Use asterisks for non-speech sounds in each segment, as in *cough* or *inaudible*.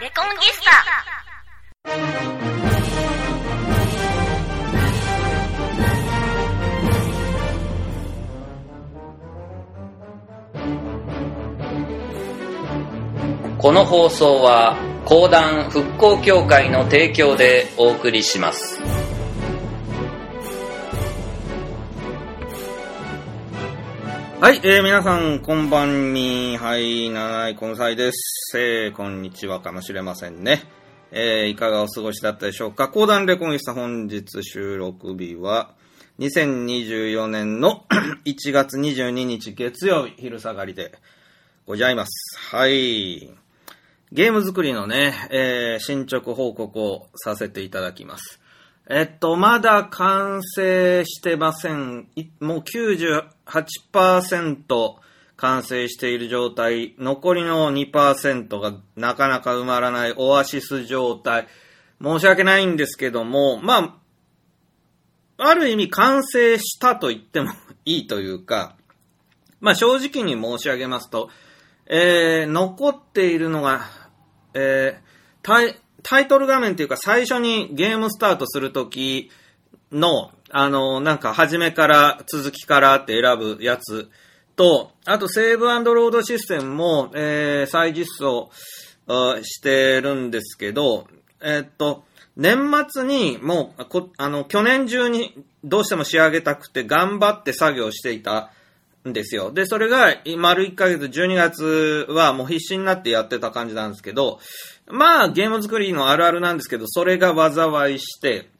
レコンギスタ。この放送は講談復興協会の提供でお送りします。はい、えー、皆さん、こんばんに、はい、七井根菜です。えー、こんにちはかもしれませんね。えー、いかがお過ごしだったでしょうか？講談レコンギスタ本日収録日は、2024年の *clears throat* 1月22日月曜日、昼下がりでございます。はい。ゲーム作りのね、えー、進捗報告をさせていただきます。えっと、まだ完成してません。もう98%完成している状態。残りの2%がなかなか埋まらないオアシス状態。申し訳ないんですけども、まあ、ある意味完成したと言ってもいいというか、まあ正直に申し上げますと、えー、残っているのが、えー、タイ、トル画面っていうか最初にゲームスタートするときの、あの、なんか初めから続きからって選ぶやつと、あとセーブロードシステムも、えー、再実装してるんですけど、えーっと、年末にもうこ、あの、去年中にどうしても仕上げたくて頑張って作業していたんですよ。で、それが、丸1ヶ月、12月はもう必死になってやってた感じなんですけど、まあ、ゲーム作りのあるあるなんですけど、それが災いして、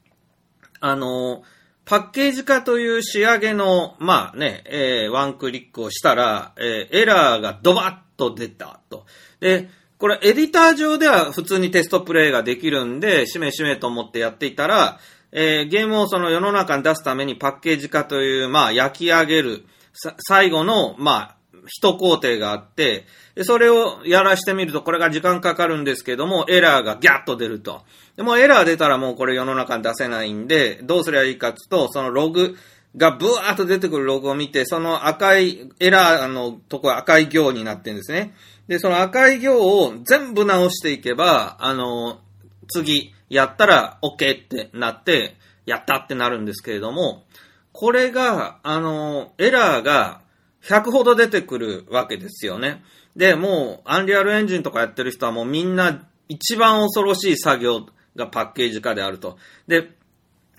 あの、パッケージ化という仕上げの、まあね、えーワンクリックをしたら、えーエラーがドバッと出たと。で、これエディター上では普通にテストプレイができるんで、しめしめと思ってやっていたら、えーゲームをその世の中に出すためにパッケージ化という、まあ焼き上げる、さ最後の、まあ、一工程があって、でそれをやらしてみると、これが時間かかるんですけども、エラーがギャッと出ると。でもエラー出たらもうこれ世の中に出せないんで、どうすればいいかっていうと、そのログがブワーッと出てくるログを見て、その赤い、エラーのとこ赤い行になってるんですね。で、その赤い行を全部直していけば、あの、次やったら OK ってなって、やったってなるんですけれども、これが、あの、エラーが100ほど出てくるわけですよね。で、もう、アンリアルエンジンとかやってる人はもうみんな一番恐ろしい作業がパッケージ化であると。で、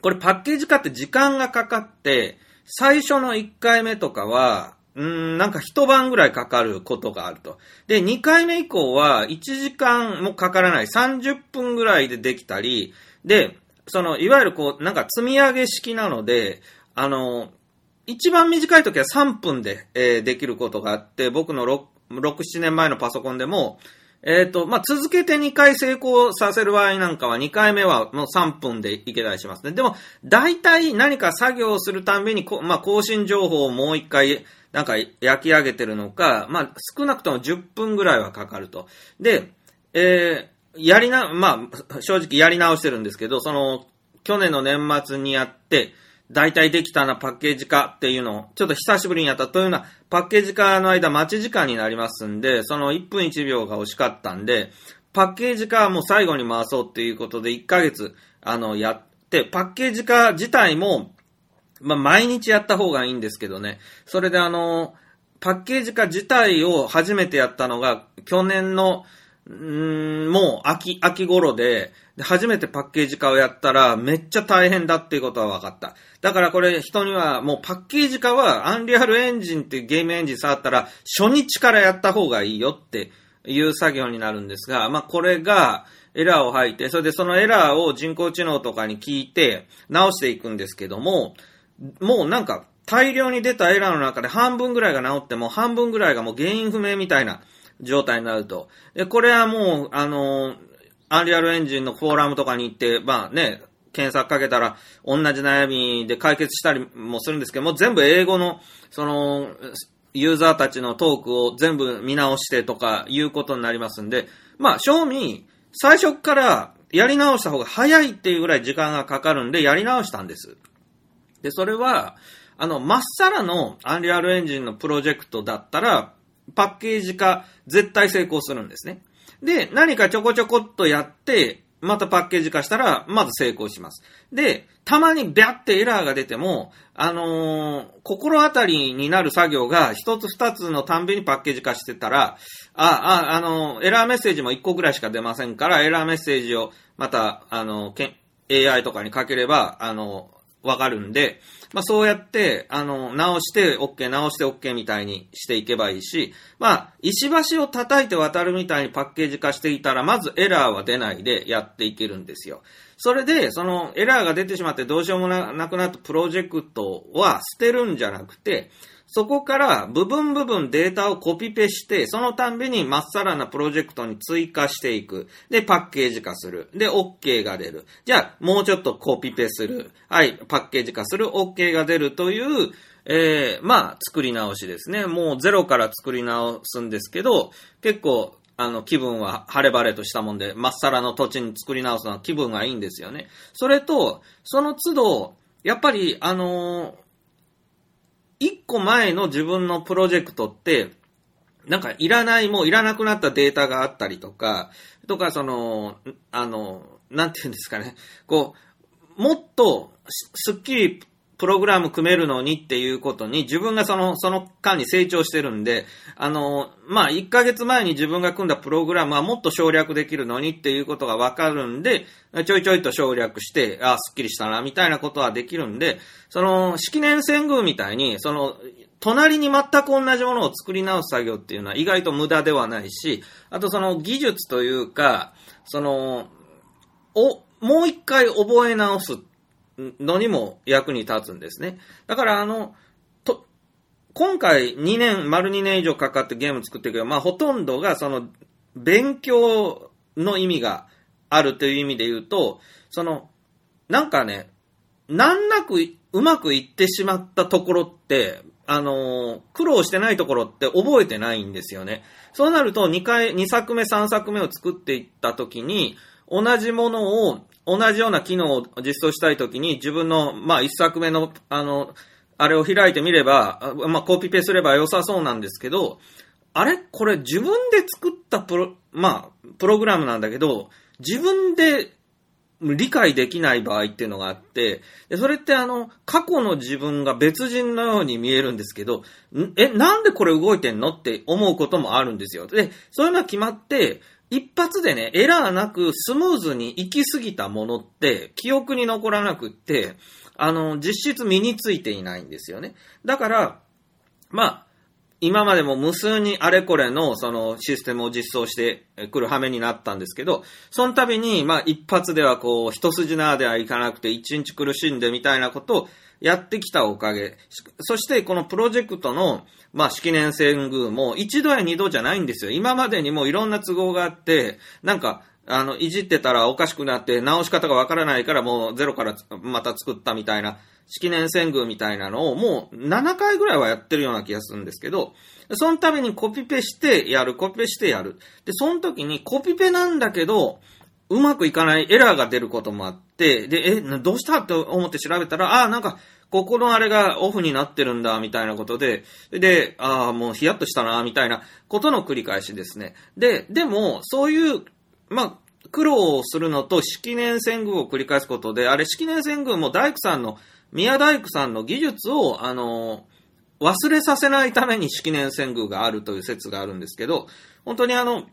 これパッケージ化って時間がかかって、最初の1回目とかは、うん、なんか一晩ぐらいかかることがあると。で、2回目以降は1時間もかからない。30分ぐらいでできたり、で、その、いわゆるこう、なんか積み上げ式なので、あの、一番短い時は3分で、えーできることがあって、僕の 6, 6 7年前のパソコンでも、えっ、と、まあ、続けて2回成功させる場合なんかは2回目はもう3分でいけたりしますね。でも、大体何か作業をするたびにこ、まあ、更新情報をもう1回なんか焼き上げてるのか、まあ、少なくとも10分ぐらいはかかると。で、えーやりな、まあ、正直やり直してるんですけど、その、去年の年末にやって、大体できたなパッケージ化っていうのを、ちょっと久しぶりにやったというのは、パッケージ化の間待ち時間になりますんで、その1分1秒が惜しかったんで、パッケージ化はもう最後に回そうっていうことで1ヶ月、あの、やって、パッケージ化自体も、まあ、毎日やった方がいいんですけどね。それであの、パッケージ化自体を初めてやったのが、去年の、うーんもう秋、秋頃で、で初めてパッケージ化をやったら、めっちゃ大変だっていうことは分かった。だからこれ人には、もうパッケージ化は、アンリアルエンジンっていうゲームエンジン触ったら、初日からやった方がいいよっていう作業になるんですが、まあこれが、エラーを吐いて、それでそのエラーを人工知能とかに聞いて、直していくんですけども、もうなんか、大量に出たエラーの中で半分ぐらいが治っても、半分ぐらいがもう原因不明みたいな状態になると。で、これはもう、あの、アンリアルエンジンのフォーラムとかに行って、まあね、検索かけたら、同じ悩みで解決したりもするんですけども、全部英語の、その、ユーザーたちのトークを全部見直してとかいうことになりますんで、まあ、正味、最初からやり直した方が早いっていうぐらい時間がかかるんで、やり直したんです。で、それは、あの、まっさらのアンリアルエンジンのプロジェクトだったら、パッケージ化絶対成功するんですね。で、何かちょこちょこっとやって、またパッケージ化したら、まず成功します。で、たまにビャってエラーが出ても、あのー心当たりになる作業が一つ二つのたんびにパッケージ化してたら、あ、あ、あのーエラーメッセージも一個ぐらいしか出ませんから、エラーメッセージをまた、あのー AI とかにかければ、あのわかるんで、まあそうやって、あの、直して OK、直して OK みたいにしていけばいいし、まあ、石橋を叩いて渡るみたいにパッケージ化していたら、まずエラーは出ないでやっていけるんですよ。それで、そのエラーが出てしまってどうしようもなくなったプロジェクトは捨てるんじゃなくて、そこから部分部分データをコピペして、そのたんびにまっさらなプロジェクトに追加していく。で、パッケージ化する。で、OK が出る。じゃあ、もうちょっとコピペする。はい、パッケージ化する。OK が出るという、えー、まあ、作り直しですね。もうゼロから作り直すんですけど、結構、あの、気分は晴れ晴れとしたもんで、まっさらの土地に作り直すのは気分がいいんですよね。それと、その都度、やっぱり、あの一個前の自分のプロジェクトって、なんかいらない、もういらなくなったデータがあったりとか、とかその、あの、なんて言うんですかね、こう、もっとすっきりプログラム組めるのにっていうことに自分がその、その間に成長してるんで、あの、まあ、1ヶ月前に自分が組んだプログラムはもっと省略できるのにっていうことがわかるんで、ちょいちょいと省略して、あ、すっきりしたな、みたいなことはできるんで、その、式年遷宮みたいに、その、隣に全く同じものを作り直す作業っていうのは意外と無駄ではないし、あとその技術というか、その、お、もう一回覚え直すっのにも役に立つんですね。だからあの、と、今回2年、丸2年以上かかってゲーム作ってるけど、まあほとんどがその、勉強の意味があるという意味で言うと、その、なんかね、難なくうまくいってしまったところって、あの苦労してないところって覚えてないんですよね。そうなると2回、2作目、3作目を作っていったときに、同じものを、同じような機能を実装したいときに、自分の、まあ、1作目の、あの、あれを開いてみれば、まあ、コピペすれば良さそうなんですけど、あれ？これ自分で作ったプロ、まあ、プログラムなんだけど、自分で理解できない場合っていうのがあって、でそれってあの、過去の自分が別人のように見えるんですけど、え、なんでこれ動いてんの？って思うこともあるんですよ。で、そういうのが決まって、一発でね、エラーなくスムーズに行き過ぎたものって、記憶に残らなくって、あの、実質身についていないんですよね。だから、まあ、今までも無数にあれこれのそのシステムを実装してくる羽目になったんですけど、その度に、まあ一発ではこう、一筋縄ではいかなくて一日苦しんでみたいなことをやってきたおかげ。そしてこのプロジェクトの、まあ式年遷宮も一度や二度じゃないんですよ。今までにもいろんな都合があって、なんか、あの、いじってたらおかしくなって直し方がわからないからもうゼロからまた作ったみたいな、式年遷宮みたいなのをもう7回ぐらいはやってるような気がするんですけど、そのためにコピペしてやる、コピペしてやる。で、その時にコピペなんだけど、うまくいかないエラーが出ることもあって、で、え、どうしたって思って調べたら、ああ、なんか、ここのあれがオフになってるんだ、みたいなことで、で、ああ、もうヒヤッとしたな、みたいなことの繰り返しですね。で、でも、そういう、まあ、苦労をするのと式年遷宮を繰り返すことで、あれ式年遷宮も大工さんの、宮大工さんの技術を、あの、忘れさせないために式年遷宮があるという説があるんですけど、本当にあの、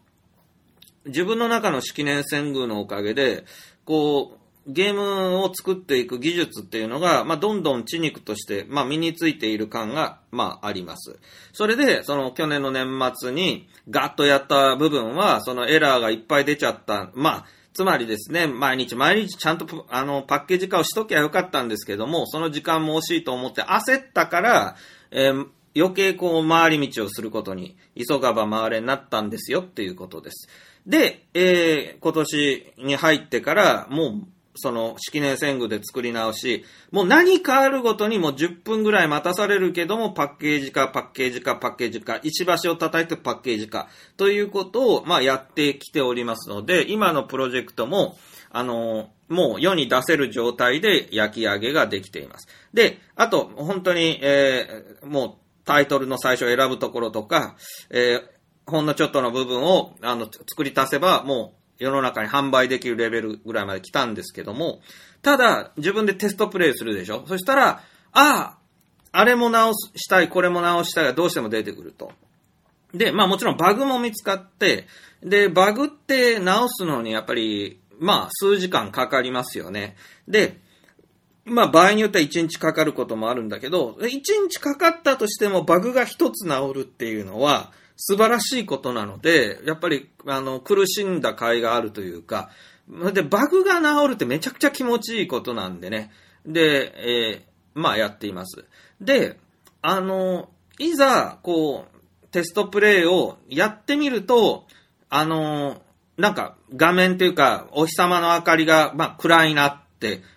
自分の中の式年遷宮のおかげで、こう、ゲームを作っていく技術っていうのが、まあ、どんどん血肉として、まあ、身についている感が、まあ、あります。それで、その去年の年末にガッとやった部分は、そのエラーがいっぱい出ちゃった。まあ、つまりですね、毎日毎日ちゃんとあのパッケージ化をしときゃよかったんですけども、その時間も惜しいと思って焦ったから、えー余計こう回り道をすることに、急がば回れになったんですよっていうことです。で、えー今年に入ってから、もう、その、式年遷宮で作り直し、もう何かあるごとにもう10分ぐらい待たされるけども、パッケージ化、パッケージ化、パッケージ化、石橋を叩いてパッケージ化、ということを、まあ、やってきておりますので、今のプロジェクトも、あの、もう世に出せる状態で焼き上げができています。で、あと、本当に、えーもうタイトルの最初を選ぶところとか、えーほんのちょっとの部分を、あの、作り足せば、もう世の中に販売できるレベルぐらいまで来たんですけども、ただ、自分でテストプレイするでしょ？そしたら、ああ、あれも直したい、これも直したいがどうしても出てくると。で、まあもちろんバグも見つかって、で、バグって直すのにやっぱり、まあ数時間かかりますよね。で、まあ場合によっては1日かかることもあるんだけど、1日かかったとしてもバグが1つ治るっていうのは素晴らしいことなので、やっぱりあの苦しんだ甲斐があるというか、で、バグが治るってめちゃくちゃ気持ちいいことなんでね。で、えーまあやっています。で、あの、いざ、こう、テストプレイをやってみると、あの、なんか画面というか、お日様の明かりが、まあ暗いな、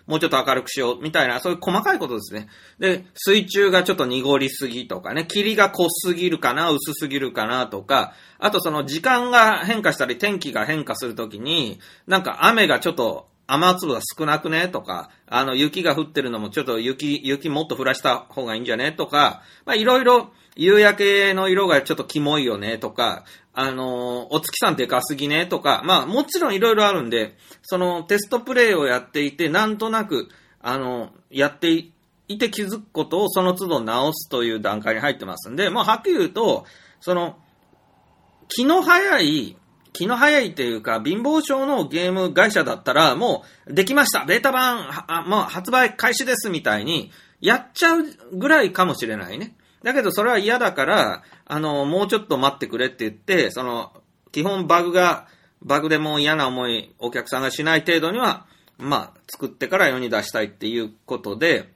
もうちょっと明るくしようみたいな、そういう細かいことですね。で、水中がちょっと濁りすぎとかね、霧が濃すぎるかな、薄すぎるかなとか、あとその時間が変化したり天気が変化するときに、なんか雨がちょっと雨粒が少なくねとか、あの雪が降ってるのもちょっと雪、雪もっと降らした方がいいんじゃねとか、まあいろいろ夕焼けの色がちょっとキモいよねとか、あのお月さんでかすぎねとか、まあもちろんいろいろあるんで、そのテストプレイをやっていて、なんとなく、あのやっていて気づくことをその都度直すという段階に入ってますんで、まあはっきり言うと、その、気の早い、気の早いっていうか、貧乏症のゲーム会社だったら、もう、できましたベータ版、まあ、発売開始ですみたいに、やっちゃうぐらいかもしれないね。だけど、それは嫌だから、あの、もうちょっと待ってくれって言って、その、基本バグが、バグでも嫌な思い、お客さんがしない程度には、まあ、作ってから世に出したいっていうことで、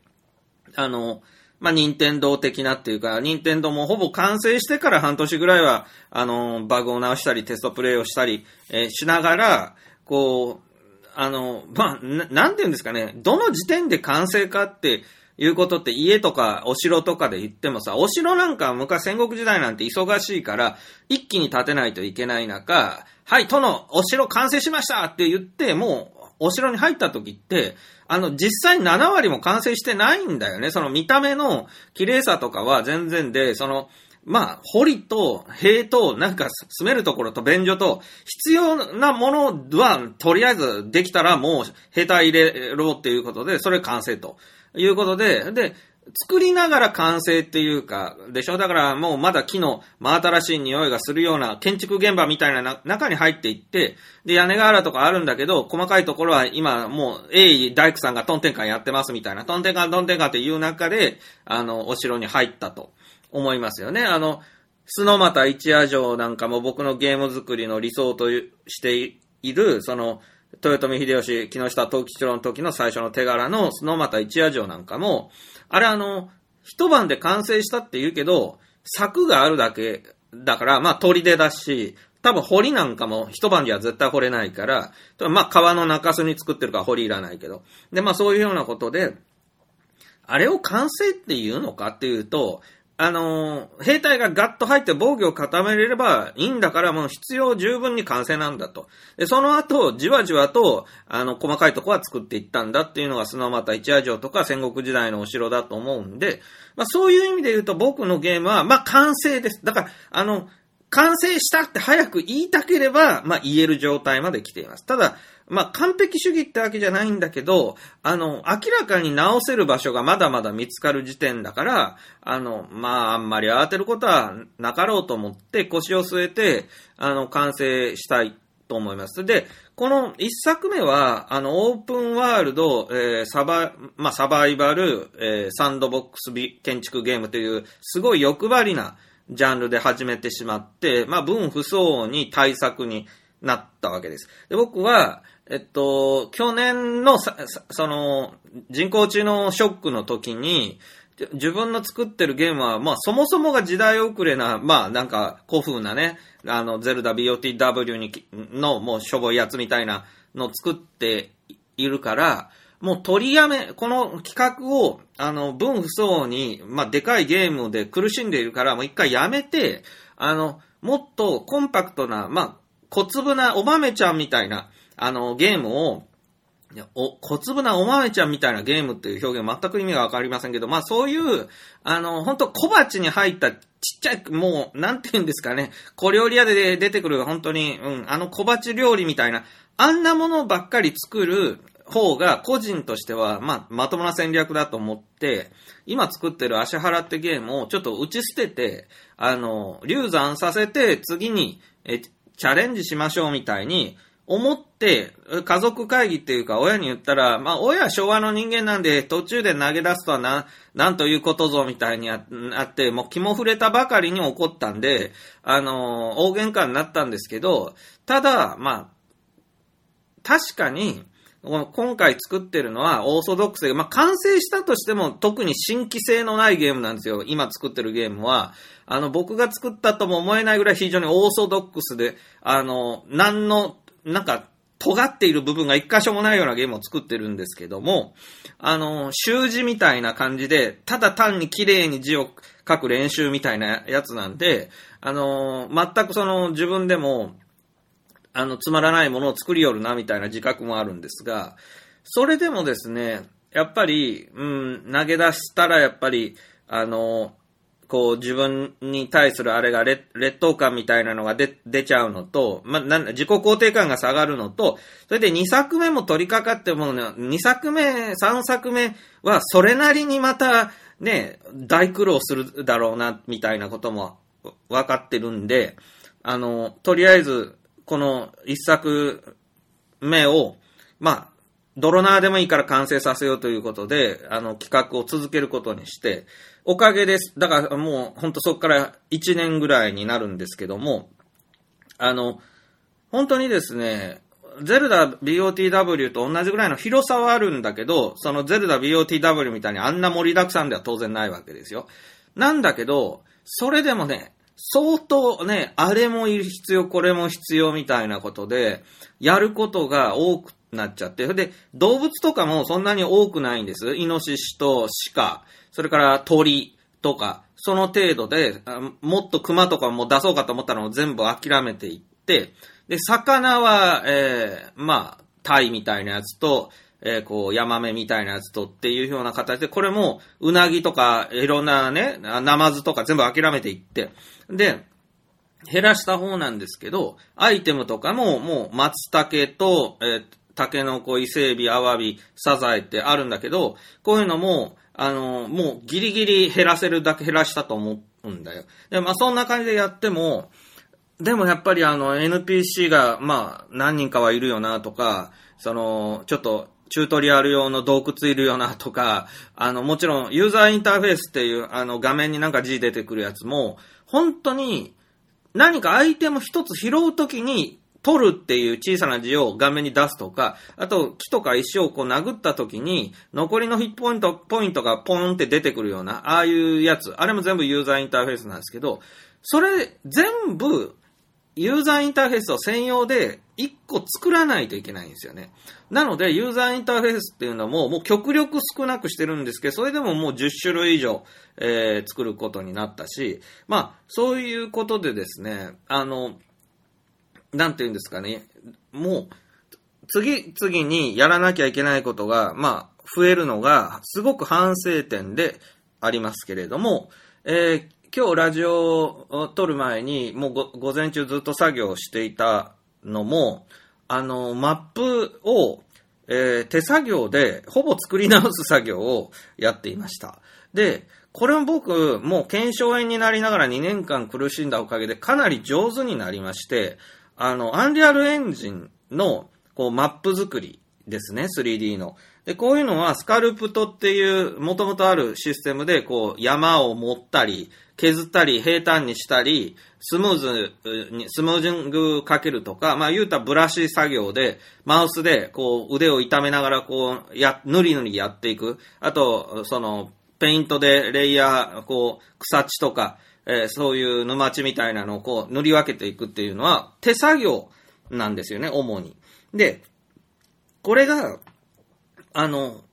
あの、まあ、任天堂的なっていうか、任天堂もほぼ完成してから半年ぐらいは、あの、バグを直したり、テストプレイをしたり、えーしながら、こう、あの、まあ、なんて言うんですかね、どの時点で完成かっていうことって家とかお城とかで言ってもさ、お城なんか昔戦国時代なんて忙しいから、一気に建てないといけない中、はい、殿、お城完成しましたって言って、もう、お城に入った時って、あの、実際7割も完成してないんだよね。その見た目の綺麗さとかは全然で、その、まあ、堀と塀と、なんか住めるところと便所と、必要なものは、とりあえずできたらもう、兵隊入れろっていうことで、それ完成ということで、で、作りながら完成っていうか、でしょ？だからもうまだ木の真新しい匂いがするような建築現場みたいな中に入っていって、で、屋根瓦とかあるんだけど、細かいところは今もう、鋭意大工さんがトンテンカンやってますみたいな、トンテンカントンテンカンっていう中で、あの、お城に入ったと思いますよね。あの、須ノ俣一夜城なんかも僕のゲーム作りの理想としている、その、豊臣秀吉、木下藤吉郎の時の最初の手柄の須ノ俣一夜城なんかも、あれあの、一晩で完成したって言うけど、柵があるだけだから、まあ砦だし、多分堀なんかも一晩では絶対掘れないから、まあ川の中州に作ってるから堀いらないけど。で、まあそういうようなことで、あれを完成って言うのかっていうと、あのー兵隊がガッと入って防御を固めれればいいんだからもう必要十分に完成なんだと。で、その後、じわじわと、あの、細かいとこは作っていったんだっていうのが、砂俣一夜城とか戦国時代のお城だと思うんで、まあそういう意味で言うと僕のゲームは、まあ完成です。だから、あの、完成したって早く言いたければ、まあ言える状態まで来ています。ただ、まあ完璧主義ってわけじゃないんだけど、あの、明らかに直せる場所がまだまだ見つかる時点だから、あの、まああんまり慌てることはなかろうと思って腰を据えて、あの、完成したいと思います。で、この一作目は、あの、オープンワールド、えーサバ、まあ、サバイバル、えーサンドボックスビ建築ゲームという、すごい欲張りなジャンルで始めてしまって、まあ、分不相応に対策になったわけです。で、僕は、えっと、去年のさ、その、人工知能ショックの時に、自分の作ってるゲームは、まあ、そもそもが時代遅れな、まあ、なんか、古風なね、あの、ゼルダ BOTW に、の、もう、しょぼいやつみたいなのを作っているから、もう取りやめ、この企画を、あの、分不相に、まあ、でかいゲームで苦しんでいるから、もう一回やめて、あの、もっとコンパクトな、まあ、小粒なお豆ちゃんみたいな、あの、ゲームをお小粒なお豆ちゃんみたいなゲームっていう表現全く意味がわかりませんけど、まあそういう、あの、本当小鉢に入ったちっちゃい、もう、なんて言うんですかね、小料理屋で出てくる本当に、うん、あの小鉢料理みたいな、あんなものばっかり作る方が個人としては、まあ、まともな戦略だと思って、今作ってる足払ってゲームをちょっと打ち捨てて、あの、流産させて次に、え、チャレンジしましょうみたいに、思って、家族会議っていうか親に言ったら、まあ親は昭和の人間なんで途中で投げ出すとはな、なんということぞみたいにあって、もう気も触れたばかりに怒ったんで、あの、大喧嘩になったんですけど、ただ、まあ、確かに、今回作ってるのはオーソドックスで、まあ、完成したとしても特に新規性のないゲームなんですよ。今作ってるゲームは。あの、僕が作ったとも思えないぐらい非常にオーソドックスで、あの、何の、なんか、尖っている部分が一箇所もないようなゲームを作ってるんですけども、あの、習字みたいな感じで、ただ単に綺麗に字を書く練習みたいなやつなんで、あの、全くその自分でも、あの、つまらないものを作りよるな、みたいな自覚もあるんですが、それでもですね、やっぱり、うん、投げ出したらやっぱり、あの、こう自分に対するあれが劣等感みたいなのが出出ちゃうのと、ま、なん自己肯定感が下がるのと、それで2作目も取り掛かってもね、2作目、3作目はそれなりにまたね、大苦労するだろうな、みたいなことも分かってるんで、あの、とりあえず、この1作目を、まあ、泥縄でもいいから完成させようということで、あの、企画を続けることにして、おかげです。だからもう、ほんとそこから1年ぐらいになるんですけども、あの、本当にですね、ゼルダ BOTW と同じぐらいの広さはあるんだけど、そのゼルダ BOTW みたいにあんな盛りだくさんでは当然ないわけですよ。なんだけど、それでもね、相当ね、あれも必要、これも必要みたいなことで、やることが多くなっちゃって、で動物とかもそんなに多くないんです。イノシシと鹿、それから鳥とか、その程度で、もっと熊とかも出そうかと思ったのを全部諦めていって、で、魚は、えー、まあ、タイみたいなやつと、えー、こう、ヤマメみたいなやつとっていうような形で、これも、うなぎとか、いろんなね、ナマズとか全部諦めていって、で、減らした方なんですけど、アイテムとかも、もう、松茸と、えー、タケノコ、伊勢海老、アワビ、サザエってあるんだけど、こういうのも、あの、もうギリギリ減らせるだけ減らしたと思うんだよ。で、まあそんな感じでやっても、でもやっぱりあの NPC が、まあ何人かはいるよなとか、その、ちょっとチュートリアル用の洞窟いるよなとか、あの、もちろんユーザーインターフェースっていうあの画面になんか字出てくるやつも、本当に何かアイテム一つ拾うときに取るっていう小さな字を画面に出すとか、あと木とか石をこう殴った時に、残りのヒットポイント、ポイントがポンって出てくるような、ああいうやつ、あれも全部ユーザーインターフェースなんですけど、それ全部ユーザーインターフェースを専用で1個作らないといけないんですよね。なので、ユーザーインターフェースっていうのも、もう極力少なくしてるんですけど、それでももう10種類以上、えー、作ることになったし、まあ、そういうことでですね、あの、なんて言うんですかね、もう、次々にやらなきゃいけないことが、まあ、増えるのが、すごく反省点でありますけれども、えー、今日ラジオを撮る前に、もう午前中ずっと作業していたのも、あの、マップを、えー、手作業で、ほぼ作り直す作業をやっていました。で、これも僕、もう検証炎になりながら2年間苦しんだおかげでかなり上手になりまして、あの、アンリアルエンジンの、こう、マップ作りですね、3D の。で、こういうのは、スカルプトっていう、もともとあるシステムで、こう、山を持ったり、削ったり、平坦にしたり、スムーズに、スムージングかけるとか、まあ言うたブラシ作業で、マウスで、こう、腕を痛めながら、こう、や、ぬりぬりやっていく。あと、その、ペイントでレイヤー、こう、草地とか、えー、そういう沼地みたいなのをこう塗り分けていくっていうのは手作業なんですよね、主に。で、これが、あの、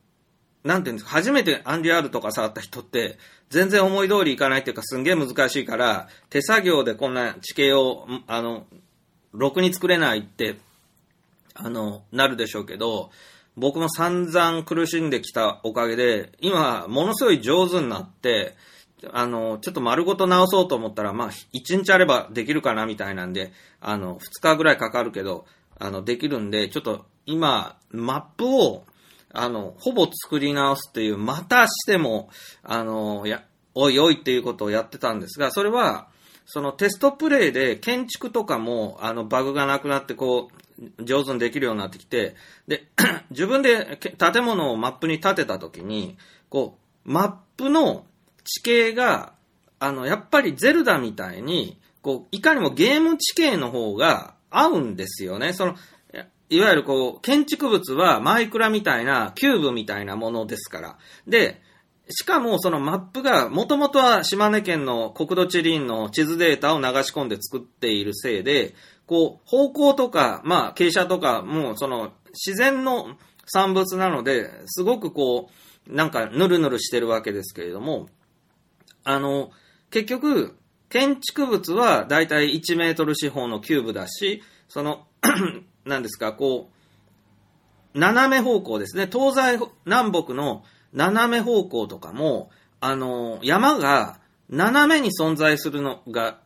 なんていうんですか、初めてアンリアールとか触った人って、全然思い通りいかないっていうか、すんげえ難しいから、手作業でこんな地形を、あの、ろくに作れないって、あの、なるでしょうけど、僕も散々苦しんできたおかげで、今、ものすごい上手になって、あの、ちょっと丸ごと直そうと思ったら、まあ、1日あればできるかなみたいなんで、あの、2日ぐらいかかるけど、あの、できるんで、ちょっと今、マップを、あの、ほぼ作り直すっていう、またしても、あの、や、おいおいっていうことをやってたんですが、それは、そのテストプレイで建築とかも、あの、バグがなくなって、こう、上手にできるようになってきて、で、*clears throat* 自分で建物をマップに立てたときに、こう、マップの地形が、あの、やっぱりゼルダみたいに、こう、いかにもゲーム地形の方が合うんですよね。その、いわゆるこう、建築物はマイクラみたいな、キューブみたいなものですから。で、しかもそのマップが、もともとは島根県の国土地理院の地図データを流し込んで作っているせいで、こう、方向とか、まあ、傾斜とか、もうその、自然の産物なので、すごくこう、なんか、ぬるぬるしてるわけですけれども、あの、結局、建築物はだいたい1メートル四方のキューブだし、その、*clears throat* なんですか、こう、斜め方向ですね。東西南北の斜め方向とかも、あの、山が斜めに存在するのが、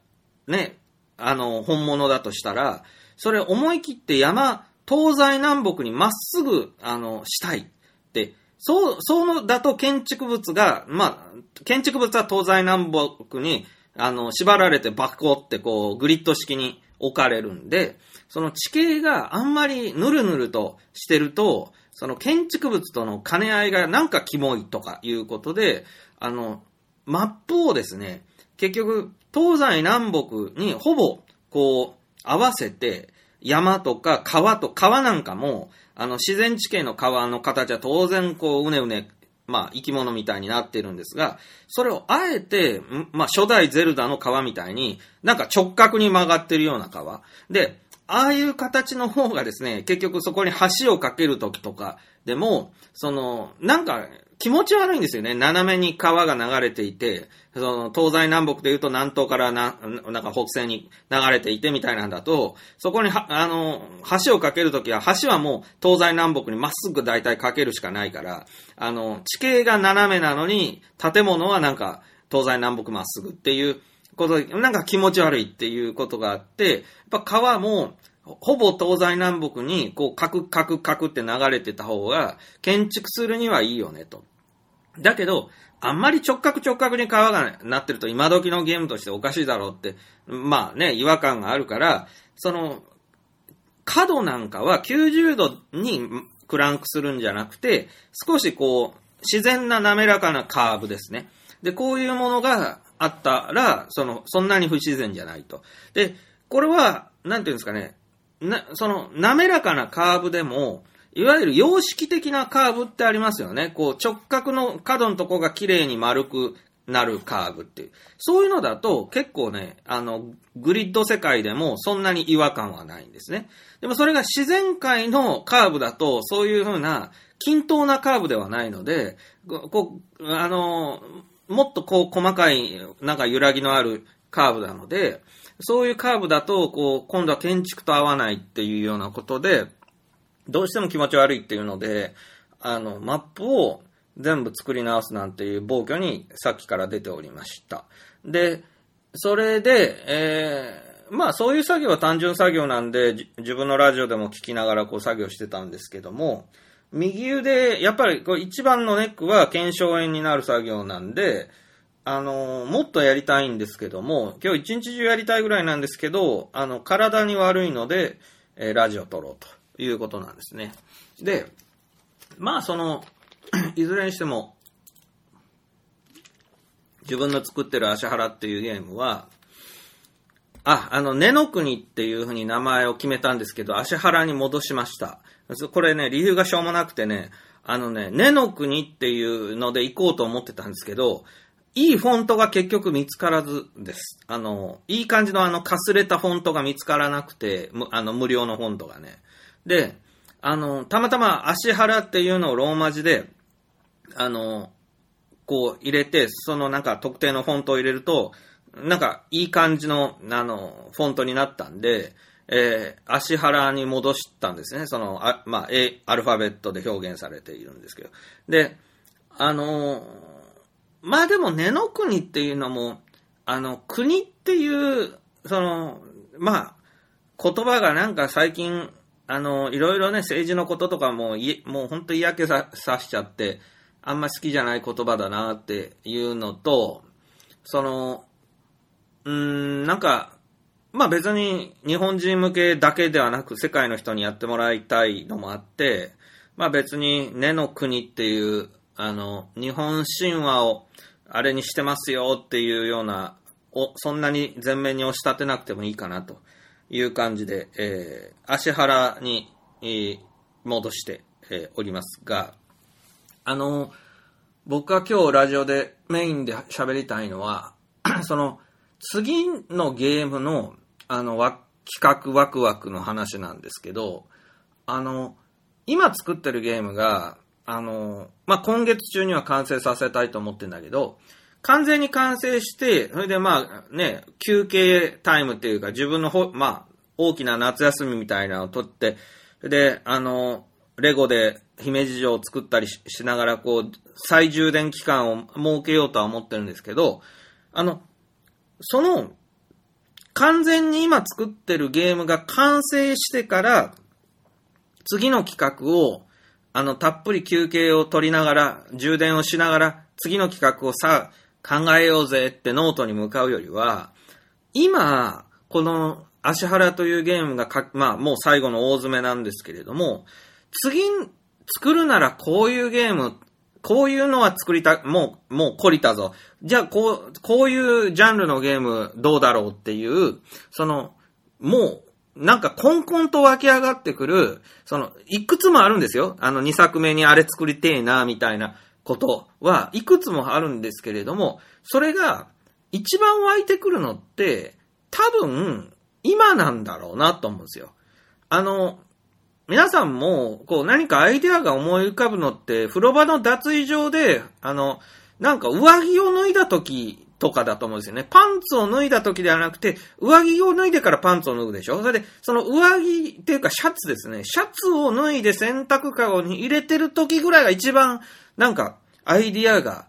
ね、あの、本物だとしたら、それ思い切って山、東西南北にまっすぐ、あの、したいって、そう、そうだと建築物が、まあ、建築物は東西南北に、あの、縛られてバコってこう、グリッド式に置かれるんで、その地形があんまりぬるぬるとしてると、その建築物との兼ね合いがなんかキモいとかいうことで、あの、マップをですね、結局、東西南北にほぼ、こう、合わせて、山とか川と、川なんかも、あの、自然地形の川の形は当然、こう、うねうね、まあ、生き物みたいになってるんですが、それをあえて、まあ、初代ゼルダの川みたいに、なんか直角に曲がってるような川。で、ああいう形の方がですね、結局そこに橋を架けるときとかでも、その、なんか気持ち悪いんですよね。斜めに川が流れていて、その東西南北で言うと南東からな、なんか北西に流れていてみたいなんだと、そこには、あの、橋を架けるときは、橋はもう東西南北にまっすぐ大体架けるしかないから、あの、地形が斜めなのに、建物はなんか東西南北まっすぐっていう、こと、なんか気持ち悪いっていうことがあって、やっぱ川も、ほぼ東西南北に、こう、カクカクカクって流れてた方が、建築するにはいいよね、と。だけど、あんまり直角直角に川がなってると今時のゲームとしておかしいだろうって、まあね、違和感があるから、その、角なんかは90度にクランクするんじゃなくて、少しこう、自然な滑らかなカーブですね。で、こういうものがあったら、その、そんなに不自然じゃないと。で、これは、なんていうんですかね、な、その、滑らかなカーブでも、いわゆる様式的なカーブってありますよね。こう、直角の角のとこが綺麗に丸くなるカーブっていう。そういうのだと、結構ね、あの、グリッド世界でもそんなに違和感はないんですね。でもそれが自然界のカーブだと、そういうふうな、均等なカーブではないので、こう、あの、もっとこう細かい、なんか揺らぎのあるカーブなので、そういうカーブだと、こう、今度は建築と合わないっていうようなことで、どうしても気持ち悪いっていうので、あの、マップを全部作り直すなんていう暴挙にさっきから出ておりました。で、それで、えー、まあそういう作業は単純作業なんで、自分のラジオでも聞きながらこう作業してたんですけども、右腕、やっぱりこう一番のネックは腱鞘炎になる作業なんで、あの、もっとやりたいんですけども、今日一日中やりたいぐらいなんですけど、あの、体に悪いので、えーラジオ撮ろうということなんですね。で、まあその、*clears throat* いずれにしても、自分の作ってる足原っていうゲームは、あ、あの、根の国っていうふうに名前を決めたんですけど、足原に戻しました。これね、理由がしょうもなくてね、あのね、根の国っていうので行こうと思ってたんですけど、いいフォントが結局見つからずです。あの、いい感じのあの、かすれたフォントが見つからなくて、あの、無料のフォントがね。で、あの、たまたま足原っていうのをローマ字で、あの、こう入れて、そのなんか特定のフォントを入れると、なんかいい感じの、あの、フォントになったんで、えー、足原に戻したんですね。その、あまあ、A、アルファベットで表現されているんですけど。で、あのーまあでも、根の国っていうのも、あの、国っていう、その、まあ、言葉がなんか最近、あの、いろいろね、政治のこととかも、いもう本当嫌気ささしちゃって、あんま好きじゃない言葉だなっていうのと、その、うん、なんか、まあ別に日本人向けだけではなく世界の人にやってもらいたいのもあって、まあ別に根の国っていう、あの、日本神話をあれにしてますよっていうような、おそんなに前面に押し立てなくてもいいかなという感じで、えー、足原に、えー戻して、えーおりますが、あの、僕が今日ラジオでメインで喋りたいのは、*clears throat* その、次のゲームの、あの、わ企画ワクワクの話なんですけど、あの、今作ってるゲームが、あの、まあ、今月中には完成させたいと思ってんだけど、完全に完成して、それでまあね、休憩タイムっていうか自分のほ、まあ、大きな夏休みみたいなのを取って、で、あの、レゴで姫路城を作ったりししながら、こう、再充電期間を設けようとは思ってるんですけど、あの、その、完全に今作ってるゲームが完成してから、次の企画を、あの、たっぷり休憩を取りながら、充電をしながら、次の企画をさ、考えようぜってノートに向かうよりは、今、この、足原というゲームがか、まあ、もう最後の大詰めなんですけれども、次、作るならこういうゲーム、こういうのは作りた、もう、もう懲りたぞ。じゃあ、こう、こういうジャンルのゲームどうだろうっていう、その、もう、なんか、コンコンと湧き上がってくる、その、いくつもあるんですよ。あの、2作目にあれ作りてえな、みたいなことは、いくつもあるんですけれども、それが、一番湧いてくるのって、多分、今なんだろうなと思うんですよ。あの、皆さんも、こう、何かアイデアが思い浮かぶのって、風呂場の脱衣場で、あの、なんか上着を脱いだ時とかだと思うんですよね。パンツを脱いだ時ではなくて、上着を脱いでからパンツを脱ぐでしょそれで、その上着っていうかシャツですね。シャツを脱いで洗濯かごに入れてる時ぐらいが一番、なんか、アイディアが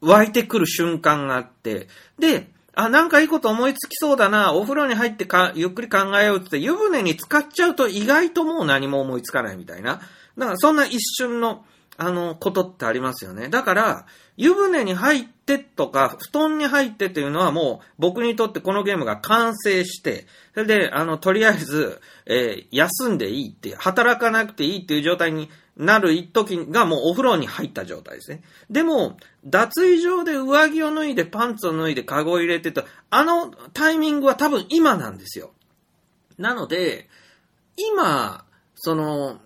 湧いてくる瞬間があって、で、あ、なんかいいこと思いつきそうだな、お風呂に入ってか、ゆっくり考えようって、湯船に浸かっちゃうと意外ともう何も思いつかないみたいな。だからそんな一瞬の、あの、ことってありますよね。だから、湯船に入ってとか、布団に入ってっていうのはもう、僕にとってこのゲームが完成して、それで、あの、とりあえず、えー休んでいいって、働かなくていいっていう状態になる一時がもうお風呂に入った状態ですね。でも、脱衣場で上着を脱いでパンツを脱いでカゴを入れてと、あのタイミングは多分今なんですよ。なので、今、その、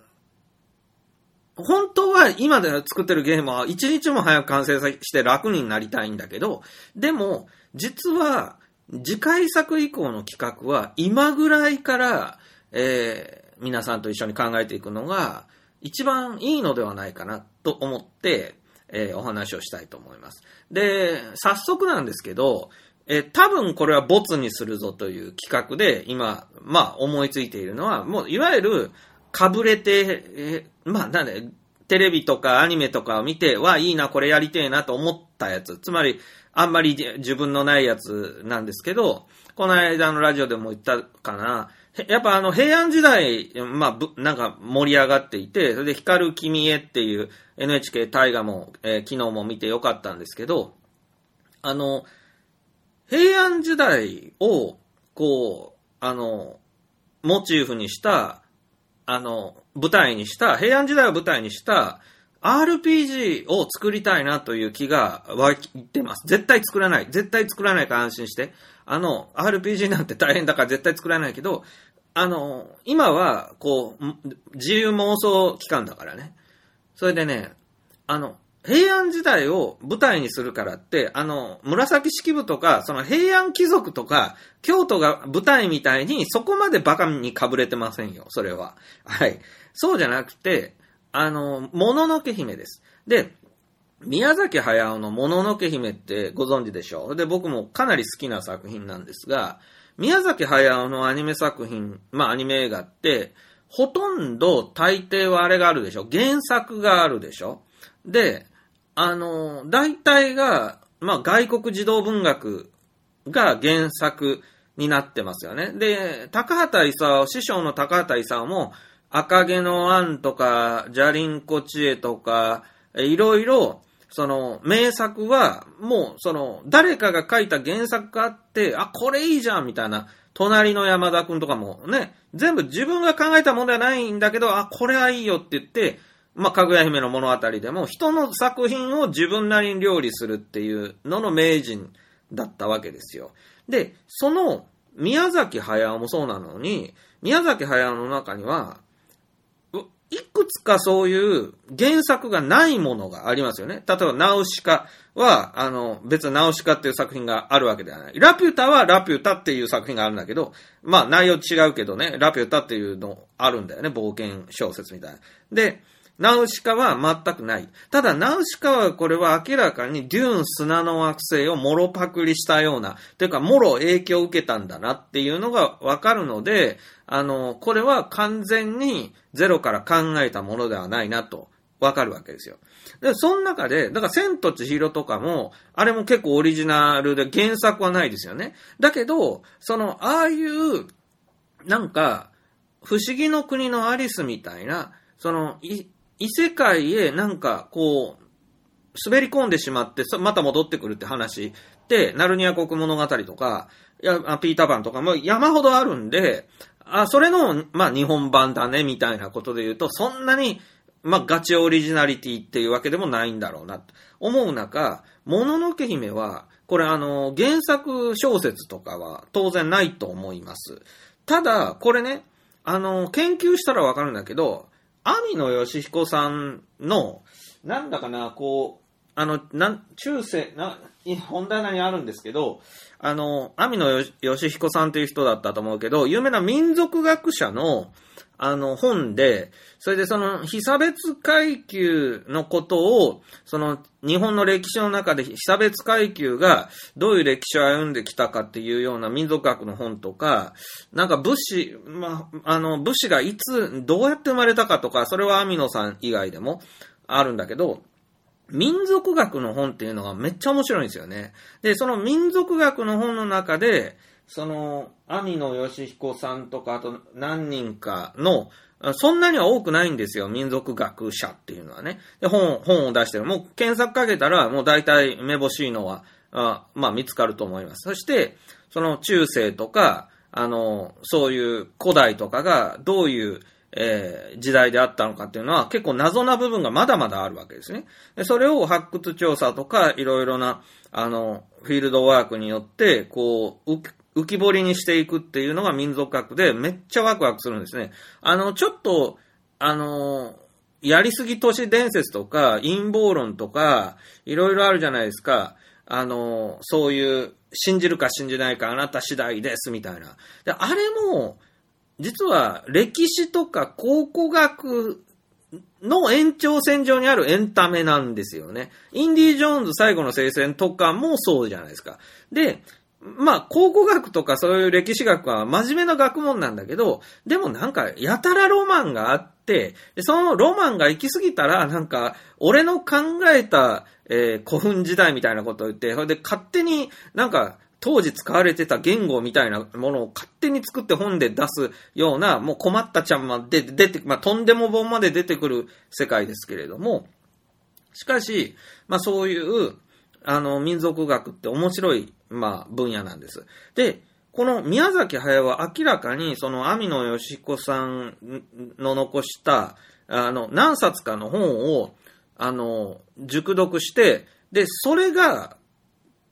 本当は今で作ってるゲームは一日も早く完成して楽になりたいんだけど、でも、実は、次回作以降の企画は今ぐらいから、えー皆さんと一緒に考えていくのが一番いいのではないかなと思って、えーお話をしたいと思います。で、早速なんですけど、えー多分これはボツにするぞという企画で今、まあ思いついているのは、もういわゆるかぶれて、えーまあなんで、テレビとかアニメとかを見て、わ、いいな、これやりてえなと思ったやつ。つまり、あんまり自分のないやつなんですけど、この間のラジオでも言ったかな。やっぱあの平安時代、まあ、ぶなんか盛り上がっていて、それで光る君へっていう NHK 大河も、えー昨日も見てよかったんですけど、あの、平安時代を、こう、あの、モチーフにした、あの、舞台にした、平安時代を舞台にした、RPG を作りたいなという気が湧いてます。絶対作らない。絶対作らないから安心して。あの、RPG なんて大変だから絶対作らないけど、あの、今は、こう、自由妄想期間だからね。それでね、あの、平安時代を舞台にするからって、あの、紫式部とか、その平安貴族とか、京都が舞台みたいに、そこまでバカにかぶれてませんよ、それは。はい。そうじゃなくて、あの、もののけ姫です。で、宮崎駿のもののけ姫ってご存知でしょう？で、僕もかなり好きな作品なんですが、宮崎駿のアニメ作品、まあアニメ映画って、ほとんど大抵はあれがあるでしょ原作があるでしょで、あの、大体が、まあ外国児童文学が原作になってますよね。で、高畑勲、師匠の高畑勲も、赤毛のアンとか、ジャリンコ知恵とか、いろいろ、その、名作は、もう、その、誰かが書いた原作があって、あ、これいいじゃんみたいな、隣の山田くんとかもね、全部自分が考えたものではないんだけど、あ、これはいいよって言って、まあ、かぐや姫の物語でも、人の作品を自分なりに料理するっていうのの名人だったわけですよ。で、その、宮崎駿もそうなのに、宮崎駿の中には、いくつかそういう原作がないものがありますよね。例えば、ナウシカは、あの、別にナウシカっていう作品があるわけではない。ラピュタはラピュタっていう作品があるんだけど、まあ内容違うけどね、ラピュタっていうのあるんだよね。冒険小説みたいな。で、ナウシカは全くない。ただ、ナウシカはこれは明らかにデューン砂の惑星をもろパクリしたような、というか、もろ影響を受けたんだなっていうのがわかるので、あの、これは完全にゼロから考えたものではないなとわかるわけですよ。で、その中で、だから、千と千尋とかも、あれも結構オリジナルで原作はないですよね。だけど、その、ああいう、なんか、不思議の国のアリスみたいな、その、異世界へなんか、こう、滑り込んでしまって、また戻ってくるって話で、ナルニア国物語とか、ピーターパンとかも山ほどあるんで、あ、それの、まあ、日本版だね、みたいなことで言うと、そんなに、まあ、ガチオリジナリティっていうわけでもないんだろうな、と思う中、もののけ姫は、これあの、原作小説とかは当然ないと思います。ただ、これね、あの、研究したらわかるんだけど、網野義彦さんの、なんだかな、こう、あの、なん、中世、な、本棚にあるんですけど、あの、網野義彦さんという人だったと思うけど、有名な民族学者の、あの、本で、それでその、被差別階級のことを、その、日本の歴史の中で被差別階級がどういう歴史を歩んできたかっていうような民族学の本とか、なんか武士、まあ、の、武士がいつ、どうやって生まれたかとか、それは網野さん以外でもあるんだけど、民族学の本っていうのがめっちゃ面白いんですよね。で、その民族学の本の中で、その、網野義彦さんとか、あと何人かの、そんなには多くないんですよ、民族学者っていうのはね。で、本、本を出してる。もう検索かけたら、もう大体めぼしいのは、あまあ見つかると思います。そして、その中世とか、あの、そういう古代とかがどういう、えー時代であったのかっていうのは結構謎な部分がまだまだあるわけですね。でそれを発掘調査とかいろいろな、あの、フィールドワークによって、こう、浮き彫りにしていくっていうのが民族学でめっちゃワクワクするんですね。あの、ちょっと、あの、やりすぎ都市伝説とか陰謀論とかいろいろあるじゃないですか。あの、そういう信じるか信じないかあなた次第ですみたいな。で、あれも、実は歴史とか考古学の延長線上にあるエンタメなんですよね。インディ・ジョーンズ最後の聖戦とかもそうじゃないですか。で、まあ、考古学とかそういう歴史学は真面目な学問なんだけど、でもなんか、やたらロマンがあって、でそのロマンが行き過ぎたら、なんか、俺の考えた、えー古墳時代みたいなことを言って、それで勝手になんか、当時使われてた言語みたいなものを勝手に作って本で出すような、もう困ったちゃんまで出て、まあ、とんでも本まで出てくる世界ですけれども、しかし、まあそういう、あの、民族学って面白い、まあ分野なんです。で、この宮崎駿は明らかに、その網野義彦さんの残した、あの、何冊かの本を、あの、熟読して、で、それが、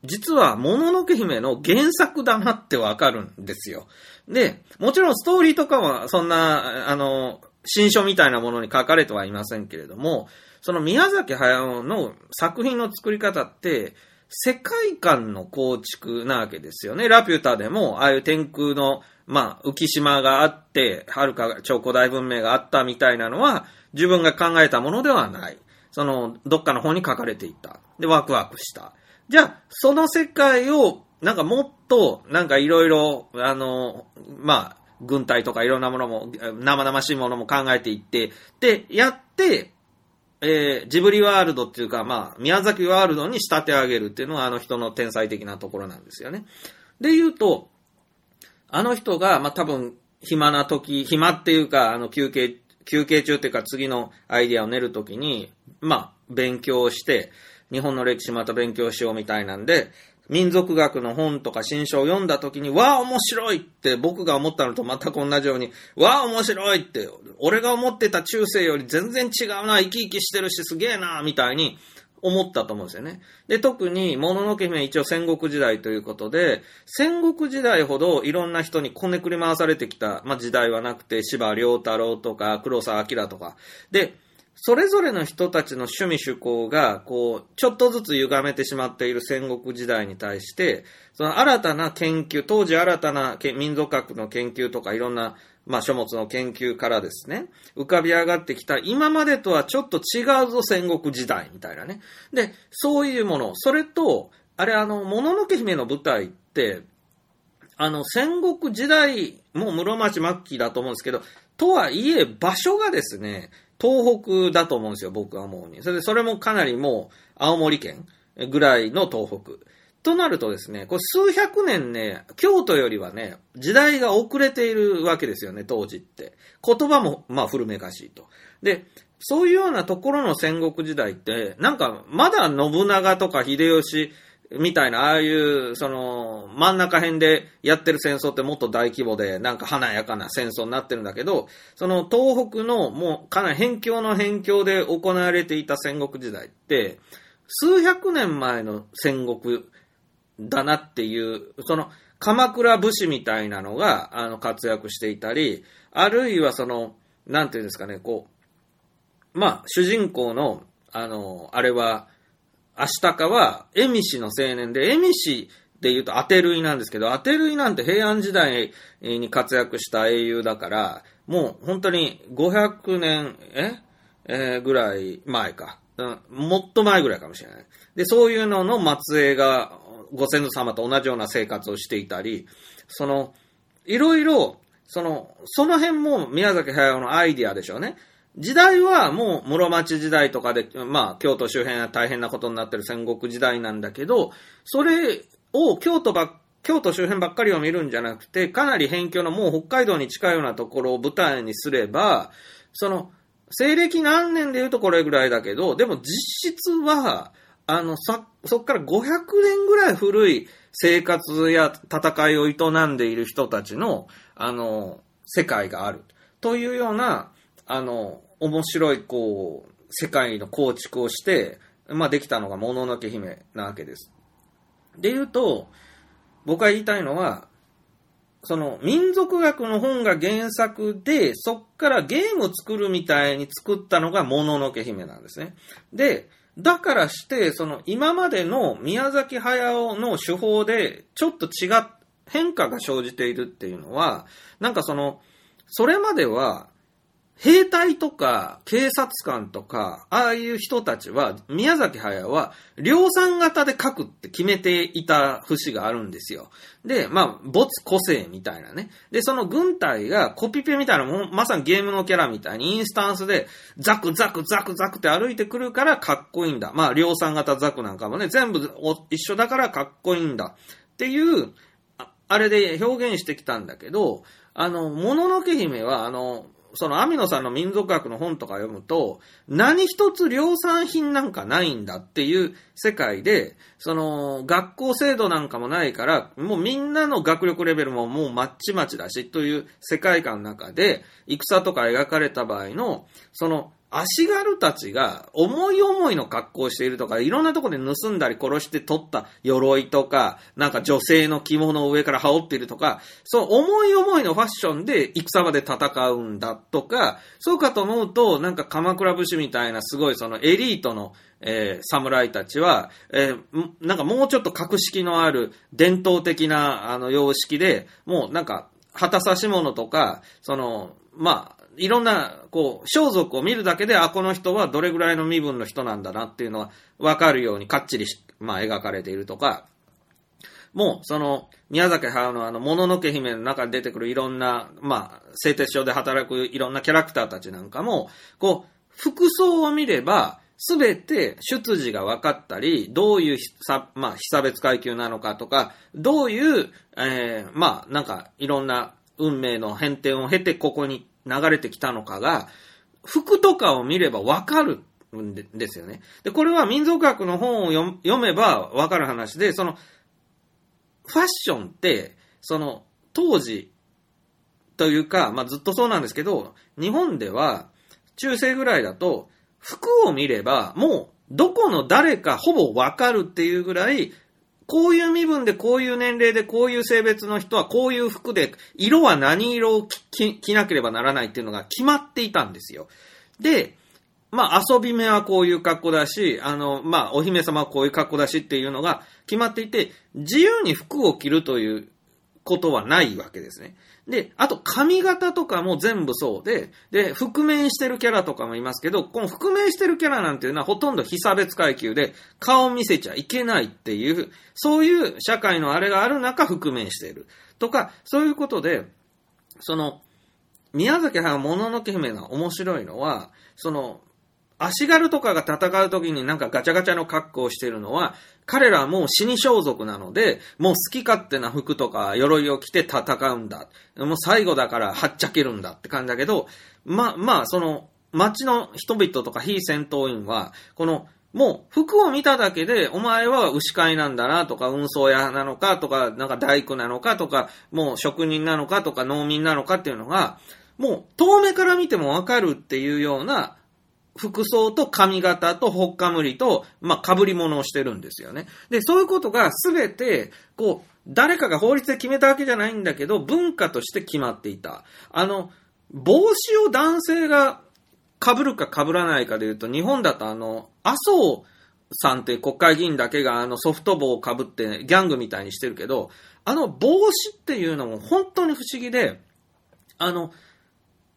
実は、もののけ姫の原作だなってわかるんですよ。で、もちろんストーリーとかは、そんな、あの、新書みたいなものに書かれてはいませんけれども、その宮崎駿の作品の作り方って、世界観の構築なわけですよね。ラピュタでも、ああいう天空の、まあ、浮島があって、遥か超古代文明があったみたいなのは、自分が考えたものではない。その、どっかの本に書かれていた。で、ワクワクした。じゃあ、その世界をなんかもっと、なんかいろいろ、あの、まあ、軍隊とかいろんなものも、生々しいものも考えていって、で、やって、えー、ジブリワールドっていうか、まあ、宮崎ワールドに仕立て上げるっていうのはあの人の天才的なところなんですよね。で言うと、あの人が、まあ多分、暇な時、暇っていうか、あの休憩、休憩中っていうか次のアイディアを練る時に、まあ、勉強して、日本の歴史また勉強しようみたいなんで、民族学の本とか新書を読んだ時に、わあ面白いって僕が思ったのと全く同じように、わあ面白いって、俺が思ってた中世より全然違うな、生き生きしてるしすげえな、みたいに思ったと思うんですよね。で、特に、もののけ姫一応戦国時代ということで、戦国時代ほどいろんな人にこねくり回されてきた、まあ、時代はなくて、柴良太郎とか黒澤明とか。で、それぞれの人たちの趣味趣向が、こう、ちょっとずつ歪めてしまっている戦国時代に対して、その新たな研究、当時新たな民族学の研究とかいろんな、まあ書物の研究からですね、浮かび上がってきた、今までとはちょっと違うぞ戦国時代みたいなね。で、そういうもの、それと、あれあの、もののけ姫の舞台って、あの、戦国時代、もう室町末期だと思うんですけど、とはいえ、場所がですね、東北だと思うんですよ、僕は思うに。それで、それもかなりもう、青森県ぐらいの東北。となるとですね、これ数百年ね、京都よりはね、時代が遅れているわけですよね、当時って。言葉も、まあ、古めかしいと。で、そういうようなところの戦国時代って、なんか、まだ信長とか秀吉みたいな、ああいう、その、真ん中辺でやってる戦争ってもっと大規模で、なんか華やかな戦争になってるんだけど、その東北のもうかなり辺境の辺境で行われていた戦国時代って、数百年前の戦国だなっていう、その、鎌倉武士みたいなのが、あの、活躍していたり、あるいはその、なんていうんですかね、こう、まあ、主人公の、あの、あれは、アシタカは、エミシの青年で、エミシで言うとアテルイなんですけど、アテルイなんて平安時代に活躍した英雄だから、もう本当に500年、え？えー、ぐらい前か。うんもっと前ぐらいかもしれない。で、そういうのの末裔がご先祖様と同じような生活をしていたり、その、いろいろ、その、その辺も宮崎駿のアイディアでしょうね。時代はもう室町時代とかで、まあ京都周辺は大変なことになってる戦国時代なんだけど、それを京都ば京都周辺ばっかりを見るんじゃなくて、かなり辺境のもう北海道に近いようなところを舞台にすれば、その、西暦何年で言うとこれぐらいだけど、でも実質は、あの、さ、そっから500年ぐらい古い生活や戦いを営んでいる人たちの、あの、世界がある。というような、あの、面白い、こう、世界の構築をして、まあ、できたのがもののけ姫なわけです。で言うと、僕が言いたいのは、その民族学の本が原作で、そっからゲーム作るみたいに作ったのがもののけ姫なんですね。で、だからして、その今までの宮崎駿の手法でちょっと違っ、変化が生じているっていうのは、なんかその、それまでは兵隊とか警察官とか、ああいう人たちは、宮崎駿は量産型で書くって決めていた節があるんですよ。で、まあ、没個性みたいなね。で、その軍隊がコピペみたいなもまさにゲームのキャラみたいにインスタンスでザクザクザクザクって歩いてくるからかっこいいんだ。まあ、量産型ザクなんかもね、全部一緒だからかっこいいんだ。っていう、あれで表現してきたんだけど、あの、もののけ姫は、あの、その網野さんの民族学の本とか読むと、何一つ量産品なんかないんだっていう世界で、その学校制度なんかもないから、もうみんなの学力レベルももうまっちまちだしという世界観の中で、戦とか描かれた場合の、その足軽たちが思い思いの格好をしているとか、いろんなとこで盗んだり殺して取った鎧とか、なんか女性の着物を上から羽織っているとか、そう思い思いのファッションで戦場で戦うんだとか、そうかと思うと、なんか鎌倉武士みたいなすごいそのエリートのえー、侍たちは、えー、なんかもうちょっと格式のある伝統的なあの様式で、もうなんか旗差し物とか、その、まあ、いろんな、こう、装束を見るだけで、あ、この人はどれぐらいの身分の人なんだなっていうのは分かるようにかっちりまあ、描かれているとか、もう、その、宮崎駿のあの、もののけ姫の中に出てくるいろんな、まあ、製鉄所で働くいろんなキャラクターたちなんかも、こう、服装を見れば、すべて出自が分かったり、どういう、まあ、被差別階級なのかとか、どういう、えー、まあ、なんか、いろんな運命の変転を経てここに流れてきたのかが、服とかを見れば分かるんですよね。で、これは民族学の本を読めば分かる話で、その、ファッションって、その、当時というか、まあ、ずっとそうなんですけど、日本では、中世ぐらいだと、服を見れば、もう、どこの誰かほぼわかるっていうぐらい、こういう身分で、こういう年齢で、こういう性別の人は、こういう服で、色は何色を着なければならないっていうのが決まっていたんですよ。で、まあ、遊び目はこういう格好だし、あの、まあ、お姫様はこういう格好だしっていうのが決まっていて、自由に服を着るということはないわけですね。で、あと髪型とかも全部そうで、で、覆面してるキャラとかもいますけど、この覆面してるキャラなんていうのはほとんど非差別階級で顔見せちゃいけないっていう、そういう社会のあれがある中覆面してる。とか、そういうことで、その、宮崎駿もののけ姫が面白いのは、その、足軽とかが戦う時になんかガチャガチャの格好をしてるのは、彼らはもう死に装束なので、もう好き勝手な服とか鎧を着て戦うんだ。もう最後だからはっちゃけるんだって感じだけど、ま、まあ、その、街の人々とか非戦闘員は、この、もう服を見ただけで、お前は牛飼いなんだなとか、運送屋なのかとか、なんか大工なのかとか、もう職人なのかとか、農民なのかっていうのが、もう遠目から見てもわかるっていうような服装と髪型とほっかむりと、まあ、被り物をしてるんですよね。で、そういうことがすべて、こう、誰かが法律で決めたわけじゃないんだけど、文化として決まっていた。あの、帽子を男性が被るか被らないかで言うと、日本だとあの、麻生さんって国会議員だけがあのソフト帽を被ってギャングみたいにしてるけど、あの帽子っていうのも本当に不思議で、あの、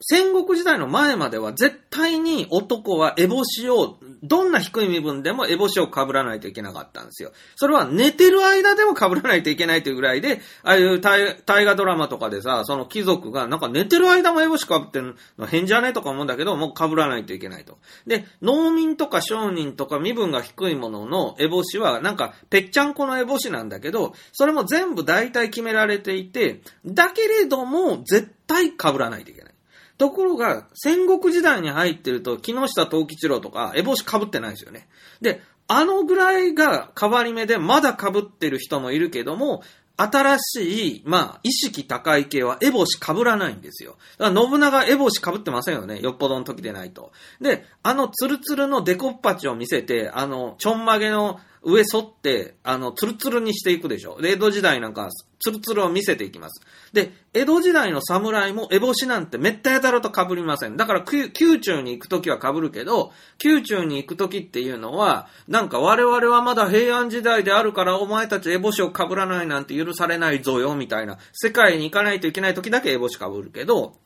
戦国時代の前までは絶対に男は烏帽子を、どんな低い身分でも烏帽子を被らないといけなかったんですよ。それは寝てる間でも被らないといけないというぐらいで、ああいう大河ドラマとかでさ、その貴族がなんか寝てる間も烏帽子被ってんの変じゃねとか思うんだけど、もう被らないといけないと。で、農民とか商人とか身分が低いものの烏帽子はなんかぺっちゃんこの烏帽子なんだけど、それも全部大体決められていて、だけれども絶対被らないといけない。ところが、戦国時代に入ってると、木下藤吉郎とか、烏帽子被ってないんですよね。で、あのぐらいが変わり目で、まだ被ってる人もいるけども、新しい、まあ、意識高い系は烏帽子被らないんですよ。だから信長烏帽子被ってませんよね。よっぽどの時でないと。で、あのツルツルのデコッパチを見せて、あの、ちょんまげの上沿って、あの、ツルツルにしていくでしょ。で、江戸時代なんか、ツルツルを見せていきます。で、江戸時代の侍も烏帽子なんてめったやたらと被りません。だから、宮中に行くときは被るけど、宮中に行くときっていうのは、なんか我々はまだ平安時代であるからお前たち烏帽子を被らないなんて許されないぞよ、みたいな。世界に行かないといけないときだけ烏帽子被るけど、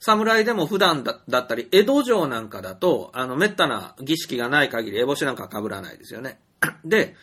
侍でも普段だったり、江戸城なんかだと、あの、滅多な儀式がない限り、烏帽子なんか被らないですよね。で、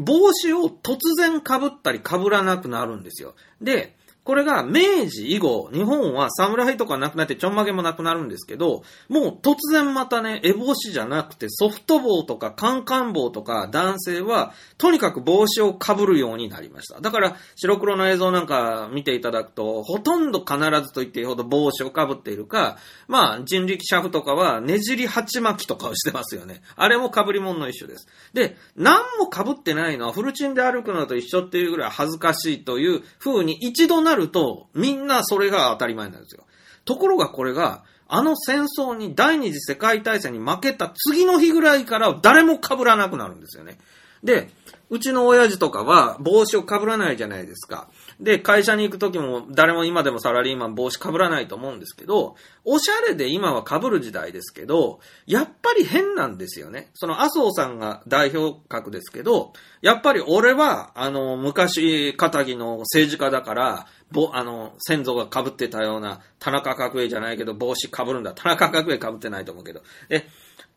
帽子を突然被ったり被らなくなるんですよ。で、これが明治以後、日本は侍とかなくなってちょんまげもなくなるんですけど、もう突然またね、烏帽子じゃなくてソフト帽とかカンカン帽とか男性は、とにかく帽子を被るようになりました。だから白黒の映像なんか見ていただくと、ほとんど必ずと言っていいほど帽子を被っているか、まあ人力車夫とかはねじり鉢巻きとかをしてますよね。あれも被り物の一種です。で、何も被ってないのはフルチンで歩くのと一緒っていうぐらい恥ずかしいという風に一度なるると、みんなそれが当たり前なんですよ。ところがこれが、あの戦争に第二次世界大戦に負けた次の日ぐらいから誰も被らなくなるんですよね。で、うちの親父とかは帽子を被らないじゃないですか。で、会社に行く時も誰も今でもサラリーマン帽子被らないと思うんですけど、おしゃれで今は被る時代ですけど、やっぱり変なんですよね。その麻生さんが代表格ですけど、やっぱり俺は、あの、昔、仇の政治家だから、ぼ、あの、先祖が被ってたような、田中角栄じゃないけど、帽子被るんだ。田中角栄被ってないと思うけど。え、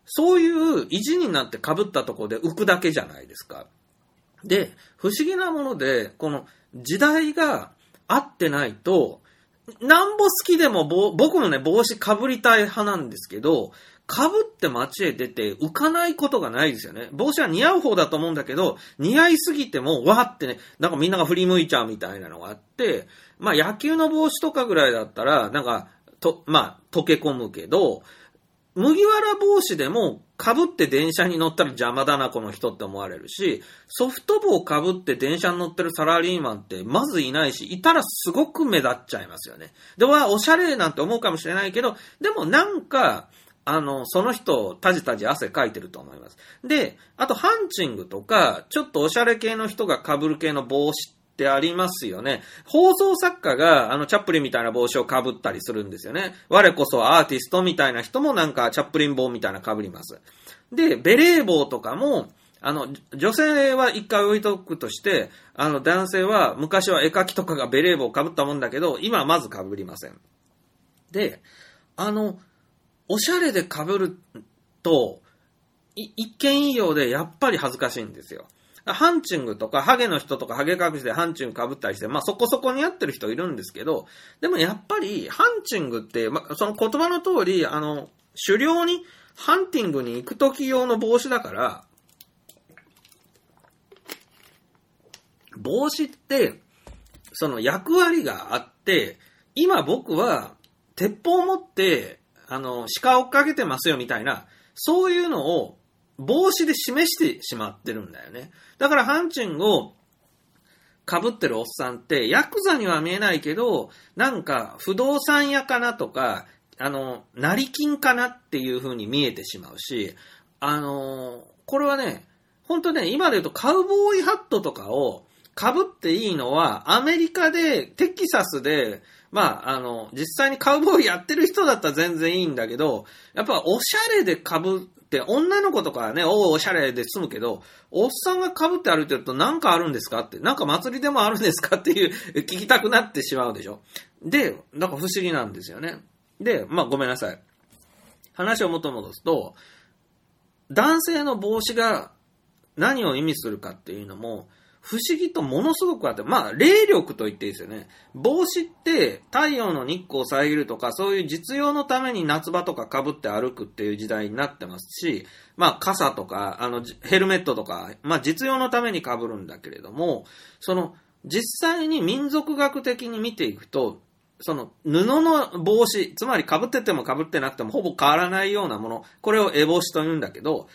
そういう意地になって被ったとこで浮くだけじゃないですか。で、不思議なもので、この時代が合ってないと、なんぼ好きでもぼ僕もね、帽子かぶりたい派なんですけど、かぶって街へ出て浮かないことがないですよね。帽子は似合う方だと思うんだけど、似合いすぎても、わーってね、なんかみんなが振り向いちゃうみたいなのがあって、まあ野球の帽子とかぐらいだったら、なんか、と、まあ、溶け込むけど、麦わら帽子でも被って電車に乗ったら邪魔だな、この人って思われるし、ソフト帽被って電車に乗ってるサラリーマンってまずいないし、いたらすごく目立っちゃいますよね。で、はおしゃれなんて思うかもしれないけど、でもなんか、あの、その人、たじたじ汗かいてると思います。で、あと、ハンチングとか、ちょっとおしゃれ系の人が被る系の帽子ってありますよね。放送作家が、あの、チャップリンみたいな帽子を被ったりするんですよね。我こそアーティストみたいな人もなんか、チャップリン帽みたいな被ります。で、ベレー帽とかも、あの、女性は一回置いとくとして、あの、男性は昔は絵描きとかがベレー帽を被ったもんだけど、今はまず被りません。で、あの、おしゃれで被ると、一見いいようでやっぱり恥ずかしいんですよ。ハンチングとか、ハゲの人とか、ハゲ隠しでハンチング被ったりして、まあそこそこにやってる人いるんですけど、でもやっぱり、ハンチングって、まあその言葉の通り、あの、狩猟に、ハンティングに行く時用の帽子だから、帽子って、その役割があって、今僕は、鉄砲を持って、あの、鹿追っかけてますよみたいな、そういうのを帽子で示してしまってるんだよね。だからハンチングを被ってるおっさんって、ヤクザには見えないけど、なんか不動産屋かなとか、あの、成金かなっていう風に見えてしまうし、あの、これはね、本当ね、今で言うとカウボーイハットとかを被っていいのは、アメリカで、テキサスで、まあ、あの、実際にカウボーイやってる人だったら全然いいんだけど、やっぱおしゃれで被って、女の子とかはね、おお、おしゃれで済むけど、おっさんが被って歩いてると何かあるんですかって、なんか祭りでもあるんですかっていう、*laughs* 聞きたくなってしまうでしょ。で、なんか不思議なんですよね。で、まあごめんなさい。話を元戻すと、男性の帽子が何を意味するかっていうのも、不思議とものすごくあって、まあ、霊力と言っていいですよね。帽子って太陽の日光を遮るとか、そういう実用のために夏場とか被って歩くっていう時代になってますし、まあ、傘とか、あの、ヘルメットとか、まあ、実用のために被るんだけれども、その、実際に民族学的に見ていくと、その布の帽子、つまり被ってても被ってなくてもほぼ変わらないようなもの、これを烏帽子と言うんだけど、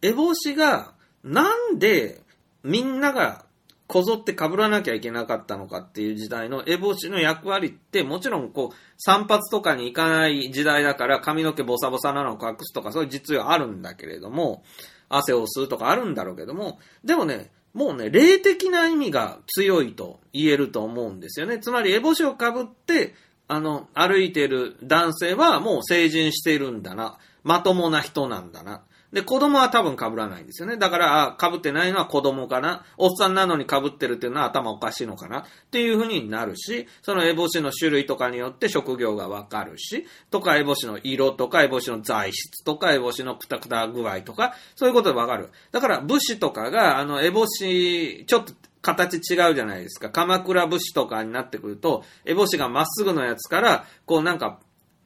烏帽子がなんでみんながこぞって被らなきゃいけなかったのかっていう時代の烏帽子の役割ってもちろんこう散髪とかに行かない時代だから髪の毛ボサボサなのを隠すとかそういう実用あるんだけれども、汗を吸うとかあるんだろうけども、でもね、もうね、霊的な意味が強いと言えると思うんですよね。つまり、烏帽子をかぶって、あの、歩いてる男性はもう成人してるんだな。まともな人なんだな。で、子供は多分被らないんですよね。だから、あ被ってないのは子供かな。おっさんなのに被ってるっていうのは頭おかしいのかな。っていう風になるし、その烏帽子の種類とかによって職業がわかるし、とか烏帽子の色とか烏帽子の材質とか烏帽子のくたくた具合とか、そういうことでわかる。だから、武士とかが、あの、烏帽子、ちょっと、形違うじゃないですか。鎌倉武士とかになってくると、烏帽子がまっすぐのやつから、こうなんか、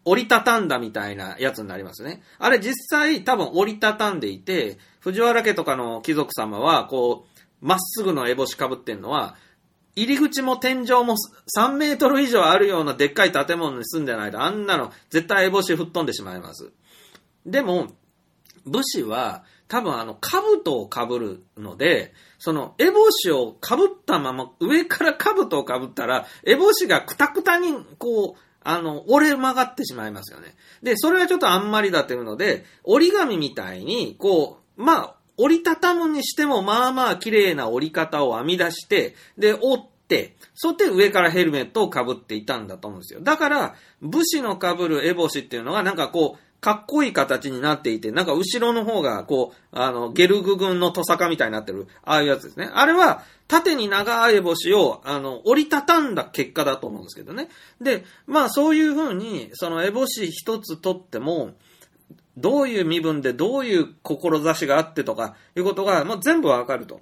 折りたたんだみたいなやつになりますね。あれ実際多分折りたたんでいて、藤原家とかの貴族様は、こう、まっすぐの烏帽子かぶってんのは、入り口も天井も3メートル以上あるようなでっかい建物に住んでないと、あんなの絶対烏帽子吹っ飛んでしまいます。でも、武士は多分あの、兜を被るので、その、烏帽子を被ったまま、上から兜を被ったら、烏帽子がくたくたに、こう、あの、折れ曲がってしまいますよね。で、それはちょっとあんまりだというので、折り紙みたいに、こう、まあ、折りたたむにしても、まあまあ綺麗な折り方を編み出して、で、折って、そして上からヘルメットを被っていたんだと思うんですよ。だから、武士の被る烏帽子っていうのは、なんかこう、かっこいい形になっていて、なんか後ろの方が、こう、あの、ゲルグ軍のトサカみたいになってる、ああいうやつですね。あれは、縦に長い帽子を、あの、折りたたんだ結果だと思うんですけどね。で、まあそういう風に、その烏帽子一つとっても、どういう身分でどういう志があってとかいうことが、まあ、全部わかると。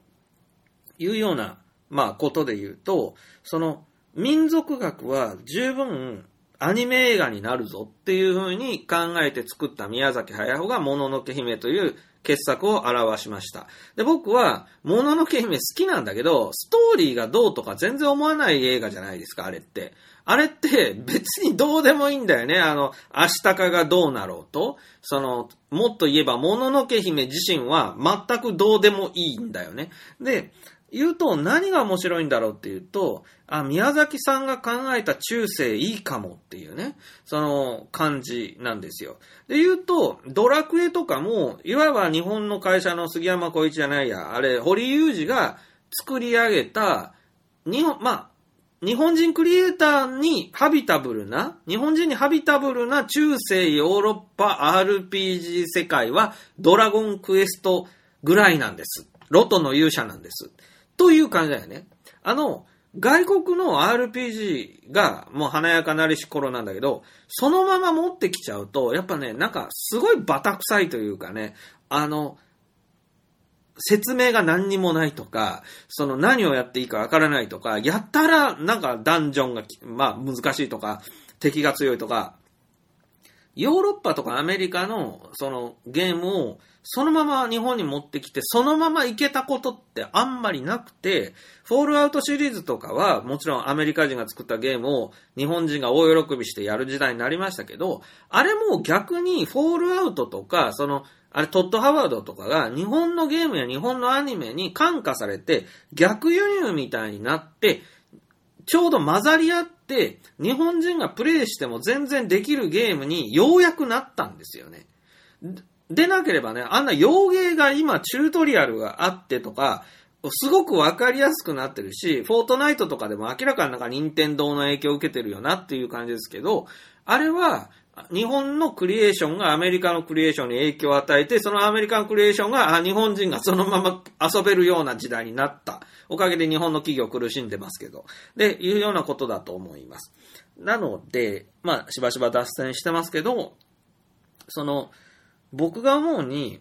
いうような、まあ、ことで言うと、その、民族学は十分アニメ映画になるぞっていう風に考えて作った宮崎駿がもののけ姫という傑作を表しました。で、僕は、もののけ姫好きなんだけど、ストーリーがどうとか全然思わない映画じゃないですか、あれって。あれって別にどうでもいいんだよね。あの、明日かがどうなろうと。その、もっと言えば、もののけ姫自身は全くどうでもいいんだよね。で、言うと何が面白いんだろうっていうと、あ、宮崎さんが考えた中世いいかもっていうね、その感じなんですよ。で言うと、ドラクエとかも、いわば日本の会社の杉山小一じゃないや、あれ、堀裕二が作り上げた、日本、まあ、日本人クリエイターにハビタブルな、日本人にハビタブルな中世ヨーロッパ RPG 世界はドラゴンクエストぐらいなんです。ロトの勇者なんです。という感じだよね。あの、外国の RPG がもう華やかなりし頃なんだけど、そのまま持ってきちゃうと、やっぱね、なんかすごいバタ臭いというかね、あの、説明が何にもないとか、その何をやっていいかわからないとか、やったらなんかダンジョンが、まあ難しいとか、敵が強いとか、ヨーロッパとかアメリカのそのゲームをそのまま日本に持ってきて、そのままいけたことってあんまりなくて、フォールアウトシリーズとかは、もちろんアメリカ人が作ったゲームを日本人が大喜びしてやる時代になりましたけど、あれも逆にフォールアウトとか、その、あれ、トッド・ハワードとかが日本のゲームや日本のアニメに感化されて、逆輸入みたいになって、ちょうど混ざり合って、日本人がプレイしても全然できるゲームにようやくなったんですよね。でなければね、あんな洋芸が今チュートリアルがあってとか、すごくわかりやすくなってるし、フォートナイトとかでも明らかになんか任天堂の影響を受けてるよなっていう感じですけど、あれは日本のクリエーションがアメリカのクリエーションに影響を与えて、そのアメリカのクリエーションが日本人がそのまま遊べるような時代になった。おかげで日本の企業苦しんでますけど。で、いうようなことだと思います。なので、まあ、しばしば脱線してますけど、その、僕が思うに、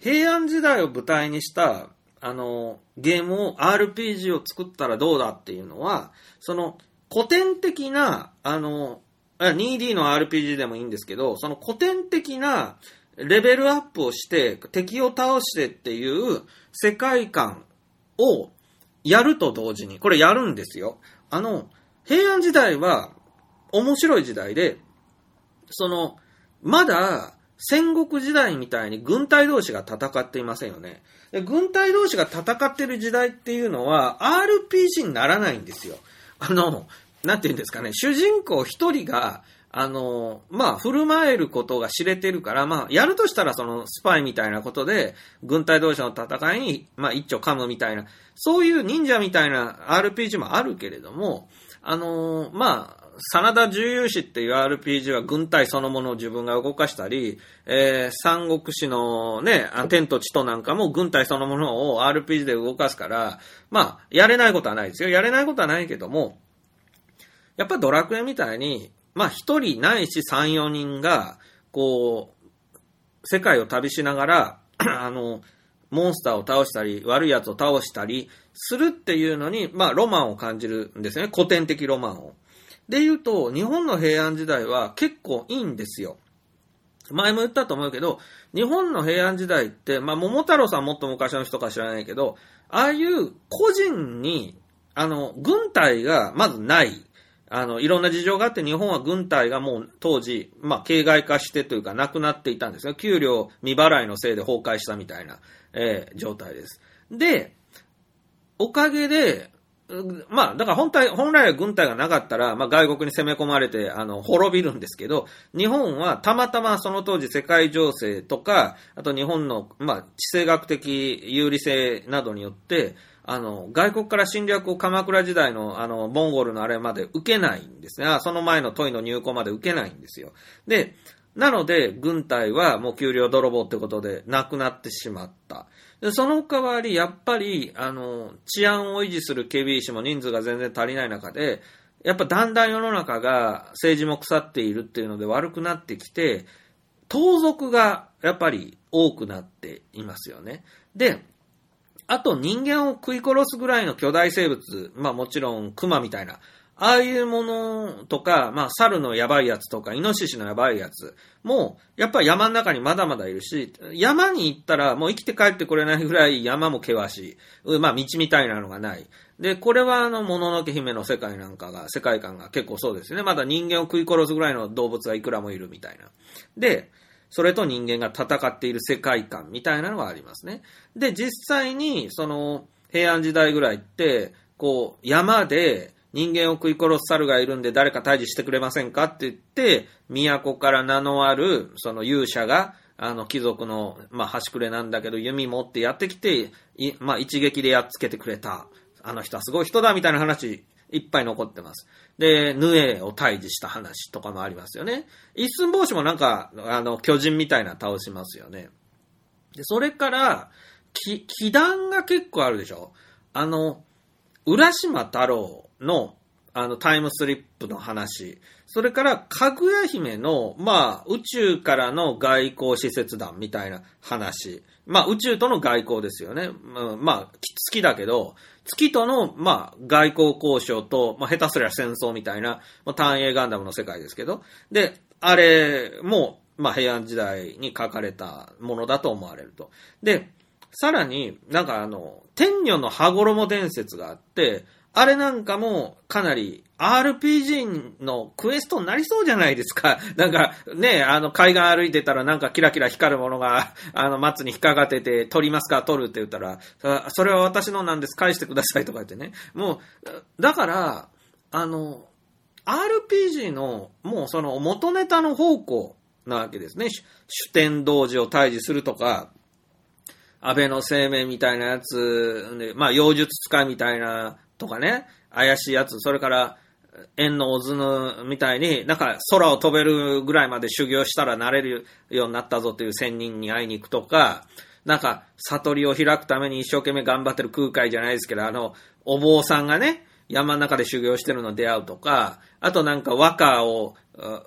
平安時代を舞台にした、あの、ゲームを、RPG を作ったらどうだっていうのは、その、古典的な、あの、2D の RPG でもいいんですけど、その古典的なレベルアップをして、敵を倒してっていう世界観をやると同時に、これやるんですよ。あの、平安時代は面白い時代で、その、まだ戦国時代みたいに軍隊同士が戦っていませんよね。で軍隊同士が戦ってる時代っていうのは RPG にならないんですよ。あの、なんて言うんですかね、主人公一人が、あの、まあ、振る舞えることが知れてるから、まあ、やるとしたらそのスパイみたいなことで、軍隊同士の戦いに、まあ、一丁噛むみたいな、そういう忍者みたいな RPG もあるけれども、あのまあ、真田重勇士っていう RPG は軍隊そのものを自分が動かしたり、えー、三国志のね、天と地となんかも軍隊そのものを RPG で動かすから、まあ、やれないことはないですよ。やれないことはないけども、やっぱドラクエみたいに、まあ一人ないし三、四人が、こう、世界を旅しながら、*clears throat* あの、モンスターを倒したり、悪い奴を倒したりするっていうのに、まあロマンを感じるんですよね。古典的ロマンを。で言うと、日本の平安時代は結構いいんですよ。前も言ったと思うけど、日本の平安時代って、まあ、桃太郎さんもっと昔の人か知らないけど、ああいう個人に、あの、軍隊がまずない。あの、いろんな事情があって日本は軍隊がもう当時、まあ、形骸化してというかなくなっていたんですが、給料未払いのせいで崩壊したみたいな、えー、状態です。で、おかげで、まあ、だから本体、本来は軍隊がなかったら、まあ外国に攻め込まれて、あの、滅びるんですけど、日本はたまたまその当時世界情勢とか、あと日本の、まあ、地政学的有利性などによって、あの、外国から侵略を鎌倉時代の、あの、モンゴルのあれまで受けないんですね。その前の問いの入港まで受けないんですよ。で、なので、軍隊はもう給料泥棒ってことでなくなってしまった。で、その代わり、やっぱり、あの、治安を維持する警備士も人数が全然足りない中で、やっぱだんだん世の中が政治も腐っているっていうので悪くなってきて、盗賊がやっぱり多くなっていますよね。で、あと人間を食い殺すぐらいの巨大生物、まあもちろん熊みたいな、ああいうものとか、まあ猿のやばいやつとか、イノシシのやばいやつも、やっぱり山の中にまだまだいるし、山に行ったらもう生きて帰ってこれないぐらい山も険しい。まあ道みたいなのがない。で、これはあの、もののけ姫の世界なんかが、世界観が結構そうですね。まだ人間を食い殺すぐらいの動物がいくらもいるみたいな。で、それと人間が戦っている世界観みたいなのがありますね。で、実際に、その、平安時代ぐらいって、こう、山で人間を食い殺す猿がいるんで誰か退治してくれませんかって言って、都から名のある、その勇者が、あの、貴族の、まあ、端くれなんだけど、弓持ってやってきて、まあ、一撃でやっつけてくれた。あの人はすごい人だみたいな話いっぱい残ってます。で、ヌエを退治した話とかもありますよね。一寸法師もなんか、あの、巨人みたいな倒しますよね。で、それから、き、祈願が結構あるでしょあの、浦島太郎の、あの、タイムスリップの話。それから、かぐや姫の、まあ、宇宙からの外交使節団みたいな話。まあ、宇宙との外交ですよね。まあ、好きだけど、月との、まあ、外交交渉と、まあ、下手すりゃ戦争みたいな、まあ、単影ガンダムの世界ですけど、で、あれも、まあ、平安時代に書かれたものだと思われると。で、さらに、なんかあの、天女の羽衣伝説があって、あれなんかもかなり RPG のクエストになりそうじゃないですか。*laughs* なんかね、あの海岸歩いてたらなんかキラキラ光るものが *laughs* あの松に引っかかってて取りますか取るって言ったら、それは私のなんです返してくださいとか言ってね。もう、だから、あの、RPG のもうその元ネタの方向なわけですね。主典同時を退治するとか、安倍の生命みたいなやつ、まあ、妖術使いみたいなとかね、怪しいやつ、それから、縁のおずぬみたいに、なんか空を飛べるぐらいまで修行したらなれるようになったぞという仙人に会いに行くとか、なんか悟りを開くために一生懸命頑張ってる空海じゃないですけど、あの、お坊さんがね、山の中で修行してるの出会うとか、あとなんか和歌を、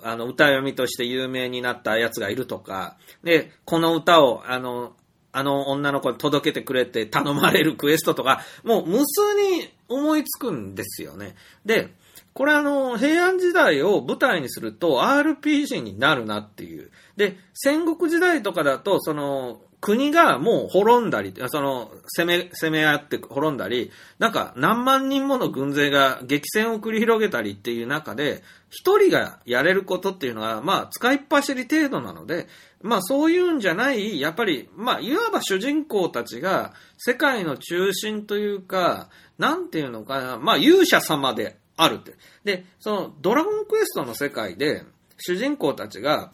あの、歌読みとして有名になったやつがいるとか、で、この歌を、あの、あの女の子に届けてくれって頼まれるクエストとか、もう無数に思いつくんですよね。で、これあの、平安時代を舞台にすると RPG になるなっていう。で、戦国時代とかだと、その、国がもう滅んだり、その、攻め、攻め合って滅んだり、なんか何万人もの軍勢が激戦を繰り広げたりっていう中で、一人がやれることっていうのは、まあ、使いっ走り程度なので、まあ、そういうんじゃない、やっぱり、まあ、いわば主人公たちが世界の中心というか、なんていうのかな、まあ、勇者様であるって。で、その、ドラゴンクエストの世界で、主人公たちが、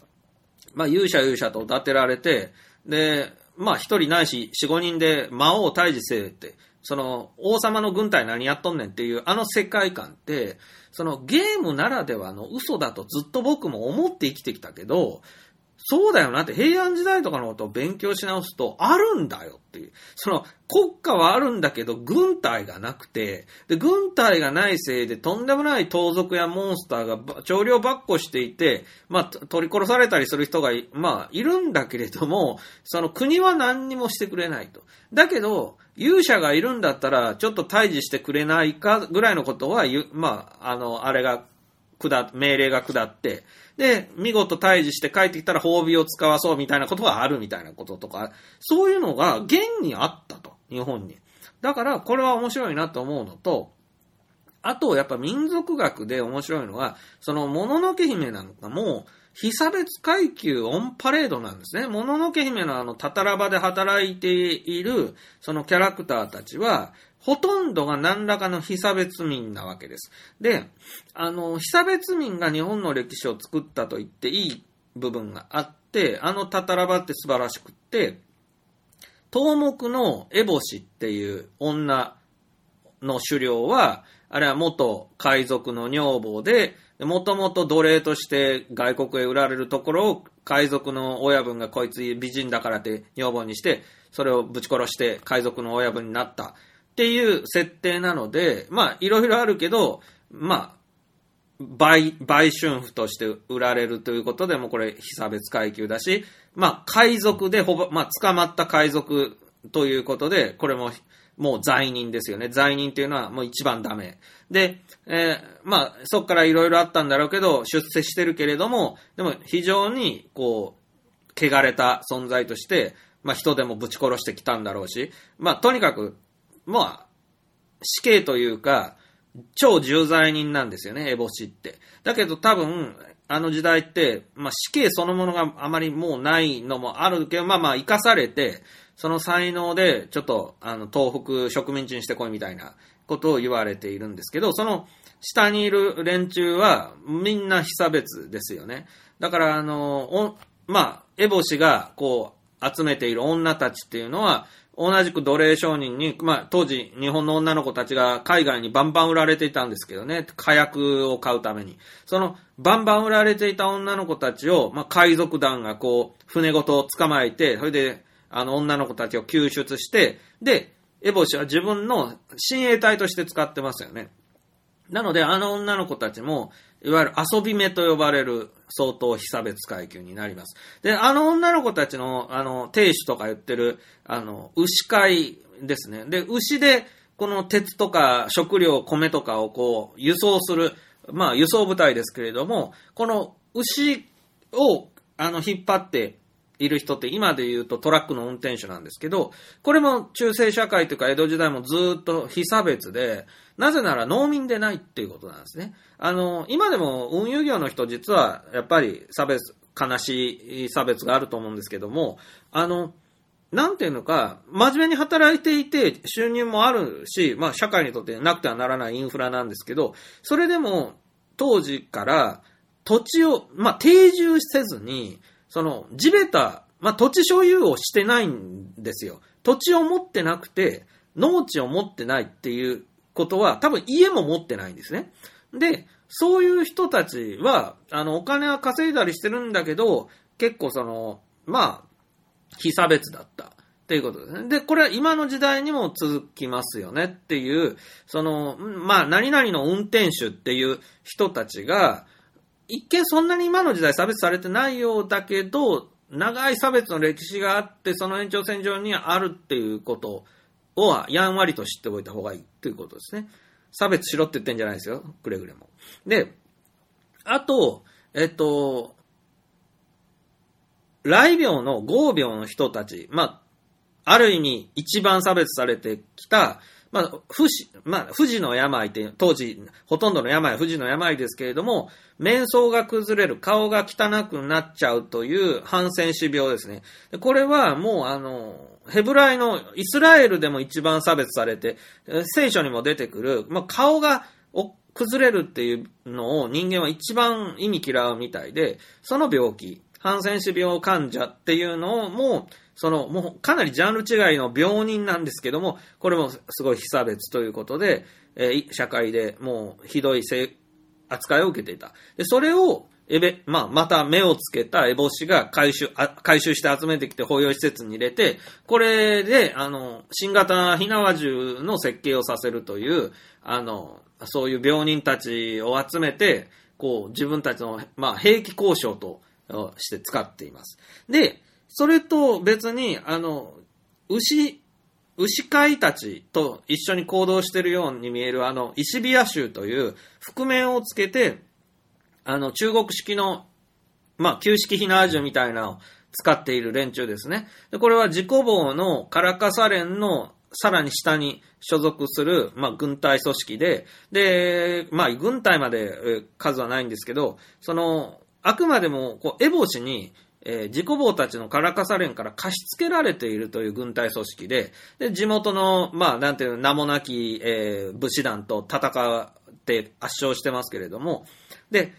まあ、勇者勇者と立てられて、で、まあ一人ないし四五人で魔王を退治せえって、その王様の軍隊何やっとんねんっていうあの世界観って、そのゲームならではの嘘だとずっと僕も思って生きてきたけど、そうだよなって、平安時代とかのことを勉強し直すと、あるんだよっていう。その、国家はあるんだけど、軍隊がなくて、で、軍隊がないせいで、とんでもない盗賊やモンスターが長量ばっこしていて、まあ、取り殺されたりする人が、まあ、いるんだけれども、その国は何にもしてくれないと。だけど、勇者がいるんだったら、ちょっと退治してくれないかぐらいのことは、まあ、あの、あれが、下、命令が下って、で、見事退治して帰ってきたら褒美を使わそうみたいなことがあるみたいなこととか、そういうのが現にあったと、日本に。だから、これは面白いなと思うのと、あと、やっぱ民族学で面白いのは、その、もののけ姫なんかも、被差別階級オンパレードなんですね。もののけ姫のあの、たたらばで働いている、そのキャラクターたちは、ほとんどが何らかの被差別民なわけです。で、あの、被差別民が日本の歴史を作ったと言っていい部分があって、あのタタラバって素晴らしくって、東目のエボシっていう女の狩猟は、あれは元海賊の女房で、もともと奴隷として外国へ売られるところを海賊の親分がこいつ美人だからって女房にして、それをぶち殺して海賊の親分になった。っていう設定なので、まあ、いろいろあるけど、まあ、売、売春婦として売られるということでもうこれ、被差別階級だし、まあ、海賊でほぼ、まあ、捕まった海賊ということで、これももう罪人ですよね。罪人っていうのはもう一番ダメ。で、えーまあ、そこからいろいろあったんだろうけど、出世してるけれども、でも非常に、こう、汚れた存在として、まあ人でもぶち殺してきたんだろうし、まあとにかく、まあ、死刑というか、超重罪人なんですよね、エボシって。だけど多分、あの時代って、まあ死刑そのものがあまりもうないのもあるけど、まあまあ生かされて、その才能でちょっと、あの、東北植民地にしてこいみたいなことを言われているんですけど、その下にいる連中はみんな被差別ですよね。だから、あの、まあ、エボシがこう集めている女たちっていうのは、同じく奴隷商人に、まあ、当時、日本の女の子たちが海外にバンバン売られていたんですけどね、火薬を買うために。その、バンバン売られていた女の子たちを、まあ、海賊団がこう、船ごと捕まえて、それで、あの、女の子たちを救出して、で、エボシは自分の親衛隊として使ってますよね。なので、あの女の子たちも、いわゆる遊び目と呼ばれる相当被差別階級になります。で、あの女の子たちの、あの、亭主とか言ってる、あの、牛飼いですね。で、牛で、この鉄とか食料、米とかをこう、輸送する、まあ、輸送部隊ですけれども、この牛を、あの、引っ張って、いる人って今で言うとトラックの運転手なんですけど、これも中世社会というか江戸時代もずっと非差別で、なぜなら農民でないっていうことなんですね。あの、今でも運輸業の人実はやっぱり差別、悲しい差別があると思うんですけども、あの、なんていうのか、真面目に働いていて収入もあるし、まあ社会にとってなくてはならないインフラなんですけど、それでも当時から土地を、まあ定住せずに、その地べた、まあ土地所有をしてないんですよ。土地を持ってなくて、農地を持ってないっていうことは、多分家も持ってないんですね。で、そういう人たちは、あの、お金は稼いだりしてるんだけど、結構その、まあ、非差別だった。っていうことですね。で、これは今の時代にも続きますよねっていう、その、まあ、何々の運転手っていう人たちが、一見そんなに今の時代差別されてないようだけど、長い差別の歴史があって、その延長線上にあるっていうことをやんわりと知っておいた方がいいということですね。差別しろって言ってんじゃないですよ。くれぐれも。で、あと、えっと、来病の合病の人たち、まあ、ある意味一番差別されてきた、まあ、不死、まあ、不治の病って、当時、ほとんどの病は不治の病ですけれども、面相が崩れる、顔が汚くなっちゃうというハンセン氏病ですね。これはもう、あの、ヘブライのイスラエルでも一番差別されて、聖書にも出てくる、まあ、顔が崩れるっていうのを人間は一番意味嫌うみたいで、その病気、ハンセン氏病患者っていうのをもう、その、もうかなりジャンル違いの病人なんですけども、これもすごい非差別ということで、えー社会でもうひどいせ扱いを受けていた。で、それを、エベ、まあ、また目をつけたエボシが回収、あ回収して集めてきて保養施設に入れて、これで、あの、新型火縄銃の設計をさせるという、あの、そういう病人たちを集めて、こう、自分たちの、まあ、兵器交渉として使っています。で、それと別に、あの、牛、牛飼いたちと一緒に行動してるように見えるあの、石ビア州という覆面をつけて、あの、中国式の、まあ、旧式ヒナージュみたいなのを使っている連中ですね。でこれは自己棒のカラカサ連のさらに下に所属する、まあ、軍隊組織で、で、まあ、軍隊まで数はないんですけど、その、あくまでも、こう、エボシに、えー自己棒たちのカラカサ連から貸し付けられているという軍隊組織で、で、地元の、まあ、なんていう、名もなき、えー武士団と戦って圧勝してますけれども、で、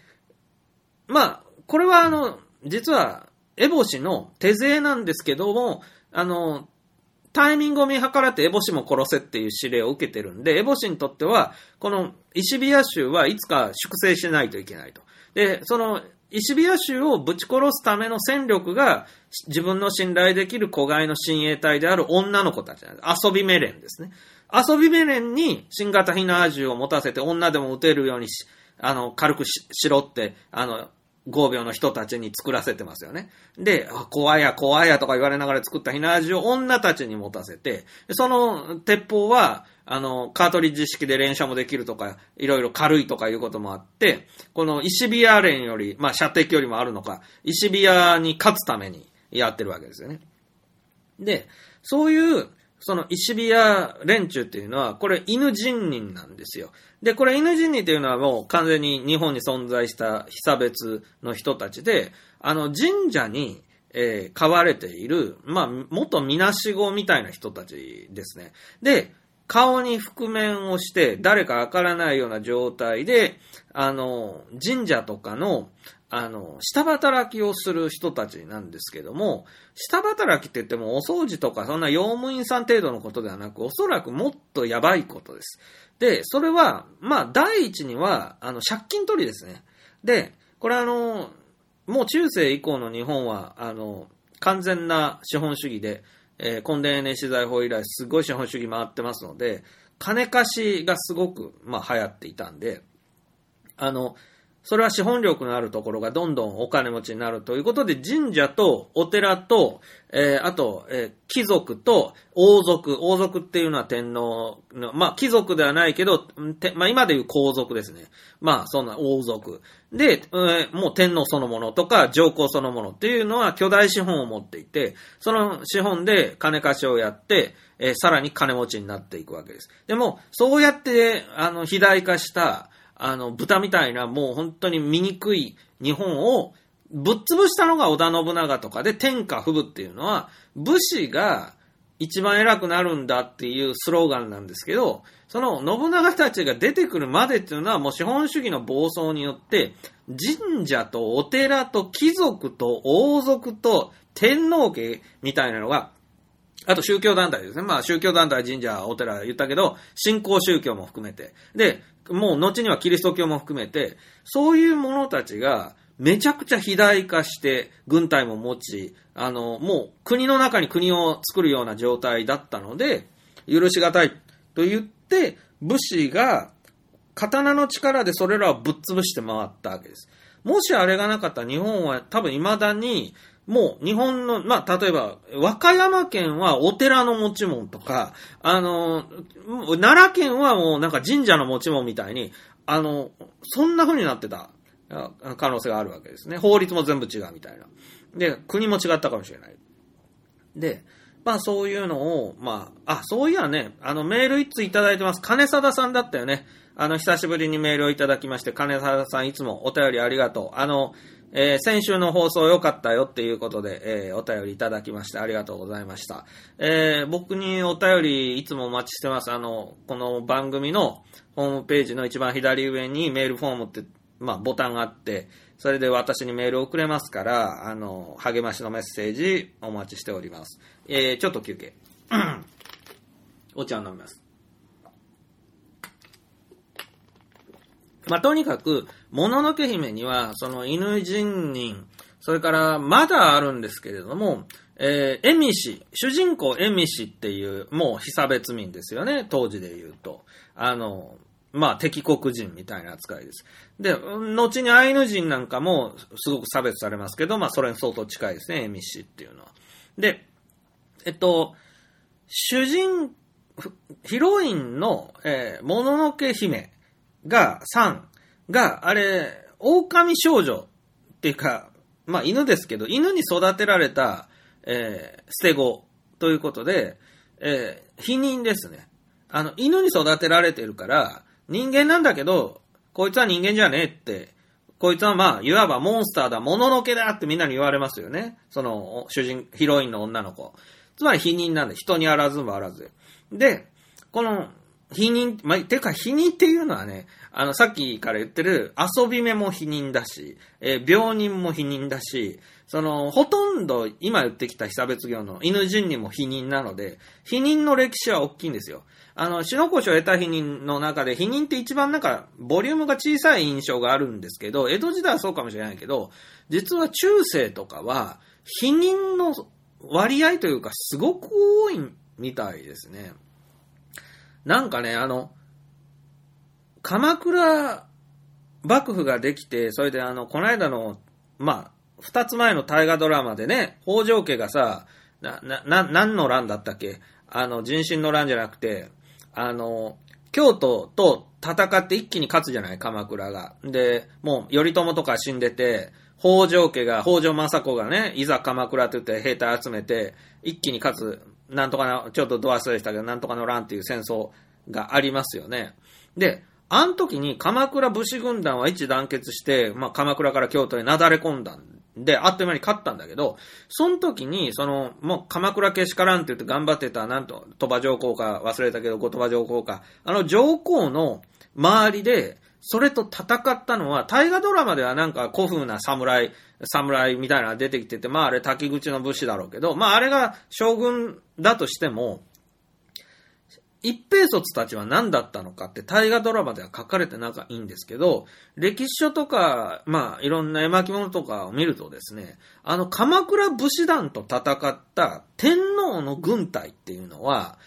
まあ、これはあの、実は、エボシの手勢なんですけども、あの、タイミングを見計らってエボシも殺せっていう指令を受けてるんで、エボシにとっては、この石ビア州はいつか粛清しないといけないと。で、その石ビア州をぶち殺すための戦力が、自分の信頼できる子飼いの親衛隊である女の子たちなんです。遊びメレンですね。遊びメレンに新型ヒナー銃を持たせて女でも撃てるようにし、あの、軽くしろって、あの、合病の人たちに作らせてますよね。で、怖いや怖いやとか言われながら作った火縄銃を女たちに持たせて、その鉄砲は、あの、カートリッジ式で連射もできるとか、いろいろ軽いとかいうこともあって、この石ビア連より、まあ射程距離もあるのか、石ビアに勝つためにやってるわけですよね。で、そういう、その石ビア連中っていうのは、これ犬人人なんですよ。で、これ犬人人っていうのはもう完全に日本に存在した被差別の人たちで、あの神社に、えー、飼われている、まあ、元みなしごみたいな人たちですね。で、顔に覆面をして、誰かわからないような状態で、あの、神社とかの、あの、下働きをする人たちなんですけども、下働きって言ってもお掃除とかそんな用務員さん程度のことではなく、おそらくもっとやばいことです。で、それは、まあ、第一には、あの、借金取りですね。で、これあの、もう中世以降の日本は、あの、完全な資本主義で、えー、コンデネ資材法以来、すごい資本主義回ってますので、金貸しがすごく、まあ、流行っていたんで、あの、それは資本力のあるところがどんどんお金持ちになるということで、神社とお寺と、えー、あと、えー、貴族と王族、王族っていうのは天皇の、まあ貴族ではないけど、まあ今でいう皇族ですね。まあそんな王族。で、えー、もう天皇そのものとか上皇そのものっていうのは巨大資本を持っていて、その資本で金貸しをやって、え、さらに金持ちになっていくわけです。でも、そうやって、あの、肥大化した、あの、豚みたいなもう本当に醜い日本をぶっ潰したのが織田信長とかで天下不武っていうのは武士が一番偉くなるんだっていうスローガンなんですけど、その信長たちが出てくるまでっていうのはもう資本主義の暴走によって神社とお寺と貴族と王族と天皇家みたいなのがあと宗教団体ですね。まあ宗教団体、神社、お寺言ったけど、信仰宗教も含めて。で、もう後にはキリスト教も含めて、そういう者たちがめちゃくちゃ肥大化して軍隊も持ち、あの、もう国の中に国を作るような状態だったので、許しがたいと言って、武士が刀の力でそれらをぶっ潰して回ったわけです。もしあれがなかったら日本は多分未だにもう日本の、まあ、例えば、和歌山県はお寺の持ち物とか、あの、奈良県はもうなんか神社の持ち物みたいに、あの、そんな風になってた可能性があるわけですね。法律も全部違うみたいな。で、国も違ったかもしれない。で、まあそういうのを、まあ、あ、そういやね、あのメール一通いただいてます。金貞さんだったよね。あの、久しぶりにメールをいただきまして、金貞さんいつもお便りありがとう。あの、えー、先週の放送良かったよっていうことで、えー、お便りいただきましてありがとうございました。えー、僕にお便りいつもお待ちしてます。あの、この番組のホームページの一番左上にメールフォームって、まあ、ボタンがあって、それで私にメールを送れますから、あの、励ましのメッセージお待ちしております。えー、ちょっと休憩。*coughs* お茶を飲みます。まあ、とにかく、もののけ姫には、その犬人人、それからまだあるんですけれども、えー、エミシ、主人公エミシっていう、もう被差別民ですよね、当時で言うと。あの、まあ、敵国人みたいな扱いです。で、後にアイヌ人なんかもすごく差別されますけど、まあ、それに相当近いですね、エミシっていうのは。で、えっと、主人、ヒロインの、えー、もののけ姫が、さんが、あれ、狼少女っていうか、まあ犬ですけど、犬に育てられた、えー、捨て子ということで、えー、否認ですね。あの、犬に育てられてるから、人間なんだけど、こいつは人間じゃねえって、こいつはまあ、いわばモンスターだ、もののけだってみんなに言われますよね。その、主人、ヒロインの女の子。つまり否認なんで、人にあらずもあらず。で、この、否認、まあ、てか否認っていうのはね、あの、さっきから言ってる遊び目も否認だし、えー、病人も否認だし、その、ほとんど今言ってきた被差別業の犬人にも否認なので、否認の歴史は大きいんですよ。あの、死の腰を得た否認の中で、否認って一番なんか、ボリュームが小さい印象があるんですけど、江戸時代はそうかもしれないけど、実は中世とかは、否認の割合というか、すごく多いみたいですね。なんかね、あの、鎌倉幕府ができて、それであの、この間のまあ、二つ前の大河ドラマでね、北条家がさ、な、な、な、何の乱だったっけ？あの、人心の乱じゃなくて、あの、京都と戦って一気に勝つじゃない、鎌倉が。で、もう、頼朝とか死んでて、北条家が、北条政子がね、いざ鎌倉って言って兵隊集めて、一気に勝つ、なんとかな、ちょっとドアスでしたけど、なんとかの乱っていう戦争がありますよね。で、あの時に鎌倉武士軍団は一致団結して、まあ、鎌倉から京都になだれ込んだんで、あっという間に勝ったんだけど、その時に、その、もう鎌倉けしからんって言って頑張ってた、なんと、鳥羽上皇か忘れたけど、後鳥羽上皇か、あの上皇の周りで、それと戦ったのは、大河ドラマではなんか古風な侍、侍みたいなのが出てきてて、まああれ滝口の武士だろうけど、まああれが将軍だとしても、一平卒たちは何だったのかって大河ドラマでは書かれてなんかいいんですけど、歴史書とか、まあいろんな絵巻物とかを見るとですね、あの鎌倉武士団と戦った天皇の軍隊っていうのは、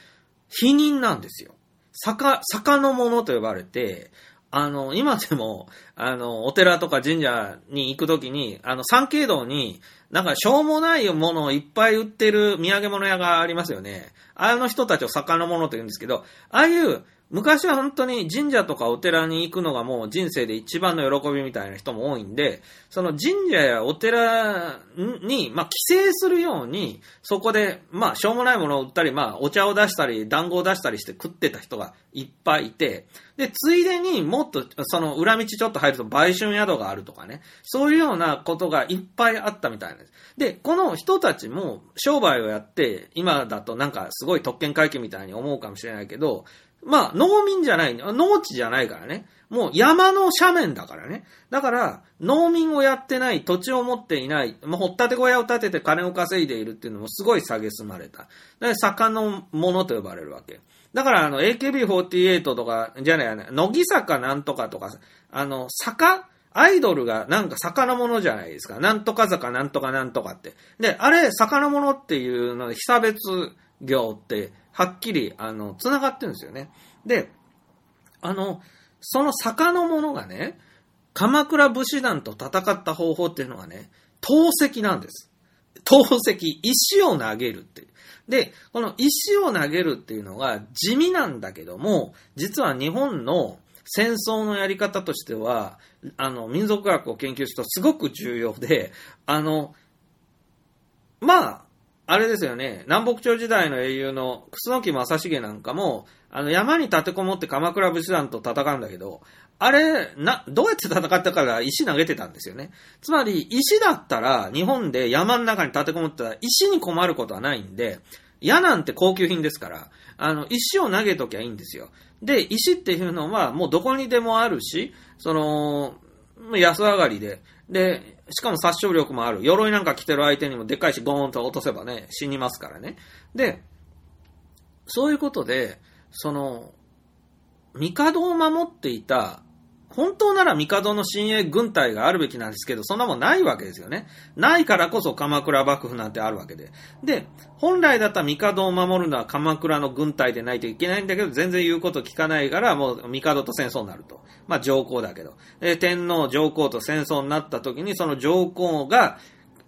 否認なんですよ。坂、坂の者と呼ばれて、あの、今でも、あの、お寺とか神社に行くときに、あの、三景堂に、なんか、しょうもないものをいっぱい売ってる土産物屋がありますよね。あの人たちを魚物と言うんですけど、ああいう、昔は本当に神社とかお寺に行くのがもう人生で一番の喜びみたいな人も多いんで、その神社やお寺に、まあ、帰省するように、そこで、まあ、しょうもないものを売ったり、まあ、お茶を出したり、団子を出したりして食ってた人がいっぱいいて、で、ついでにもっと、その裏道ちょっと入ると売春宿があるとかね、そういうようなことがいっぱいあったみたいなんです。で、この人たちも商売をやって、今だとなんかすごい特権階級みたいに思うかもしれないけど、まあ、農民じゃない、農地じゃないからね。もう山の斜面だからね。だから、農民をやってない、土地を持っていない、もう掘ったて小屋を建てて金を稼いでいるっていうのもすごい蔑まれた。で、坂の者と呼ばれるわけ。だから、あの、AKB48 とか、じゃないやね、乃木坂なんとかとか、あの、坂アイドルがなんか坂のものじゃないですか。なんとか坂なんとかなんとかって。で、あれ、坂のものっていうので、被差別業って、はっきり、あの、繋がってるんですよね。で、あの、その坂のものがね、鎌倉武士団と戦った方法っていうのがね、投石なんです。投石、石を投げるっていう。で、この石を投げるっていうのが地味なんだけども、実は日本の戦争のやり方としては、あの、民族学を研究するとすごく重要で、あの、まあ、あれですよね、南北朝時代の英雄の楠木正成なんかも、あの、山に立てこもって鎌倉武士団と戦うんだけど、あれ、な、どうやって戦ったから石投げてたんですよね。つまり、石だったら、日本で山の中に立てこもったら、石に困ることはないんで、矢なんて高級品ですから、あの、石を投げときゃいいんですよ。で、石っていうのは、もうどこにでもあるし、その、安上がりで、で、しかも殺傷力もある。鎧なんか着てる相手にもでっかいし、ゴーンと落とせばね、死にますからね。で、そういうことで、その、帝を守っていた、本当なら帝の親衛軍隊があるべきなんですけど、そんなもんないわけですよね。ないからこそ鎌倉幕府なんてあるわけで。で、本来だったら帝を守るのは鎌倉の軍隊でないといけないんだけど、全然言うこと聞かないから、もう帝と戦争になると。まあ上皇だけど。で、天皇上皇と戦争になった時に、その上皇が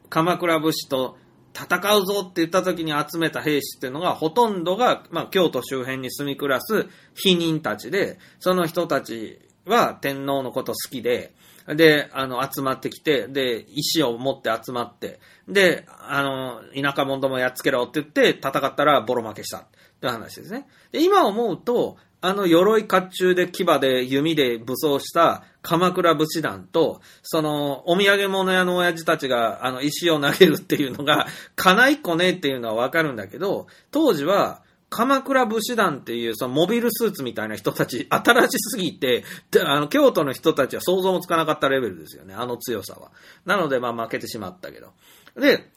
鎌倉武士と戦うぞって言った時に集めた兵士っていうのが、ほとんどが、まあ、京都周辺に住み暮らす非人たちで、その人たちは天皇のこと好きで、で、あの、集まってきて、で、石を持って集まって、で、あの、田舎者どもやっつけろって言って戦ったらボロ負けしたって話ですね。で、今思うと、あの鎧甲冑で牙で弓で武装した鎌倉武士団と、そのお土産物屋の親父たちがあの石を投げるっていうのが、かないっこねえっていうのはわかるんだけど、当時は鎌倉武士団っていうそのモビルスーツみたいな人たち、*laughs* 新しすぎて、あの京都の人たちは想像もつかなかったレベルですよね、あの強さは。なのでまあ負けてしまったけど。で、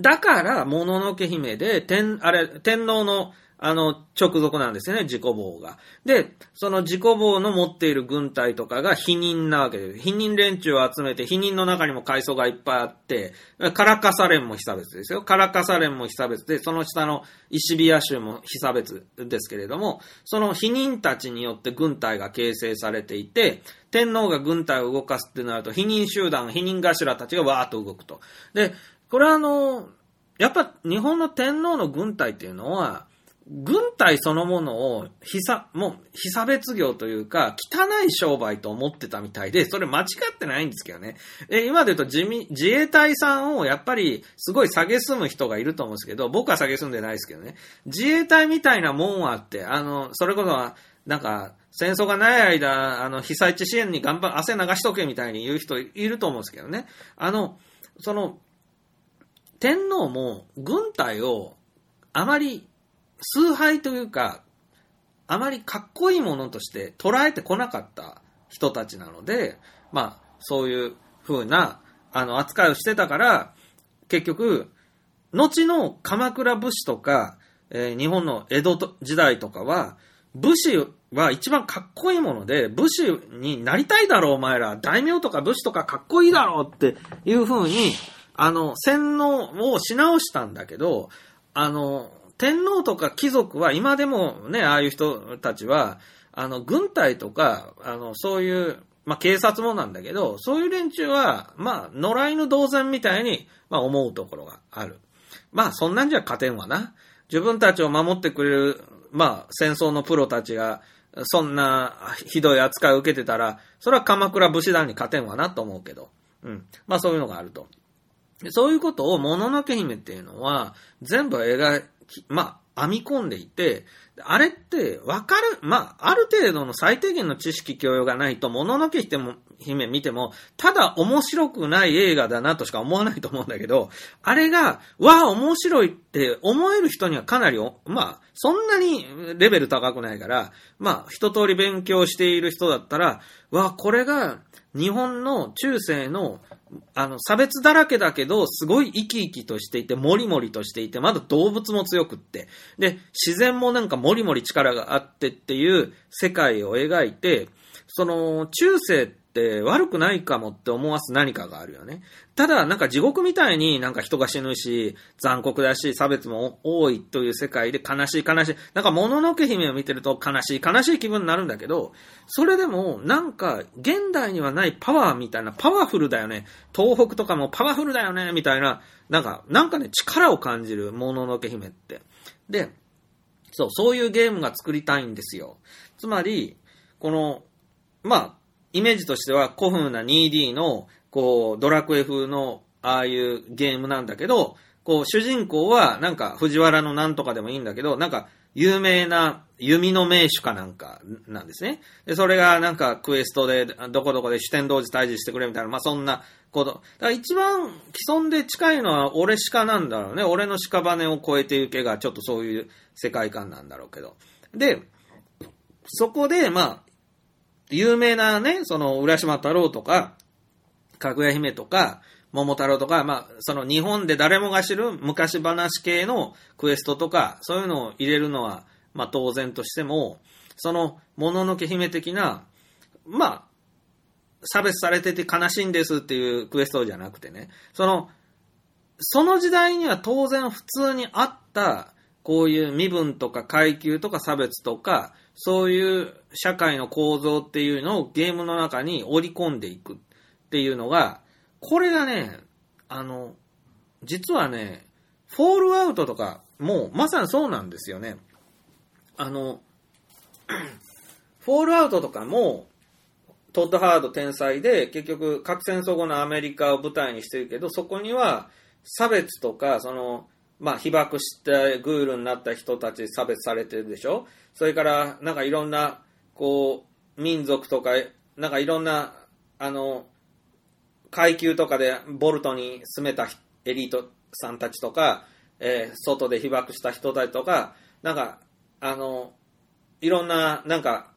だから、もののけ姫で、天、あれ、天皇の、あの、直属なんですよね、自己棒が。で、その自己棒の持っている軍隊とかが否認なわけです。否認連中を集めて、否認の中にも階層がいっぱいあって、カラカサ連も被差別ですよ。カラカサ連も被差別で、その下の石ビア州も被差別ですけれども、その否認たちによって軍隊が形成されていて、天皇が軍隊を動かすってなると、否認集団、否認頭たちがわーっと動くと。で、これはあの、やっぱ日本の天皇の軍隊っていうのは、軍隊そのものを、ひさ、もう、被差別業というか、汚い商売と思ってたみたいで、それ間違ってないんですけどね。え、今で言うと自民自衛隊さんをやっぱり、すごい下げすむ人がいると思うんですけど、僕は下げすんでないですけどね。自衛隊みたいなもんはあって、あの、それこそは、なんか、戦争がない間、あの、被災地支援に頑張、汗流しとけみたいに言う人いると思うんですけどね。あの、その、天皇も軍隊をあまり崇拝というか、あまりかっこいいものとして捉えてこなかった人たちなので、まあ、そういう風な、あの、扱いをしてたから、結局、後の鎌倉武士とか、えー、日本の江戸時代とかは、武士は一番かっこいいもので、武士になりたいだろう、お前ら。大名とか武士とかかっこいいだろうっていう風に、あの、洗脳をし直したんだけど、あの、天皇とか貴族は今でもね、ああいう人たちは、あの、軍隊とか、あの、そういう、まあ、警察もなんだけど、そういう連中は、まあ、野良犬同然みたいに、まあ、思うところがある。まあ、そんなんじゃ勝てんわな。自分たちを守ってくれる、まあ、戦争のプロたちが、そんなひどい扱いを受けてたら、それは鎌倉武士団に勝てんわなと思うけど。うん。まあ、そういうのがあると。そういうことを、もののけ姫っていうのは、全部描まあ、編み込んでいて、あれってわかる、まあ、ある程度の最低限の知識教養がないと、もののけ姫見ても、ただ面白くない映画だなとしか思わないと思うんだけど、あれが、わあ、面白いって思える人にはかなり、まあ、そんなにレベル高くないから、まあ、一通り勉強している人だったら、わあ、これが、日本の中世のあの、差別だらけだけど、すごい生き生きとしていて、もりもりとしていて、まだ動物も強くって、で、自然もなんかもりもり力があってっていう世界を描いて、その、中世ってって悪くないかもって思わす何かがあるよね。ただ、なんか地獄みたいになんか人が死ぬし、残酷だし、差別も多いという世界で悲しい悲しい。なんかもののけ姫を見てると悲しい悲しい気分になるんだけど、それでもなんか現代にはないパワーみたいな、パワフルだよね。東北とかもパワフルだよね、みたいな、なんか、なんかね、力を感じるもののけ姫って。で、そう、そういうゲームが作りたいんですよ。つまり、この、まあ、イメージとしては古風な 2D の、こう、ドラクエ風の、ああいうゲームなんだけど、こう、主人公は、なんか、藤原のなんとかでもいいんだけど、なんか、有名な弓の名手かなんかなんですね。で、それがなんかクエストで、どこどこで主天同時退治してくれみたいな、まあそんなこと。だから一番既存で近いのは俺鹿なんだろうね。俺の屍を超えてゆけがちょっとそういう世界観なんだろうけど。で、そこで、まあ、有名なね、その、浦島太郎とか、かぐや姫とか、桃太郎とか、まあ、その日本で誰もが知る昔話系のクエストとか、そういうのを入れるのは、まあ当然としても、その、もののけ姫的な、まあ、差別されてて悲しいんですっていうクエストじゃなくてね、その、その時代には当然普通にあった、こういう身分とか階級とか差別とか、そういう社会の構造っていうのをゲームの中に織り込んでいくっていうのが、これがね、あの、実はね、フォールアウトとかもうまさにそうなんですよね。あの、*clears throat* フォールアウトとかも、トッドハード天才で、結局核戦争後のアメリカを舞台にしてるけど、そこには差別とか、その、まあ、被爆してグールになった人たち差別されてるでしょ？それから、なんかいろんな、こう、民族とか、なんかいろんな、あの、階級とかでボルトに住めたエリートさんたちとか、えー、外で被爆した人たちとか、なんか、あの、いろんな、なんか、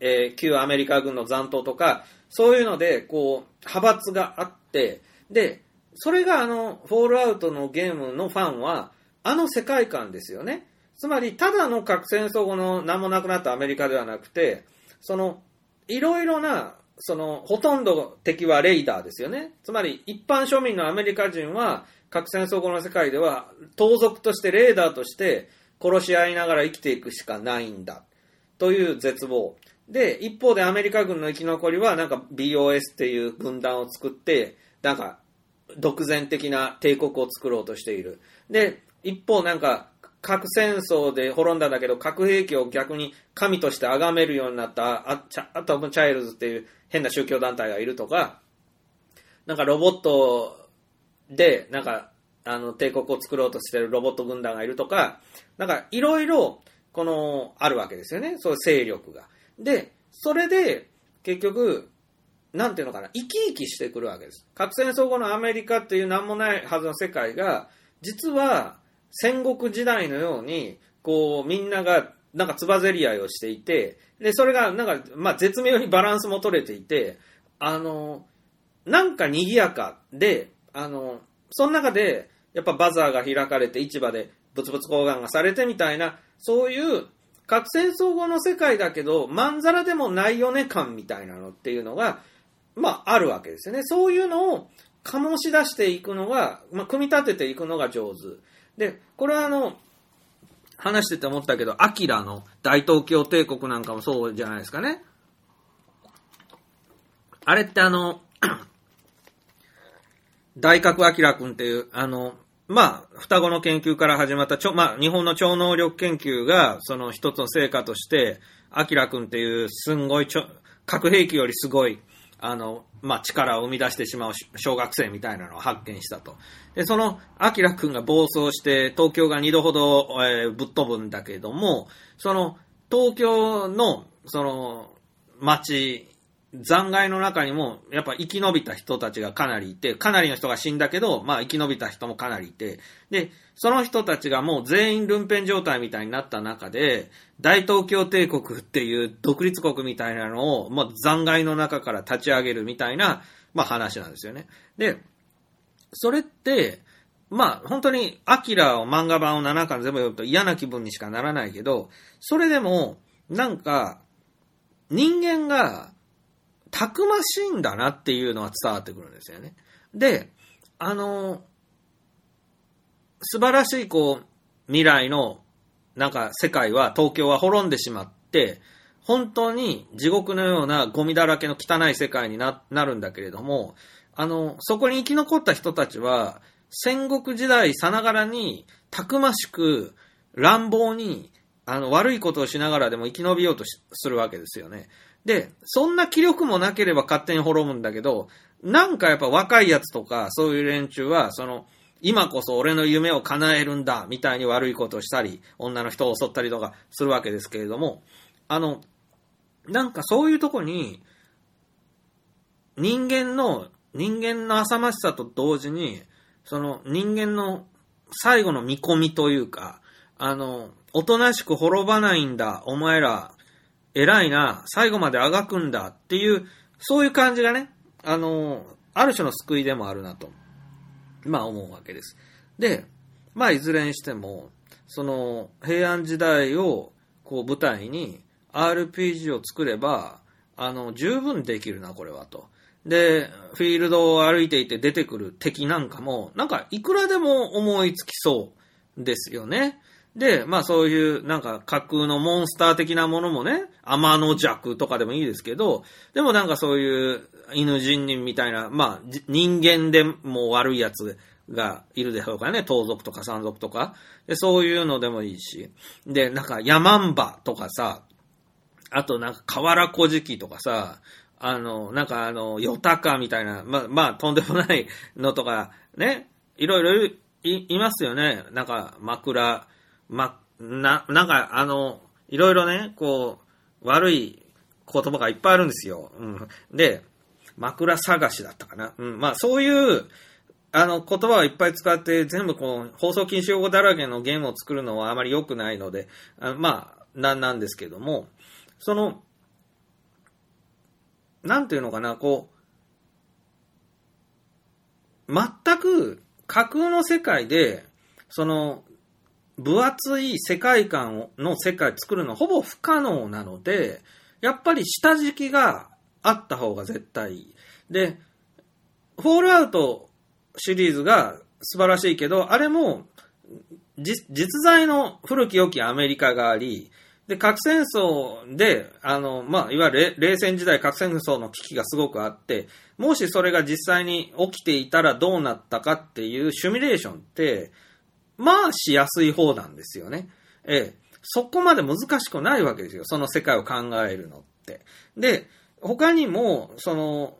えー、旧アメリカ軍の残党とか、そういうので、こう、派閥があって、で、それがあの、フォールアウトのゲームのファンは、あの世界観ですよね。つまり、ただの核戦争後の何もなくなったアメリカではなくて、その、いろいろな、その、ほとんど敵はレイダーですよね。つまり、一般庶民のアメリカ人は、核戦争後の世界では、盗賊としてレーダーとして殺し合いながら生きていくしかないんだ。という絶望。で、一方でアメリカ軍の生き残りは、なんか BOS っていう軍団を作って、なんか、独善的な帝国を作ろうとしている。で、一方なんか、核戦争で滅んだんだけど、核兵器を逆に神として崇めるようになったアチャアトム・チャイルズっていう変な宗教団体がいるとか、なんかロボットで、なんか、あの、帝国を作ろうとしてるロボット軍団がいるとか、なんか、いろいろ、この、あるわけですよね。そういう勢力が。で、それで、結局、なんていうのかな、生き生きしてくるわけです。核戦争後のアメリカっていう何もないはずの世界が、実は戦国時代のように、こう、みんなが、なんかつばぜり合いをしていて、で、それが、なんか、まあ、絶妙にバランスも取れていて、あの、なんか賑やかで、あの、その中で、やっぱバザーが開かれて、市場で物々交換がされてみたいな、そういう核戦争後の世界だけど、まんざらでもないよね感みたいなのっていうのが、まあ、あるわけですよね。そういうのを醸し出していくのが、まあ、組み立てていくのが上手。で、これはあの、話してて思ったけど、アキラの大東京帝国なんかもそうじゃないですかね。あれってあの、*clears throat* 大角明君っていう、あの、まあ、双子の研究から始まった、ちょ、まあ、日本の超能力研究が、その一つの成果として、明君っていう、すんごいちょ、核兵器よりすごい、あの、まあ、力を生み出してしまう小学生みたいなのを発見したと。で、その、明君が暴走して、東京が2度ほど、えーぶっ飛ぶんだけども、その、東京の、その、街、残骸の中にも、やっぱ生き延びた人たちがかなりいて、かなりの人が死んだけど、まあ生き延びた人もかなりいて、で、その人たちがもう全員ルンペン状態みたいになった中で、大東京帝国っていう独立国みたいなのを、まあ残骸の中から立ち上げるみたいな、まあ話なんですよね。で、それって、まあ本当に、アキラを漫画版を7巻全部読むと嫌な気分にしかならないけど、それでも、なんか、人間が、たくましいんだなっていうのは伝わってくるんですよね。で、あの、素晴らしいこう、未来の、なんか世界は、東京は滅んでしまって、本当に地獄のようなゴミだらけの汚い世界になるんだけれども、あの、そこに生き残った人たちは、戦国時代さながらに、たくましく、乱暴に、あの、悪いことをしながらでも生き延びようとするわけですよね。で、そんな気力もなければ勝手に滅ぶんだけど、なんかやっぱ若いやつとか、そういう連中は、その、今こそ俺の夢を叶えるんだ、みたいに悪いことをしたり、女の人を襲ったりとかするわけですけれども、あの、なんかそういうとこに、人間の、人間の浅ましさと同時に、その人間の最後の見込みというか、あの、おとなしく滅ばないんだ、お前ら、偉いな、最後まであがくんだっていう、そういう感じがね、あの、ある種の救いでもあるなと、まあ思うわけです。で、まあいずれにしても、その、平安時代をこう舞台に RPG を作れば、あの、十分できるな、これはと。で、フィールドを歩いていて出てくる敵なんかも、なんかいくらでも思いつきそうですよね。で、まあそういうなんか架空のモンスター的なものもね、天の弱とかでもいいですけど、でもなんかそういう犬人人みたいな、まあ人間でも悪いやつがいるでしょうからね、盗賊とか山賊とか。で、そういうのでもいいし。で、なんか山んばとかさ、あとなんか河原小敷とかさ、あの、なんかあの、ヨタカみたいな、まあ、まあ、とんでもないのとか、ね、いろいろいいますよね。なんか枕、ま、な、なんかあの、いろいろね、こう、悪い言葉がいっぱいあるんですよ。うん。で、枕探しだったかな。うん。まあ、そういう、あの、言葉をいっぱい使って、全部こう、放送禁止用語だらけのゲームを作るのはあまり良くないので、あまあ、なんなんですけども、その、なんていうのかな、こう、全く架空の世界で、その、分厚い世界観の世界作るのほぼ不可能なので、やっぱり下敷きがあった方が絶対いい。で、フォールアウトシリーズが素晴らしいけど、あれも実在の古き良きアメリカがあり、で、核戦争で、あの、まあ、いわゆる冷戦時代核戦争の危機がすごくあって、もしそれが実際に起きていたらどうなったかっていうシミュレーションって、まあしやすい方なんですよね。ええ。そこまで難しくないわけですよ。その世界を考えるのって。で、他にも、その、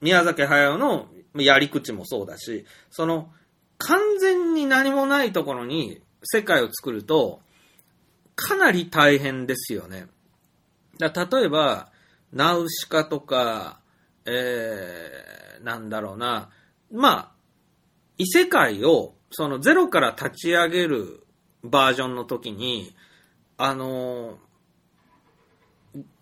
宮崎駿のやり口もそうだし、その、完全に何もないところに世界を作ると、かなり大変ですよね。だ例えば、ナウシカとか、えー、なんだろうな、まあ、異世界を、そのゼロから立ち上げるバージョンの時に、あの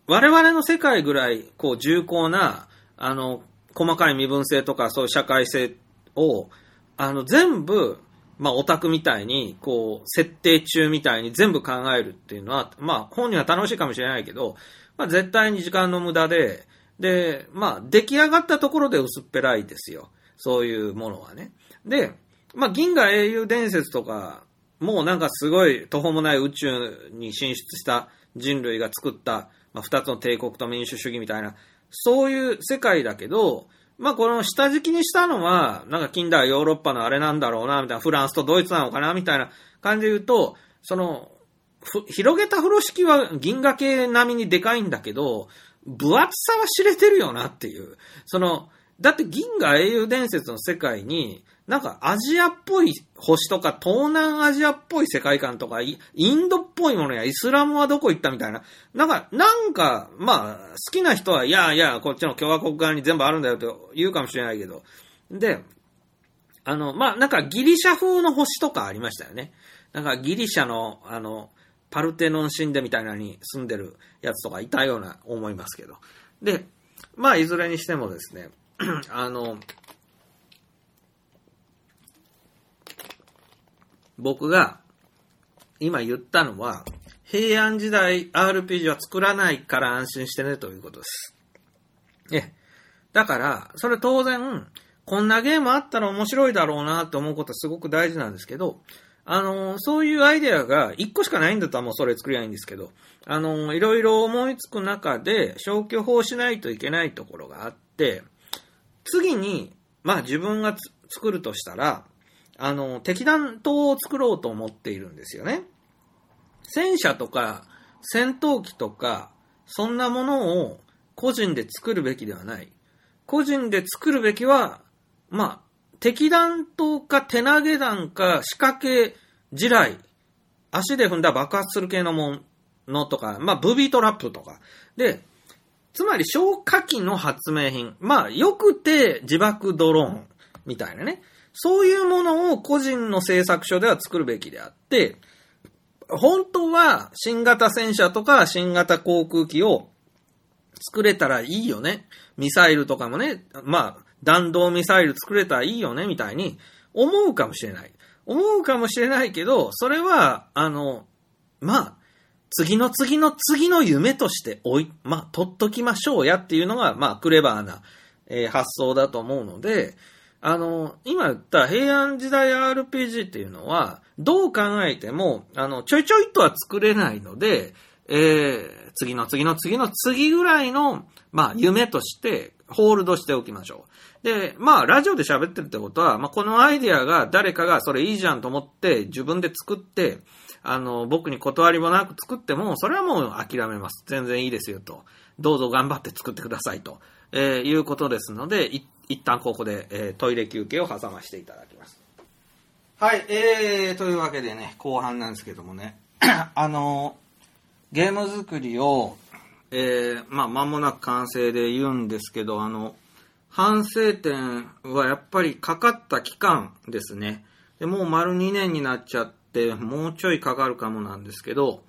我々の世界ぐらい、こう、重厚な、あの、細かい身分性とか、そういう社会性を、あの、全部、まあ、オタクみたいに、こう、設定中みたいに全部考えるっていうのは、まあ、本人は楽しいかもしれないけど、まあ、絶対に時間の無駄で、で、まあ、出来上がったところで薄っぺらいですよ。そういうものはね。で、まあ、銀河英雄伝説とか、もうなんかすごい途方もない宇宙に進出した人類が作った、まあ、二つの帝国と民主主義みたいな、そういう世界だけど、まあこの下敷きにしたのは、なんか近代ヨーロッパのあれなんだろうな、みたいな、フランスとドイツなのかな、みたいな感じで言うと、その、広げた風呂敷は銀河系並みにでかいんだけど、分厚さは知れてるよなっていう。その、だって銀河英雄伝説の世界に、なんかアジアっぽい星とか東南アジアっぽい世界観とか、インドっぽいものやイスラムはどこ行ったみたいな。なんか、なんか、まあ、好きな人は、いやいや、こっちの共和国側に全部あるんだよと言うかもしれないけど。で、あの、まあ、なんかギリシャ風の星とかありましたよね。なんかギリシャの、あの、パルテノン神殿みたいなのに住んでるやつとかいたような思いますけど。で、まあ、いずれにしてもですね、*clears throat* あの、僕が今言ったのは、平安時代 RPG は作らないから安心してねということです。え、だから、それ当然、こんなゲームあったら面白いだろうなって思うことはすごく大事なんですけど、あの、そういうアイデアが1個しかないんだったらもうそれ作りゃいいんですけど、あの、いろいろ思いつく中で消去法しないといけないところがあって、次に、まあ自分が作るとしたら、あの、敵弾頭を作ろうと思っているんですよね。戦車とか戦闘機とか、そんなものを個人で作るべきではない。個人で作るべきは、まあ、敵弾頭か手投げ弾か仕掛け地雷、足で踏んだ爆発する系のものとか、まあ、ブービートラップとか。で、つまり消火器の発明品。まあ、よくて自爆ドローンみたいなね。そういうものを個人の製作所では作るべきであって、本当は新型戦車とか新型航空機を作れたらいいよね。ミサイルとかもね、まあ、弾道ミサイル作れたらいいよね、みたいに思うかもしれない。思うかもしれないけど、それは、あの、まあ、次の次の次の夢としておい、まあ、取っときましょうやっていうのが、まあ、クレバーな、えー、発想だと思うので、あの、今言った平安時代 RPG っていうのは、どう考えても、あの、ちょいちょいとは作れないので、えー、次の次の次の次ぐらいの、まあ、夢として、ホールドしておきましょう。で、まあ、ラジオで喋ってるってことは、まあ、このアイディアが誰かがそれいいじゃんと思って自分で作って、あの、僕に断りもなく作っても、それはもう諦めます。全然いいですよと。どうぞ頑張って作ってくださいと。えー、いうことですので、一旦ここで、えー、トイレ休憩を挟ましていただきます。はい、えー、というわけでね、後半なんですけどもね、*coughs* あの、ゲーム作りを、えー、まあ、間もなく完成で言うんですけど、あの、反省点はやっぱりかかった期間ですね。でもう丸2年になっちゃって、もうちょいかかるかもなんですけど、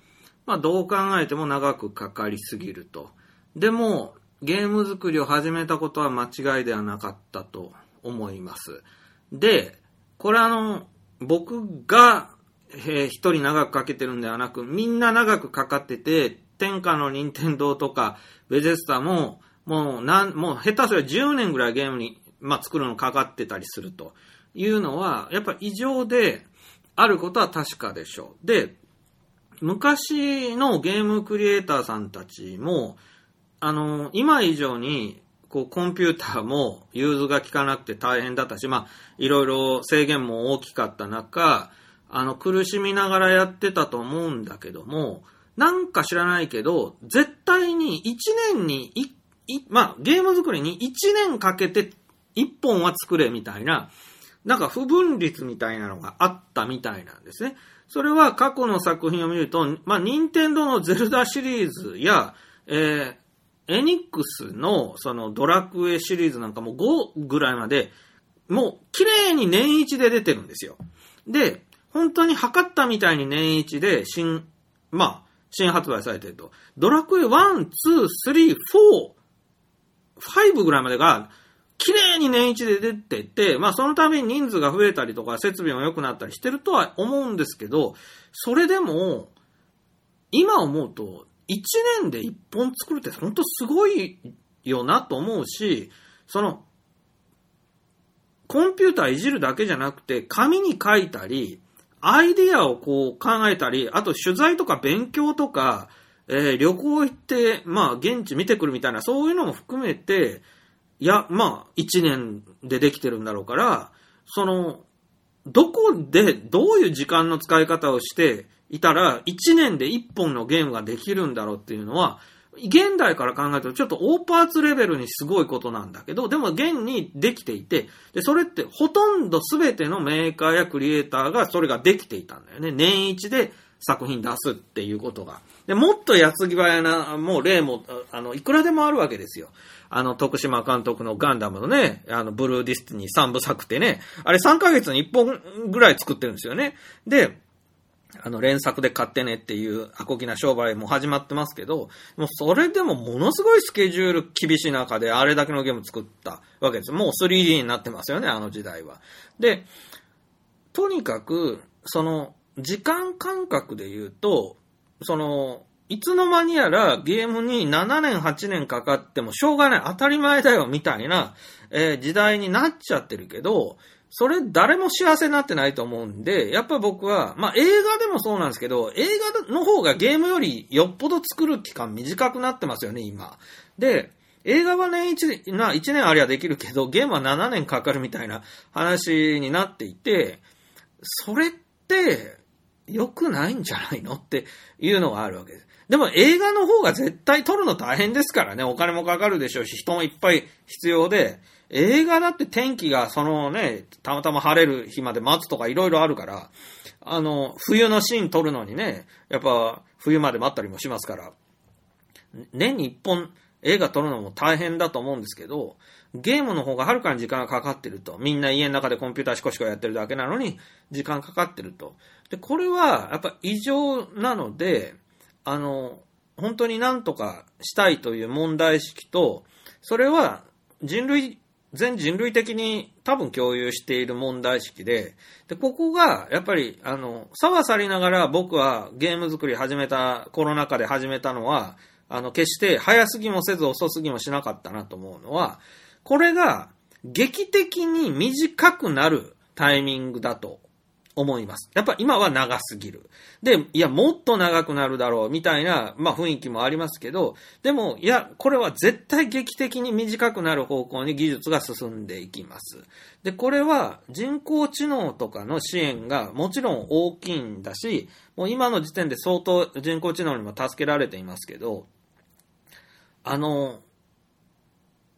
まあ、どう考えても長くかかりすぎると。でも、ゲーム作りを始めたことは間違いではなかったと思います。で、これあの、僕がえー一人長くかけてるんではなく、みんな長くかかってて、天下の任天堂とか、ベゼスタも、もうなん、もう下手すりゃ10年ぐらいゲームに、まあ、作るのかかってたりするというのは、やっぱ異常であることは確かでしょう。で、昔のゲームクリエイターさんたちも、あの、今以上に、こう、コンピューターも融通が効かなくて大変だったし、まあ、いろいろ制限も大きかった中、あの、苦しみながらやってたと思うんだけども、なんか知らないけど、絶対に1年にい、い、まあ、ゲーム作りに1年かけて1本は作れみたいな、なんか不分率みたいなのがあったみたいなんですね。それは過去の作品を見ると、まあ、任天堂のゼルダシリーズや、えー、エニックスのそのドラクエシリーズなんかも5ぐらいまで、もう綺麗に年一で出てるんですよ。で、本当に測ったみたいに年一で新、まあ、新発売されてると。ドラクエ1、2、3、4、5ぐらいまでが、綺麗に年一で出てて、まあそのために人数が増えたりとか設備も良くなったりしてるとは思うんですけど、それでも、今思うと、1年で1本作るって本当すごいよなと思うし、その、コンピューターいじるだけじゃなくて、紙に書いたり、アイディアをこう考えたり、あと取材とか勉強とか、えー旅行行って、まあ現地見てくるみたいな、そういうのも含めて、いや、まあ、一年でできてるんだろうから、その、どこでどういう時間の使い方をしていたら、一年で一本のゲームができるんだろうっていうのは、現代から考えるとちょっと大パーツレベルにすごいことなんだけど、でも現にできていて、で、それってほとんど全てのメーカーやクリエイターがそれができていたんだよね。年一で作品出すっていうことが。で、もっと矢継ぎ早な、もう例も、あの、いくらでもあるわけですよ。あの、徳島監督のガンダムのね、あの、ブルーディスティニー3部作ってね、あれ3ヶ月に1本ぐらい作ってるんですよね。で、あの、連作で買ってねっていうアコギな商売も始まってますけど、もうそれでもものすごいスケジュール厳しい中であれだけのゲーム作ったわけです。もう 3D になってますよね、あの時代は。で、とにかく、その、時間感覚で言うと、その、いつの間にやらゲームに7年8年かかってもしょうがない、当たり前だよ、みたいな、えー時代になっちゃってるけど、それ誰も幸せになってないと思うんで、やっぱ僕は、まあ映画でもそうなんですけど、映画の方がゲームよりよっぽど作る期間短くなってますよね、今。で、映画は年一な、1年ありゃできるけど、ゲームは7年かかるみたいな話になっていて、それって、良くないんじゃないの？っていうのがあるわけです。でも映画の方が絶対撮るの大変ですからね、お金もかかるでしょうし、人もいっぱい必要で、映画だって天気がそのね、たまたま晴れる日まで待つとかいろいろあるから、あの、冬のシーン撮るのにね、やっぱ冬まで待ったりもしますから、年に一本映画撮るのも大変だと思うんですけど、ゲームの方がはるかに時間がかかってると。みんな家の中でコンピューターシコシコやってるだけなのに、時間かかってると。で、これはやっぱ異常なので、あの、本当になんとかしたいという問題意識と、それは人類、全人類的に多分共有している問題意識で、で、ここが、やっぱり、あの、さはさりながら僕はゲーム作り始めた、コロナ禍で始めたのは、あの、決して早すぎもせず遅すぎもしなかったなと思うのは、これが劇的に短くなるタイミングだと思います。やっぱ今は長すぎる。で、いや、もっと長くなるだろうみたいな、まあ雰囲気もありますけど、でも、いや、これは絶対劇的に短くなる方向に技術が進んでいきます。で、これは人工知能とかの支援がもちろん大きいんだし、もう今の時点で相当人工知能にも助けられていますけど、あの、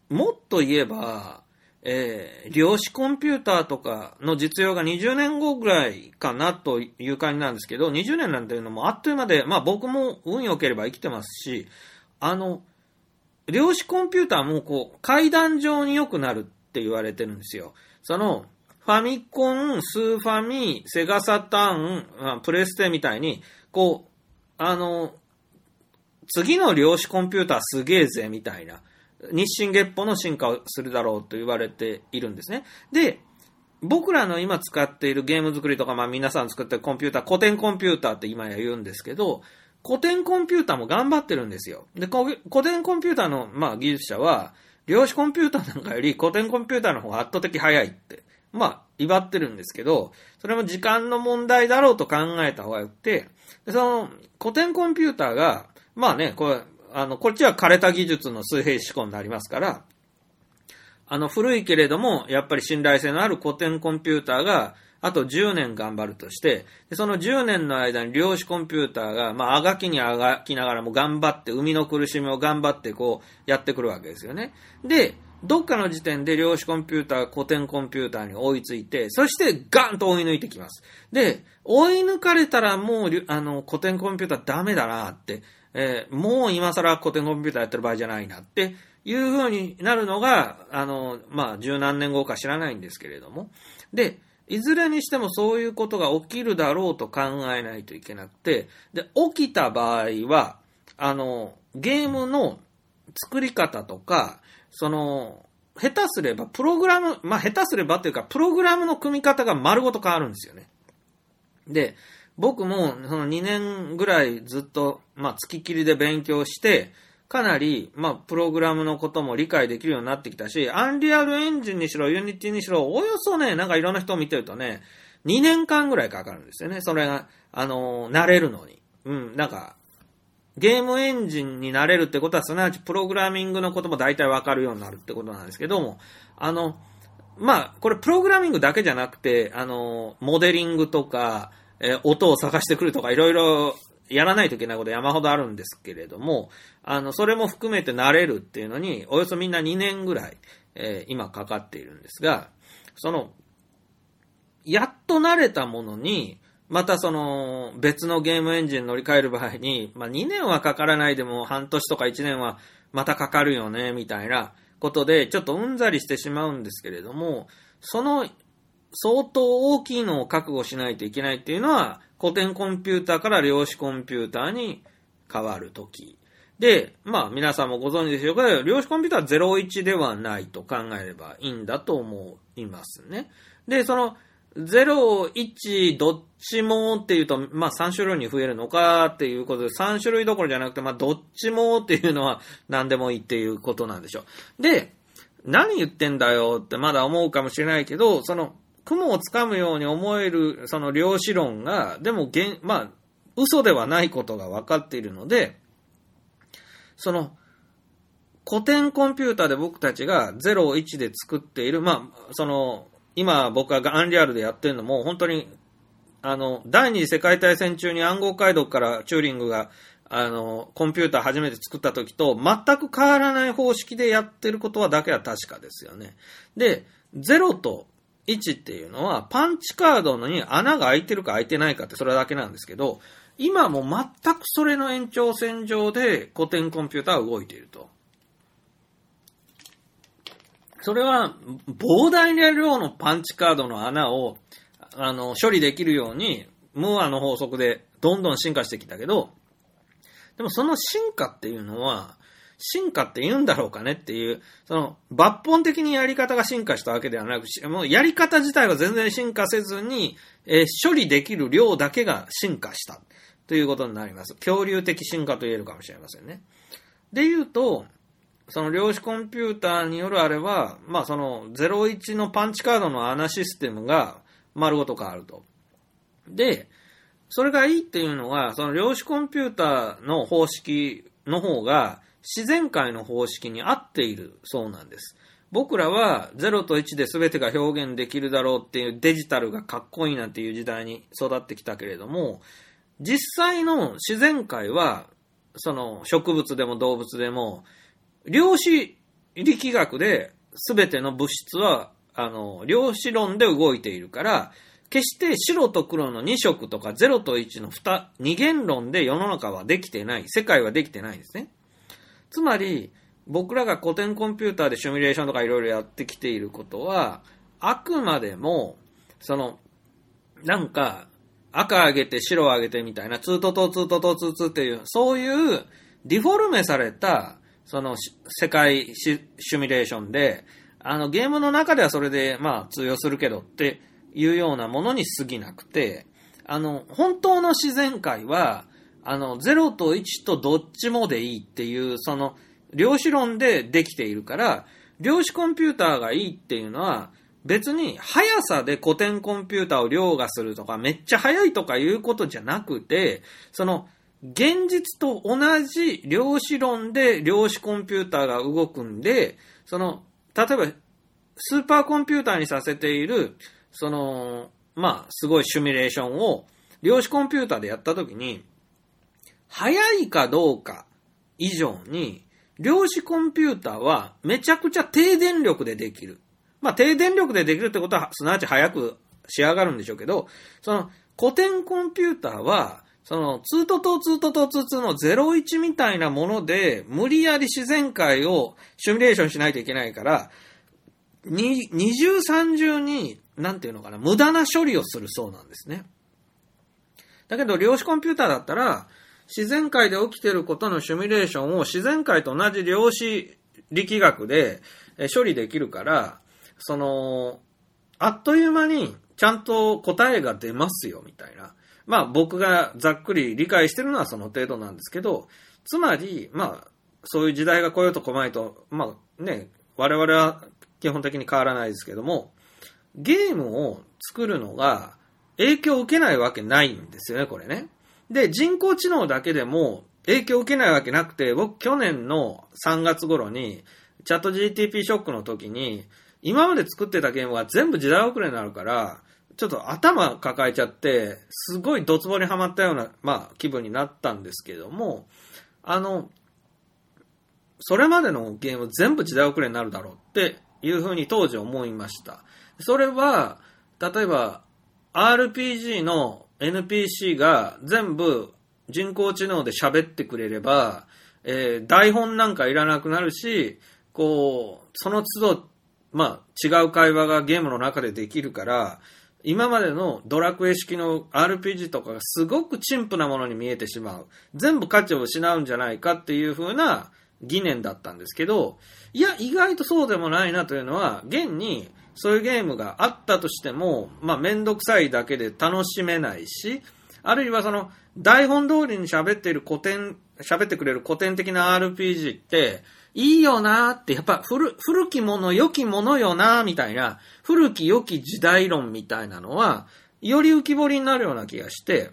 もっと言えば、えー量子コンピューターとかの実用が20年後ぐらいかなという感じなんですけど、20年なんていうのもあっという間で、まあ僕も運良ければ生きてますし、あの、量子コンピューターもこう、階段状に良くなるって言われてるんですよ。その、ファミコン、スーファミ、セガサターン、プレステみたいに、こう、あの、次の量子コンピューターすげえぜ、みたいな。日進月歩の進化をするだろうと言われているんですね。で、僕らの今使っているゲーム作りとか、まあ皆さん作ってるコンピューター、古典コンピューターって今や言うんですけど、古典コンピューターも頑張ってるんですよ。で、古典コンピューターの、まあ技術者は、量子コンピューターなんかより古典コンピューターの方が圧倒的早いって、まあ、威張ってるんですけど、それも時間の問題だろうと考えた方がよくて、その、古典コンピューターが、まあね、これ、あの、こっちは枯れた技術の水平思考になりますから、あの、古いけれども、やっぱり信頼性のある古典コンピューターが、あと10年頑張るとして、その10年の間に量子コンピューターが、まあ、あがきにあがきながらも頑張って、生みの苦しみを頑張ってこう、やってくるわけですよね。で、どっかの時点で量子コンピューターが古典コンピューターに追いついて、そしてガンと追い抜いてきます。で、追い抜かれたらもう、あの、古典コンピューターダメだなって、えーもう今更古典コンピューターやってる場合じゃないなっていう風になるのが、あの、まあ、十何年後か知らないんですけれども。で、いずれにしてもそういうことが起きるだろうと考えないといけなくて、で、起きた場合は、あの、ゲームの作り方とか、その、下手すれば、プログラム、まあ、下手すればっていうか、プログラムの組み方が丸ごと変わるんですよね。で、僕もその2年ぐらいずっと、まあ、つきっきりで勉強して、かなり、まあ、プログラムのことも理解できるようになってきたし、 Unreal Engine にしろ、 Unity にしろ、およそね、なんかいろんな人を見てるとね、2年間ぐらいかかるんですよね。それが、あの、慣れるのに。うん、なんか、ゲームエンジンになれるってことは、すなわちプログラミングのことも大体わかるようになるってことなんですけども、あの、まあ、これプログラミングだけじゃなくて、あの、モデリングとか、えー音を探してくるとか、いろいろやらないといけないこと山ほどあるんですけれども、あの、それも含めて慣れるっていうのに、およそみんな2年ぐらい、えー今かかっているんですが、その、やっと慣れたものに、またその別のゲームエンジン乗り換える場合に、まあ2年はかからないでも半年とか1年はまたかかるよね、みたいなことで、ちょっとうんざりしてしまうんですけれども、その相当大きいのを覚悟しないといけないっていうのは、古典コンピューターから量子コンピューターに変わるとき。で、まあ皆さんもご存知でしょうか量子コンピューターは01ではないと考えればいいんだと思いますね。で、その0、1、どっちもっていうと、まあ3種類に増えるのかっていうことで、3種類どころじゃなくて、まあどっちもっていうのは何でもいいっていうことなんでしょう。で、何言ってんだよってまだ思うかもしれないけど、その、雲をつかむように思える、その量子論が、でも、まあ、嘘ではないことが分かっているので、その、古典コンピューターで僕たちが0を1で作っている、まあ、その、今僕がアンリアルでやってるのも、本当に、あの、第二次世界大戦中に暗号解読からチューリングが、あの、コンピューター初めて作った時と全く変わらない方式でやってることはだけは確かですよね。で、0と1っていうのは、パンチカードに穴が開いてるか開いてないかってそれだけなんですけど、今も全くそれの延長線上で古典コンピューターは動いていると。それは、膨大な量のパンチカードの穴を、あの、処理できるように、ムーアの法則でどんどん進化してきたけど、でもその進化っていうのは、進化って言うんだろうかねっていう、その抜本的にやり方が進化したわけではなく、もうやり方自体は全然進化せずに、えー処理できる量だけが進化したということになります。恐竜的進化と言えるかもしれませんね。で言うと、その量子コンピューターによるあれは、まあその01のパンチカードの穴システムが丸ごと変わると。で、それがいいっていうのは、その量子コンピューターの方式の方が自然界の方式に合っているそうなんです。僕らは0と1で全てが表現できるだろうっていうデジタルがかっこいいなんていう時代に育ってきたけれども、実際の自然界は、その植物でも動物でも、量子力学で全ての物質は、あの、量子論で動いているから、決して白と黒の2色とか0と1の 2, 二元論で世の中はできてない、世界はできてないんですね。つまり、僕らが古典コンピューターでシミュレーションとかいろいろやってきていることは、あくまでも、その、なんか、赤上げて白上げてみたいな、ツートトツートトツーツーっていう、そういうディフォルメされた、その世界シシミュレーションで、あの、ゲームの中ではそれで、まあ、通用するけどっていうようなものに過ぎなくて、あの、本当の自然界は、あの、0と1とどっちもでいいっていう、その、量子論でできているから、量子コンピューターがいいっていうのは、別に速さで古典コンピューターを凌駕するとか、めっちゃ速いとかいうことじゃなくて、その、現実と同じ量子論で量子コンピューターが動くんで、その、例えば、スーパーコンピューターにさせている、その、まあ、すごいシミュレーションを、量子コンピューターでやったときに、速いかどうか以上に、量子コンピューターはめちゃくちゃ低電力でできる。まあ、低電力でできるってことは、すなわち早く仕上がるんでしょうけど、その、古典コンピューターは、その、2とと2とと2の01みたいなもので、無理やり自然界をシミュレーションしないといけないから、に二重三重に、なんていうのかな、無駄な処理をするそうなんですね。だけど、量子コンピューターだったら、自然界で起きていることのシミュレーションを自然界と同じ量子力学で処理できるから、その、あっという間にちゃんと答えが出ますよ、みたいな。まあ僕がざっくり理解してるのはその程度なんですけど、つまり、まあ、そういう時代が来ようと来まいと、まあね、我々は基本的に変わらないですけども、ゲームを作るのが影響を受けないわけないんですよね、これね。で、人工知能だけでも影響を受けないわけなくて、僕去年の3月頃に、チャット GTP ショックの時に、今まで作ってたゲームが全部時代遅れになるから、ちょっと頭抱えちゃって、すごいドツボにはまったような、まあ、気分になったんですけども、あの、それまでのゲーム全部時代遅れになるだろうっていうふうに当時思いました。それは、例えば、RPG の NPC が全部人工知能で喋ってくれれば、えー台本なんかいらなくなるし、こう、その都度、まあ、違う会話がゲームの中でできるから、今までのドラクエ式の RPG とかがすごく陳腐なものに見えてしまう。全部価値を失うんじゃないかっていう風な疑念だったんですけど、いや、意外とそうでもないなというのは、現にそういうゲームがあったとしても、まあ、めんどくさいだけで楽しめないし、あるいはその、台本通りに喋っている古典、喋ってくれる古典的な RPG って、いいよなーって、やっぱ古、古きもの、良きものよなーみたいな、古き良き時代論みたいなのは、より浮き彫りになるような気がして、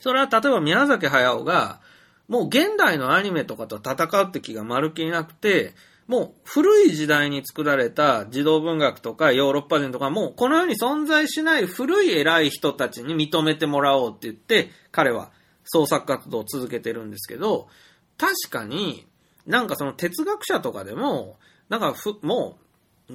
それは例えば宮崎駿が、もう現代のアニメとかと戦うって気がまるっきりなくて、もう古い時代に作られた児童文学とかヨーロッパ人とかもうこの世に存在しない古い偉い人たちに認めてもらおうって言って彼は創作活動を続けてるんですけど、確かになんかその哲学者とかでも、なんかふ、もう、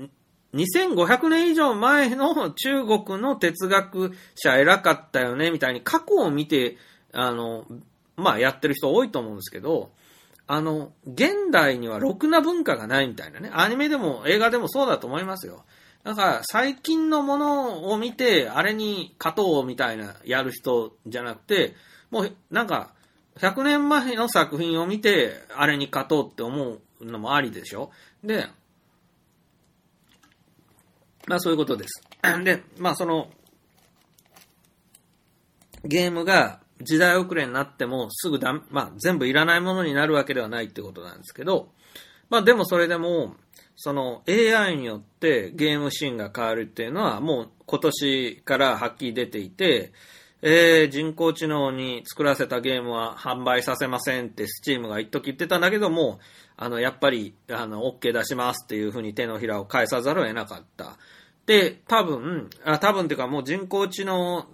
2500年以上前の中国の哲学者偉かったよねみたいに過去を見て、あの、まあやってる人多いと思うんですけど、あの、現代にはろくな文化がないみたいなね。アニメでも映画でもそうだと思いますよ。だか最近のものを見て、あれに勝とうみたいなやる人じゃなくて、もうなんか、100年前の作品を見て、あれに勝とうって思うのもありでしょで、まあそういうことです。で、まあその、ゲームが時代遅れになってもすぐだ、まあ全部いらないものになるわけではないってことなんですけど、まあでもそれでも、その AI によってゲームシーンが変わるっていうのはもう今年からはっきり出ていて、えー、人工知能に作らせたゲームは販売させませんってスチームが一時言ってたんだけども、あの、やっぱり、あの、OK 出しますっていうふうに手のひらを返さざるを得なかった。で、多分、あ多分っていうかもう人工知能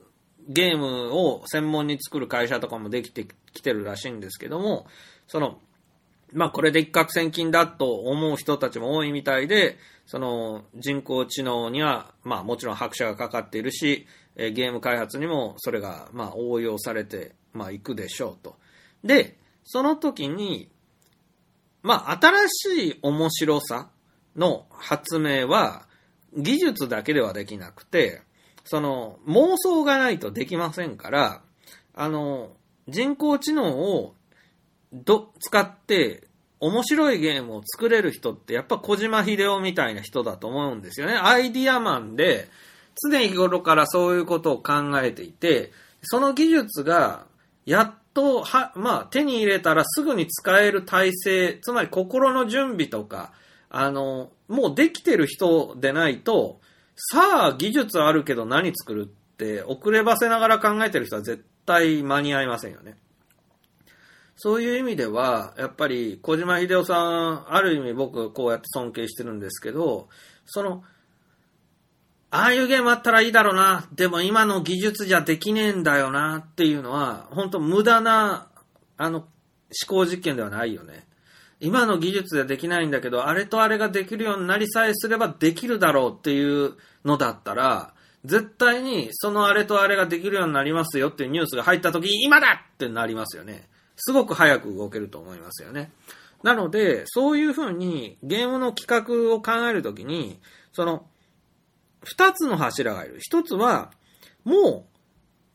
ゲームを専門に作る会社とかもできてきてるらしいんですけども、その、まあこれで一攫千金だと思う人たちも多いみたいで、その人工知能には、まあもちろん拍車がかかっているし、えゲーム開発にもそれが、まあ応用されて、まあいくでしょうと。で、その時に、まあ新しい面白さの発明は技術だけではできなくて、その妄想がないとできませんから、あの、人工知能をど、使って面白いゲームを作れる人ってやっぱ小島秀夫みたいな人だと思うんですよね。アイディアマンで常日頃からそういうことを考えていて、その技術がやっとは、まあ手に入れたらすぐに使える体制、つまり心の準備とか、あの、もうできてる人でないと、さあ技術あるけど何作るって遅ればせながら考えてる人は絶対間に合いませんよね。そういう意味では、やっぱり小島秀夫さん、ある意味僕こうやって尊敬してるんですけど、その、ああいうゲームあったらいいだろうな、でも今の技術じゃできねえんだよなっていうのは、本当無駄な、あの、思考実験ではないよね。今の技術ではできないんだけど、あれとあれができるようになりさえすればできるだろうっていうのだったら、絶対にそのあれとあれができるようになりますよっていうニュースが入った時、今だってなりますよね。すごく早く動けると思いますよね。なので、そういうふうにゲームの企画を考えるときに、その、二つの柱がいる。一つは、もう、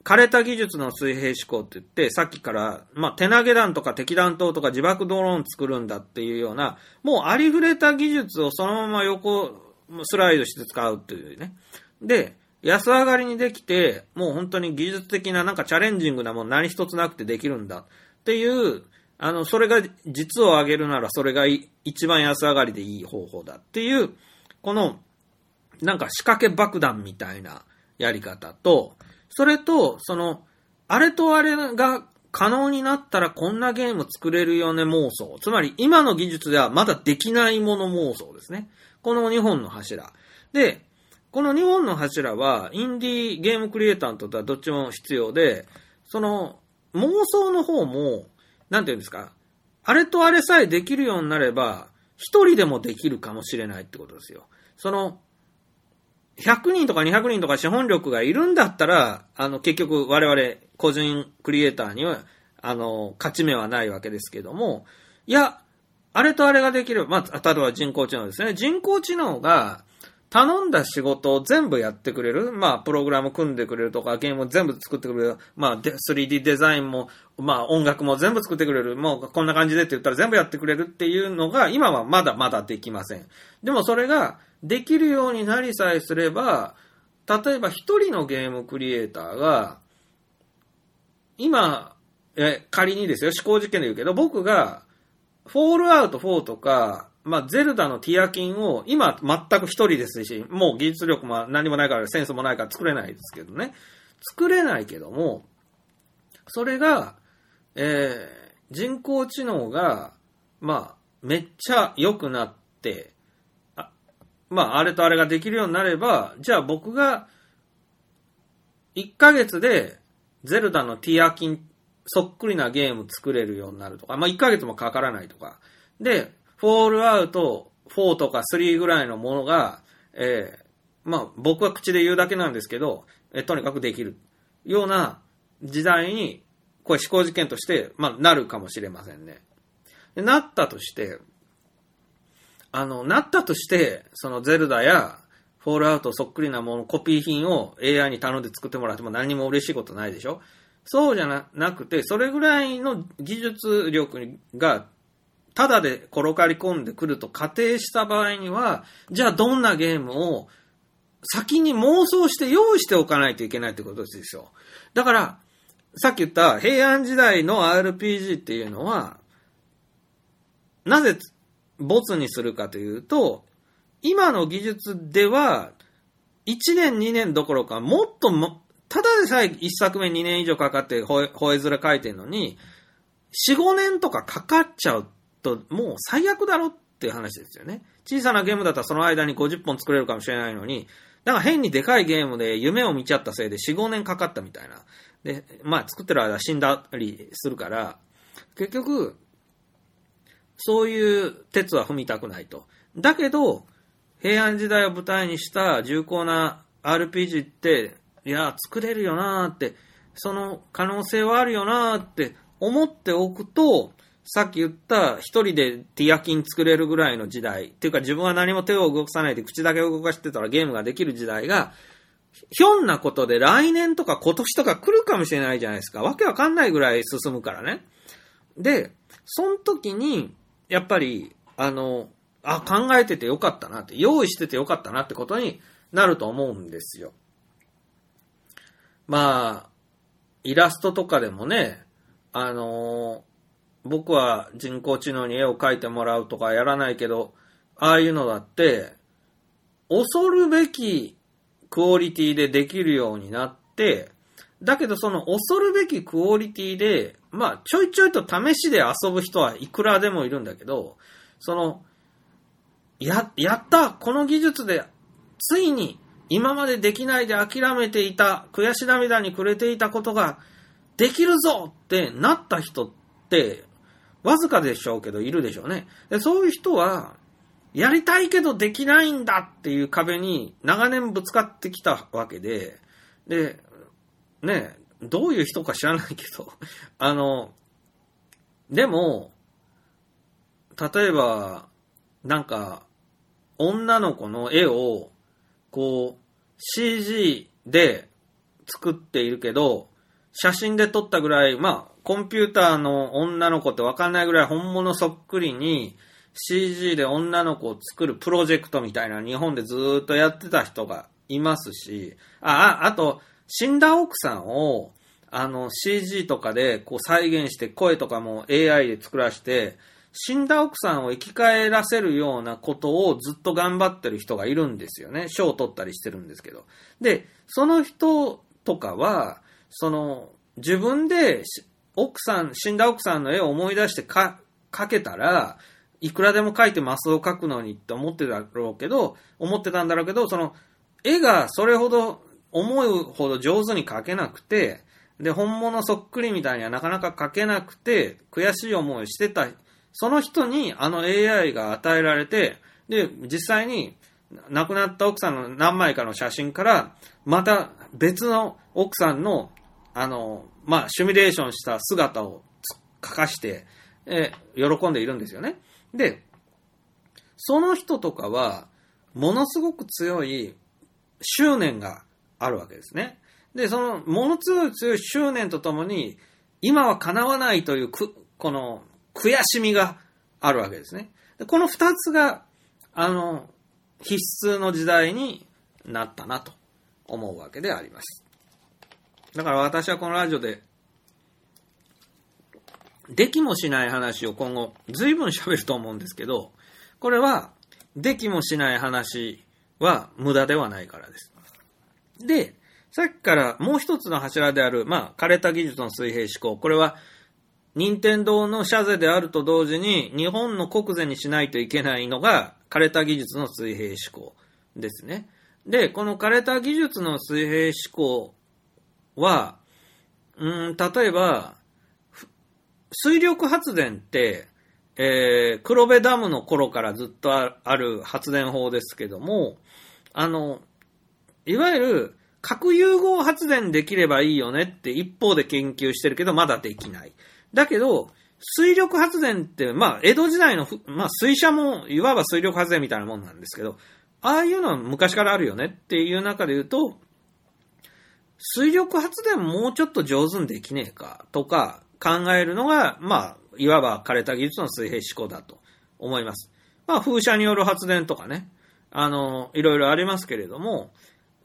枯れた技術の水平思考って言って、さっきから、まあ、手投げ弾とか敵弾頭とか自爆ドローン作るんだっていうような、もうありふれた技術をそのまま横スライドして使うっていうね。で、安上がりにできて、もう本当に技術的ななんかチャレンジングなもの何一つなくてできるんだっていう、あの、それが実を上げるならそれが一番安上がりでいい方法だっていう、この、なんか仕掛け爆弾みたいなやり方と、それと、その、あれとあれが可能になったらこんなゲーム作れるよね妄想。つまり今の技術ではまだできないもの妄想ですね。この2本の柱。で、この2本の柱は、インディーゲームクリエイターにとってはどっちも必要で、その、妄想の方も、なんていうんですか、あれとあれさえできるようになれば、一人でもできるかもしれないってことですよ。その、100人とか200人とか資本力がいるんだったら、あの、結局我々個人クリエイターには、あの、勝ち目はないわけですけども、いや、あれとあれができる。まあ、例えば人工知能ですね。人工知能が、頼んだ仕事を全部やってくれる。まあ、プログラム組んでくれるとか、ゲームを全部作ってくれる。まあ、3D デザインも、まあ、音楽も全部作ってくれる。もう、こんな感じでって言ったら全部やってくれるっていうのが、今はまだまだできません。でもそれが、できるようになりさえすれば、例えば一人のゲームクリエイターが、今、え、仮にですよ、思考実験で言うけど、僕が、フォールアウト4とか、まあ、ゼルダのティアキンを、今全く一人ですし、もう技術力も何もないから、センスもないから作れないですけどね。作れないけども、それが、えー、人工知能が、まあ、めっちゃ良くなって、まあ、あれとあれができるようになれば、じゃあ僕が、1ヶ月で、ゼルダのティアキン、そっくりなゲーム作れるようになるとか、まあ、1ヶ月もかからないとか。で、フォールアウト4とか3ぐらいのものが、えー、まあ僕は口で言うだけなんですけど、えー、とにかくできるような時代に、これ思考実験として、まあなるかもしれませんね。なったとして、あの、なったとして、そのゼルダやフォールアウトそっくりなもの、コピー品を AI に頼んで作ってもらっても何も嬉しいことないでしょ？そうじゃなくて、それぐらいの技術力がただで転がり込んでくると仮定した場合には、じゃあどんなゲームを先に妄想して用意しておかないといけないってことですよ。だから、さっき言った平安時代の RPG っていうのは、なぜボツにするかというと、今の技術では、1年2年どころか、もっとも、ただでさえ1作目2年以上かかって吠え面書いてるのに、4、5年とかかかっちゃうと、もう最悪だろっていう話ですよね。小さなゲームだったらその間に50本作れるかもしれないのに、だから変にでかいゲームで夢を見ちゃったせいで4、5年かかったみたいな。で、まあ作ってる間死んだりするから、結局、そういう鉄は踏みたくないと。だけど、平安時代を舞台にした重厚な RPG って、いや、作れるよなーって、その可能性はあるよなーって思っておくと、さっき言った一人でティアキン作れるぐらいの時代、っていうか自分は何も手を動かさないで口だけ動かしてたらゲームができる時代が、ひょんなことで来年とか今年とか来るかもしれないじゃないですか。わけわかんないぐらい進むからね。で、その時に、やっぱり、あの、あ、考えててよかったなって、用意しててよかったなってことになると思うんですよ。まあ、イラストとかでもね、あの僕は人工知能に絵を描いてもらうとかやらないけど、ああいうのだって、恐るべきクオリティでできるようになって、だけどその恐るべきクオリティで、まあちょいちょいと試しで遊ぶ人はいくらでもいるんだけど、その、や、やったこの技術で、ついに今までできないで諦めていた、悔し涙に暮れていたことができるぞってなった人って、わずかでしょうけどいるでしょうね。でそういう人は、やりたいけどできないんだっていう壁に長年ぶつかってきたわけで、で、ね、どういう人か知らないけど、*laughs* あの、でも、例えば、なんか、女の子の絵を、こう、CG で作っているけど、写真で撮ったぐらい、まあ、コンピューターの女の子ってわかんないぐらい本物そっくりに CG で女の子を作るプロジェクトみたいな日本でずっとやってた人がいますし、あ、ああと、死んだ奥さんを、あの、CG とかでこう再現して声とかも AI で作らせて、死んだ奥さんを生き返らせるようなことをずっと頑張ってる人がいるんですよね。賞を取ったりしてるんですけど。で、その人とかは、その、自分で奥さん、死んだ奥さんの絵を思い出してか描けたら、いくらでも描いてマスを描くのにって思ってたろうけど、思ってたんだろうけど、その、絵がそれほど思うほど上手に描けなくて、で、本物そっくりみたいにはなかなか描けなくて、悔しい思いしてた、その人にあの AI が与えられて、で、実際に亡くなった奥さんの何枚かの写真から、また別の奥さんの、あの、まあ、シミュレーションした姿を書かして、え喜んでいるんですよね。で、その人とかは、ものすごく強い執念があるわけですね。で、その、ものすごい強い執念とともに、今は叶わないというく、この、悔しみがあるわけですね。でこの二つが、あの、必須の時代になったなと思うわけであります。だから私はこのラジオで、できもしない話を今後、随分喋ると思うんですけど、これは、できもしない話は無駄ではないからです。で、さっきからもう一つの柱である、まあ、枯れた技術の水平思考。これは、任天堂の社税であると同時に、日本の国税にしないといけないのが、枯れた技術の水平思考ですね。で、この枯れた技術の水平思考は、うん、例えば、水力発電って、えー、黒部ダムの頃からずっとある発電法ですけども、あの、いわゆる核融合発電できればいいよねって一方で研究してるけどまだできない。だけど、水力発電って、まあ、江戸時代の、まあ、水車もいわば水力発電みたいなもんなんですけど、ああいうのは昔からあるよねっていう中で言うと、水力発電もうちょっと上手にできねえかとか考えるのが、まあ、いわば枯れた技術の水平思考だと思います。まあ、風車による発電とかね、あの、いろいろありますけれども、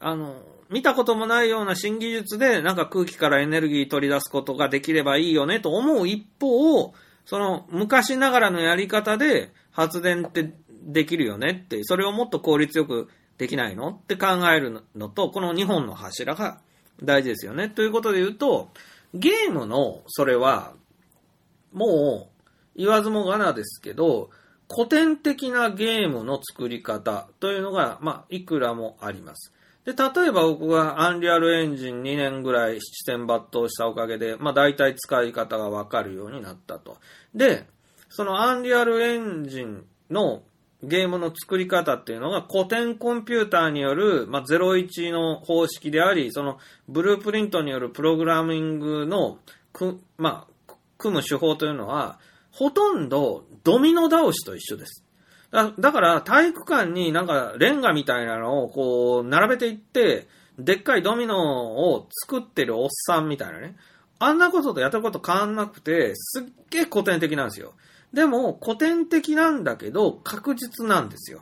あの、見たこともないような新技術で、なんか空気からエネルギー取り出すことができればいいよねと思う一方、その昔ながらのやり方で発電ってできるよねって、それをもっと効率よくできないのって考えるのと、この2本の柱が大事ですよね。ということで言うと、ゲームのそれは、もう言わずもがなですけど、古典的なゲームの作り方というのが、まあ、いくらもあります。で、例えば僕がアンリアルエンジン2年ぐらい七点抜刀したおかげで、まあ大体使い方がわかるようになったと。で、そのアンリアルエンジンのゲームの作り方っていうのが古典コンピューターによる、まあ、01の方式であり、そのブループリントによるプログラミングのく、まあ、組む手法というのは、ほとんどドミノ倒しと一緒です。だだから体育館になんかレンガみたいなのをこう並べていって、でっかいドミノを作ってるおっさんみたいなね。あんなこととやったこと変わんなくて、すっげえ古典的なんですよ。でも古典的なんだけど確実なんですよ。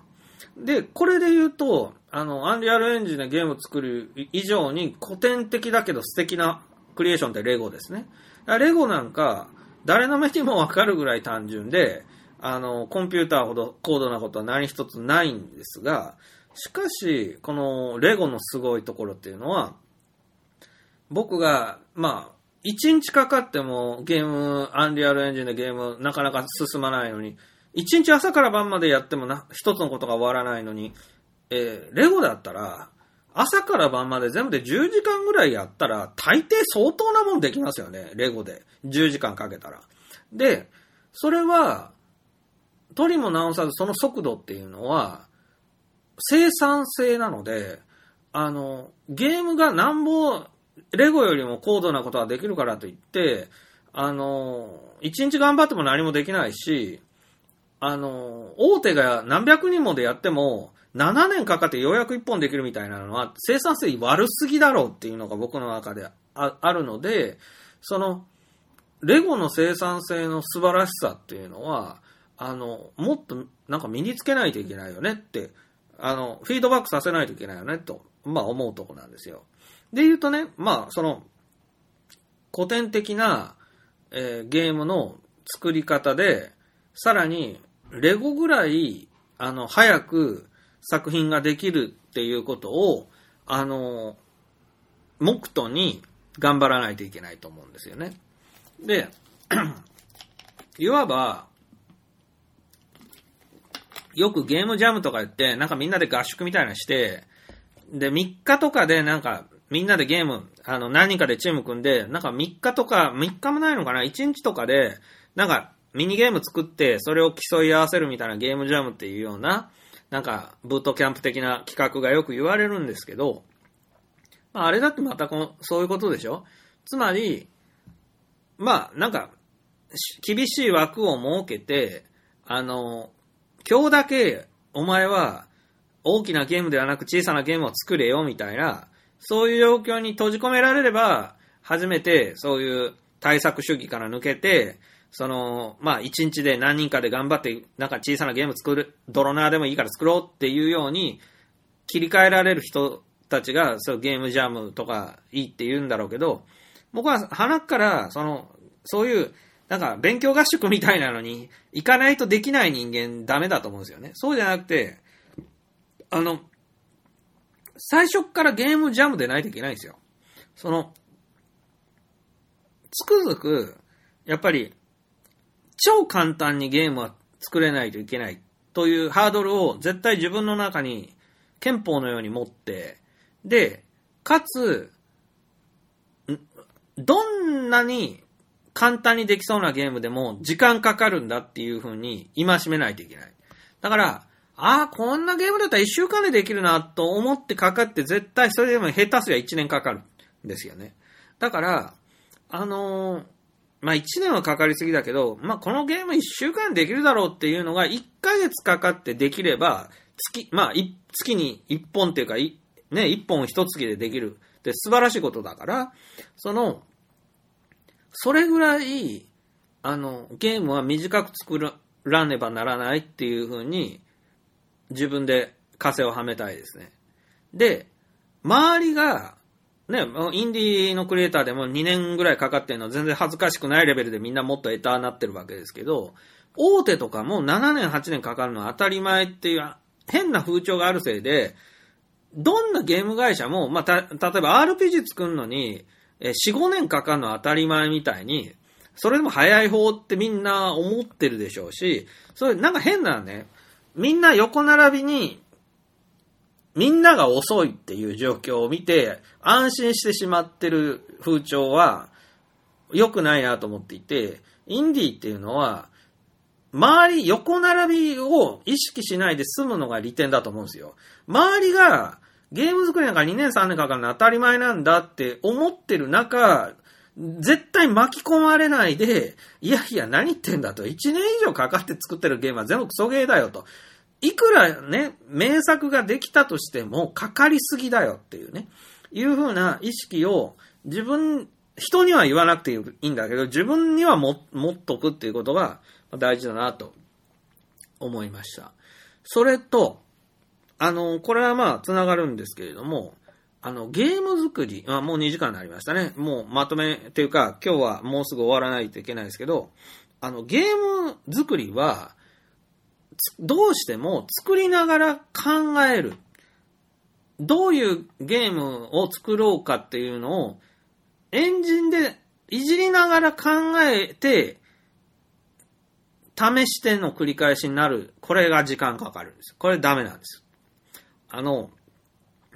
で、これで言うと、あの、アンリアルエンジンでゲーム作る以上に古典的だけど素敵なクリエーションってレゴですね。レゴなんか、誰の目にもわかるぐらい単純で、あの、コンピューターほど高度なことは何一つないんですが、しかし、このレゴのすごいところっていうのは、僕が、まあ、1日かかってもゲーム、アンリアルエンジンでゲームなかなか進まないのに、1日朝から晩までやってもな、一つのことが終わらないのに、えー、レゴだったら、朝から晩まで全部で10時間ぐらいやったら、大抵相当なもんできますよね、レゴで。10時間かけたら。で、それは、とりも直さずその速度っていうのは、生産性なので、あの、ゲームがなんぼ、レゴよりも高度なことができるからといって、あの、一日頑張っても何もできないし、あの、大手が何百人もでやっても、7年かかってようやく1本できるみたいなのは、生産性悪すぎだろうっていうのが僕の中でああるので、その、レゴの生産性の素晴らしさっていうのは、あの、もっとなんか身につけないといけないよねって、あの、フィードバックさせないといけないよねと、まあ思うとこなんですよ。で言うとね、まあその、古典的な、えー、ゲームの作り方で、さらに、レゴぐらい、あの、早く作品ができるっていうことを、あの、目途に頑張らないといけないと思うんですよね。で、*clears throat* いわば、よくゲームジャムとか言って、なんかみんなで合宿みたいなして、で、3日とかでなんか、みんなでゲーム、あの、何人かでチーム組んで、なんか3日とか、3日もないのかな ?1 日とかで、なんか、ミニゲーム作って、それを競い合わせるみたいなゲームジャムっていうような、なんか、ブートキャンプ的な企画がよく言われるんですけど、まあ、あれだってまたこの、そういうことでしょ？つまり、まあ、なんか、厳しい枠を設けて、あの、今日だけお前は大きなゲームではなく小さなゲームを作れよみたいな、そういう状況に閉じ込められれば、初めてそういう対策主義から抜けて、その、まあ、一日で何人かで頑張って、なんか小さなゲーム作る、ドロナーでもいいから作ろうっていうように、切り替えられる人たちが、そうゲームジャムとかいいって言うんだろうけど、僕は鼻から、その、そういう、なんか勉強合宿みたいなのに行かないとできない人間ダメだと思うんですよね。そうじゃなくて、あの、最初からゲームジャムでないといけないんですよ。その、つくづく、やっぱり、超簡単にゲームは作れないといけないというハードルを絶対自分の中に憲法のように持って、で、かつ、どんなに簡単にできそうなゲームでも時間かかるんだっていう風に戒めないといけない。だから、ああ、こんなゲームだったら1週間でできるなと思ってかかって絶対それでも下手すりゃ1年かかるんですよね。だから、あのー、まあ1年はかかりすぎだけど、まあこのゲーム1週間できるだろうっていうのが1ヶ月かかってできれば、月、まあ月に1本っていうか、ね、1本1月でできるって素晴らしいことだから、その、それぐらい、あの、ゲームは短く作らねばならないっていうふうに、自分で枷をはめたいですね。で、周りが、ね、インディーのクリエイターでも2年ぐらいかかってるのは全然恥ずかしくないレベルでみんなもっとエターなってるわけですけど、大手とかも7年8年かかるのは当たり前っていう変な風潮があるせいで、どんなゲーム会社も、まあ、た、例えば RPG 作るのに、え4、5年かかるのは当たり前みたいに、それでも早い方ってみんな思ってるでしょうし、それなんか変なね、みんな横並びに、みんなが遅いっていう状況を見て、安心してしまってる風潮は、良くないなと思っていて、インディーっていうのは、周り、横並びを意識しないで済むのが利点だと思うんですよ。周りが、ゲーム作りなんか2年3年かかるの当たり前なんだって思ってる中、絶対巻き込まれないで、いやいや何言ってんだと、1年以上かかって作ってるゲームは全部クソゲーだよと。いくらね、名作ができたとしてもかかりすぎだよっていうね、いう風な意識を自分人には言わなくていいんだけど、自分にはも持っとくっていうことが大事だなと思いました。それと、あの、これはまあ、つながるんですけれども、あの、ゲーム作り、あもう2時間になりましたね。もうまとめっていうか、今日はもうすぐ終わらないといけないですけど、あの、ゲーム作りは、どうしても作りながら考える。どういうゲームを作ろうかっていうのを、エンジンでいじりながら考えて、試しての繰り返しになる。これが時間かかるんです。これダメなんです。あの、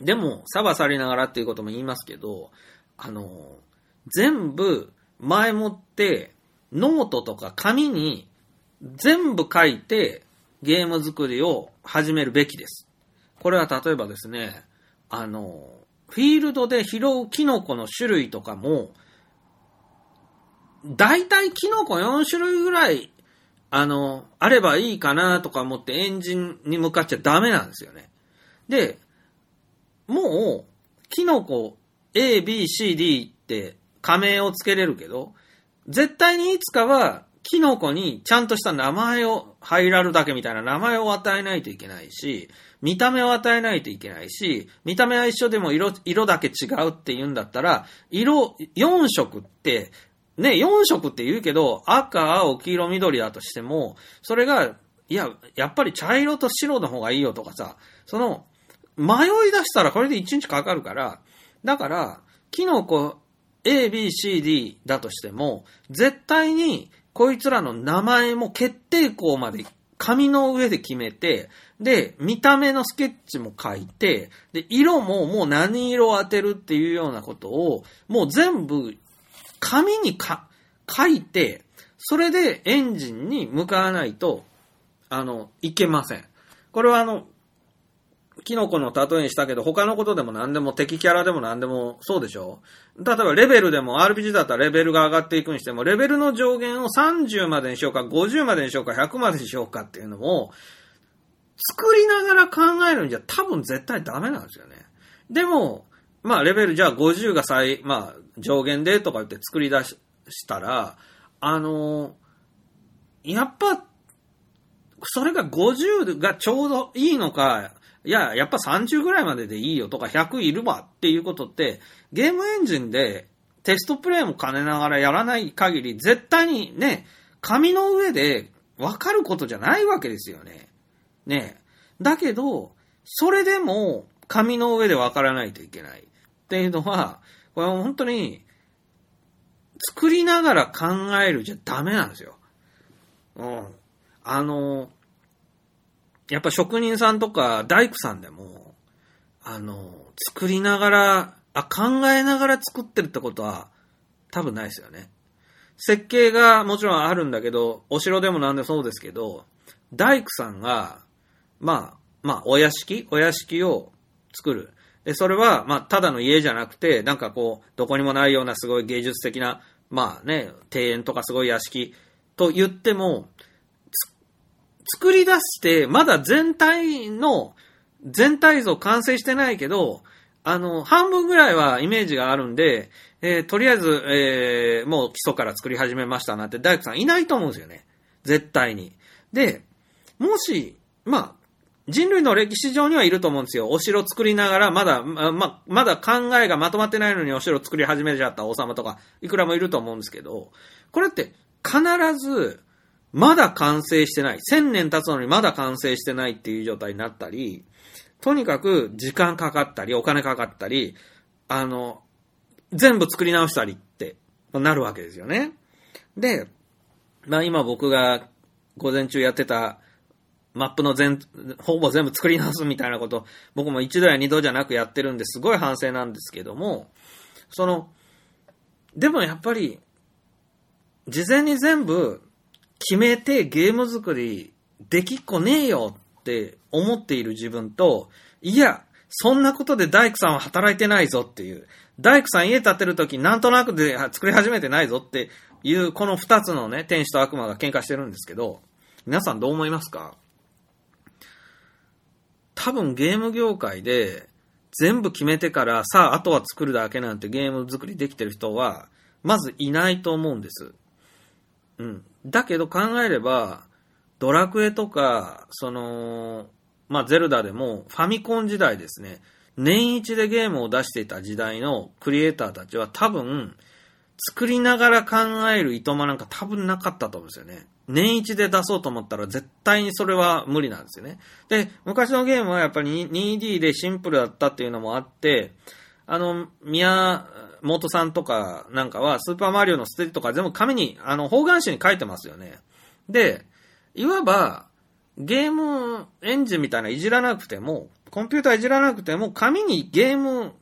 でも、サバさりながらっていうことも言いますけど、あの、全部前もってノートとか紙に全部書いてゲーム作りを始めるべきです。これは例えばですね、あの、フィールドで拾うキノコの種類とかも、大体キノコ4種類ぐらい、あの、あればいいかなとか思ってエンジンに向かっちゃダメなんですよね。で、もう、キノコ A, B, C, D って仮名をつけれるけど、絶対にいつかは、キノコにちゃんとした名前を、ハイラルだけみたいな名前を与えないといけないし、見た目を与えないといけないし、見た目は一緒でも色、色だけ違うって言うんだったら、色、4色って、ね、4色って言うけど、赤、青、黄色、緑だとしても、それが、いや、やっぱり茶色と白の方がいいよとかさ、その、迷い出したらこれで1日かかるから、だから、キノコ A, B, C, D だとしても、絶対にこいつらの名前も決定項まで紙の上で決めて、で、見た目のスケッチも書いて、で、色ももう何色を当てるっていうようなことを、もう全部紙にか書いて、それでエンジンに向かわないと、あの、いけません。これはあの、キノコの例えにしたけど、他のことでも何でも、敵キャラでも何でもそうでしょ？例えばレベルでも RPG だったらレベルが上がっていくにしても、レベルの上限を30までにしようか、50までにしようか、100までにしようかっていうのも、作りながら考えるんじゃ多分絶対ダメなんですよね。でも、まあレベルじゃあ50が最、まあ上限でとか言って作り出したら、あのやっぱ、それが50がちょうどいいのか、いや、やっぱ30ぐらいまででいいよとか100いるわっていうことって、ゲームエンジンでテストプレイも兼ねながらやらない限り、絶対にね、紙の上で分かることじゃないわけですよね。ねだけど、それでも紙の上で分からないといけないっていうのは、これは本当に、作りながら考えるじゃダメなんですよ。うん。あの、やっぱ職人さんとか大工さんでも、あの、作りながら、あ、考えながら作ってるってことは多分ないですよね。設計がもちろんあるんだけど、お城でもなんでもそうですけど、大工さんが、まあ、まあ、お屋敷お屋敷を作る。で、それは、まあ、ただの家じゃなくて、なんかこう、どこにもないようなすごい芸術的な、まあね、庭園とかすごい屋敷と言っても、作り出して、まだ全体の、全体像完成してないけど、あの、半分ぐらいはイメージがあるんで、えーとりあえず、えーもう基礎から作り始めましたなんて大工さんいないと思うんですよね。絶対に。で、もし、まあ、人類の歴史上にはいると思うんですよ。お城作りながら、まだ、ま、ままだ考えがまとまってないのにお城作り始めちゃった王様とか、いくらもいると思うんですけど、これって必ず、まだ完成してない。千年経つのにまだ完成してないっていう状態になったり、とにかく時間かかったり、お金かかったり、あの、全部作り直したりってなるわけですよね。で、まあ今僕が午前中やってたマップの全、ほぼ全部作り直すみたいなこと、僕も一度や二度じゃなくやってるんですごい反省なんですけども、その、でもやっぱり、事前に全部決めてゲーム作りできっこねえよって思っている自分と、いや、そんなことで大工さんは働いてないぞっていう、大工さん家建てるときなんとなくで作り始めてないぞっていう、この二つのね、天使と悪魔が喧嘩してるんですけど、皆さんどう思いますか？多分ゲーム業界で全部決めてから、さあ、あとは作るだけなんてゲーム作りできてる人は、まずいないと思うんです。うん。だけど考えれば、ドラクエとか、その、まあ、ゼルダでもファミコン時代ですね、年一でゲームを出していた時代のクリエイターたちは多分、作りながら考えるいとまなんか多分なかったと思うんですよね。年一で出そうと思ったら絶対にそれは無理なんですよね。で、昔のゲームはやっぱり 2D でシンプルだったっていうのもあって、あの、宮本さんとかなんかはスーパーマリオのステージとか全部紙に、あの、方眼紙に書いてますよね。で、いわば、ゲームエンジンみたいないじらなくても、コンピューターいじらなくても、紙にゲーム、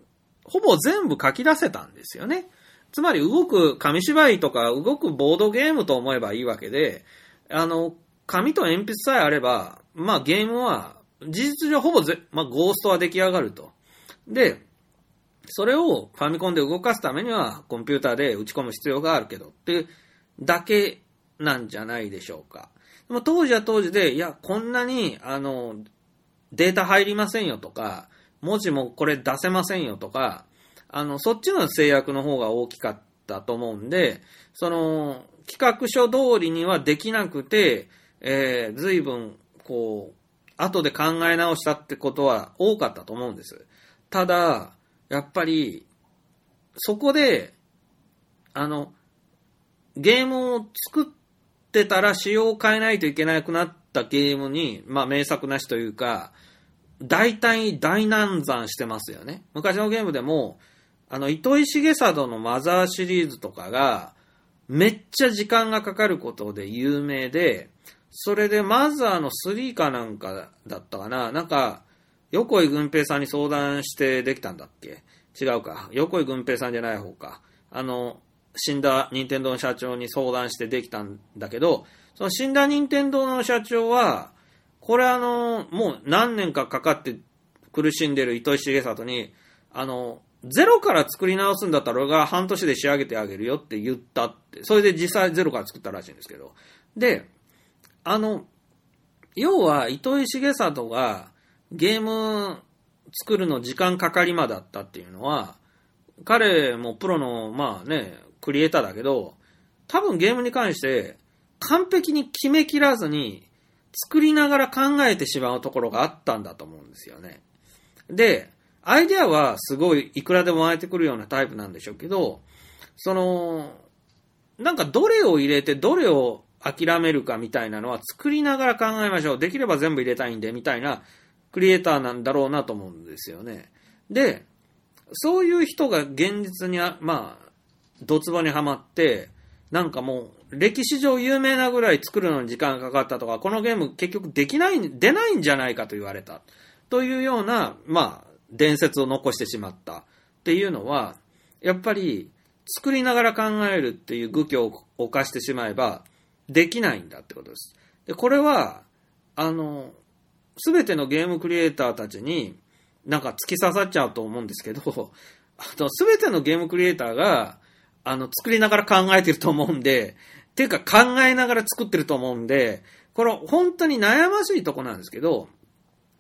ほぼ全部書き出せたんですよね。つまり動く紙芝居とか動くボードゲームと思えばいいわけで、あの、紙と鉛筆さえあれば、まあゲームは事実上ほぼぜ、まあゴーストは出来上がると。で、それをファミコンで動かすためにはコンピューターで打ち込む必要があるけどっていうだけなんじゃないでしょうか。でも当時は当時で、いや、こんなに、あの、データ入りませんよとか、文字もこれ出せませんよとか、あの、そっちの制約の方が大きかったと思うんで、その、企画書通りにはできなくて、えー、随分、こう、後で考え直したってことは多かったと思うんです。ただ、やっぱり、そこで、あの、ゲームを作ってたら仕様を変えないといけなくなったゲームに、まあ名作なしというか、大体大難産してますよね。昔のゲームでも、あの、糸井重里のマザーシリーズとかが、めっちゃ時間がかかることで有名で、それでマザーの3かなんかだったかな。なんか、横井軍平さんに相談してできたんだっけ？違うか。横井軍平さんじゃない方か。あの、死んだ任天堂の社長に相談してできたんだけど、その死んだ任天堂の社長は、これあの、もう何年かかかって苦しんでる糸井重里に、あの、ゼロから作り直すんだったら俺が半年で仕上げてあげるよって言ったって。それで実際ゼロから作ったらしいんですけど。で、あの、要は糸井重里がゲーム作るの時間かかりまだったっていうのは、彼もプロの、まあね、クリエイターだけど、多分ゲームに関して完璧に決めきらずに作りながら考えてしまうところがあったんだと思うんですよね。で、アイデアはすごいいくらでも湧いてくるようなタイプなんでしょうけど、その、なんかどれを入れてどれを諦めるかみたいなのは作りながら考えましょう。できれば全部入れたいんで、みたいなクリエイターなんだろうなと思うんですよね。で、そういう人が現実にあ、まあ、ドツボにはまって、なんかもう、歴史上有名なぐらい作るのに時間がかかったとか、このゲーム結局できない、出ないんじゃないかと言われた。というような、まあ、伝説を残してしまったっていうのは、やっぱり作りながら考えるっていう愚挙を犯してしまえば、できないんだってことです。で、これは、あの、すべてのゲームクリエイターたちに、なんか突き刺さっちゃうと思うんですけど、あと、すべてのゲームクリエイターが、あの、作りながら考えてると思うんで、ていうか考えながら作ってると思うんで、これ本当に悩ましいとこなんですけど、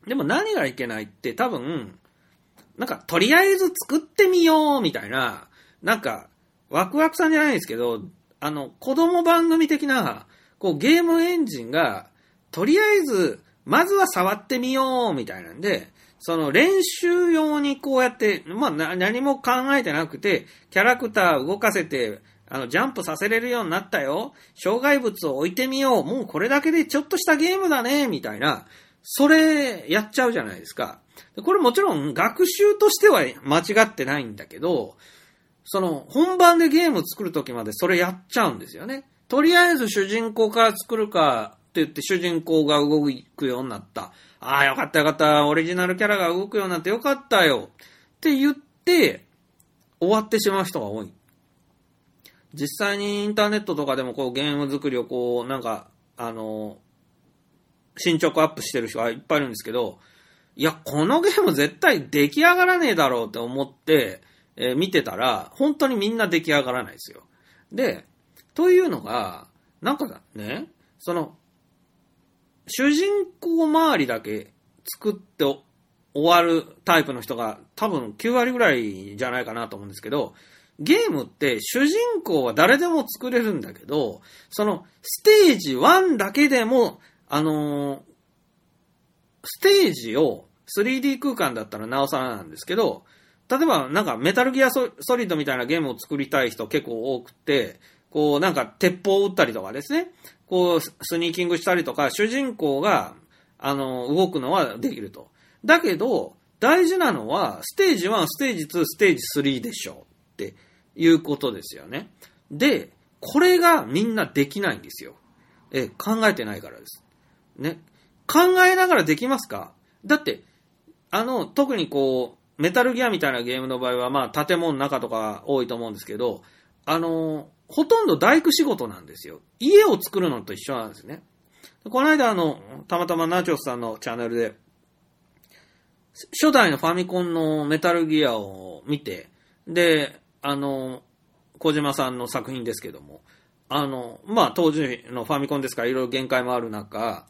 でも何がいけないって多分、なんかとりあえず作ってみようみたいな、なんかワクワクさんじゃないんですけど、あの、子供番組的な、こうゲームエンジンが、とりあえず、まずは触ってみようみたいなんで、その練習用にこうやって、まあな何も考えてなくて、キャラクター動かせて、あの、ジャンプさせれるようになったよ。障害物を置いてみよう。もうこれだけでちょっとしたゲームだね。みたいな。それ、やっちゃうじゃないですか。これもちろん学習としては間違ってないんだけど、その、本番でゲーム作るときまでそれやっちゃうんですよね。とりあえず主人公から作るか言って主人公が動くようになった。ああ、よかったよかった。オリジナルキャラが動くようになってよかったよ。って言って、終わってしまう人が多い。実際にインターネットとかでもこうゲーム作りをこう、なんか、あの、進捗アップしてる人がいっぱいいるんですけど、いや、このゲーム絶対出来上がらねえだろうって思って、えー見てたら、本当にみんな出来上がらないですよ。で、というのが、なんかね、その、主人公周りだけ作って終わるタイプの人が多分9割ぐらいじゃないかなと思うんですけど、ゲームって主人公は誰でも作れるんだけど、そのステージ1だけでも、あのーステージを 3D 空間だったらなおさらなんですけど、例えばなんかメタルギアソソリッドみたいなゲームを作りたい人結構多くて、こうなんか鉄砲を撃ったりとかですね、こうスニーキングしたりとか、主人公が、あの、動くのはできると。だけど、大事なのは、ステージ1、ステージ2、ステージ3でしょっていうことですよね。で、これがみんなできないんですよ。え、考えてないからです。ね。考えながらできますか？だって、あの、特にこう、メタルギアみたいなゲームの場合は、まあ、建物の中とか多いと思うんですけど、あの、ほとんど大工仕事なんですよ。家を作るのと一緒なんですね。この間、あの、たまたまナチョスさんのチャンネルで、初代のファミコンのメタルギアを見て、で、あの、小島さんの作品ですけども、あの、まあ、当時のファミコンですからいろいろ限界もある中、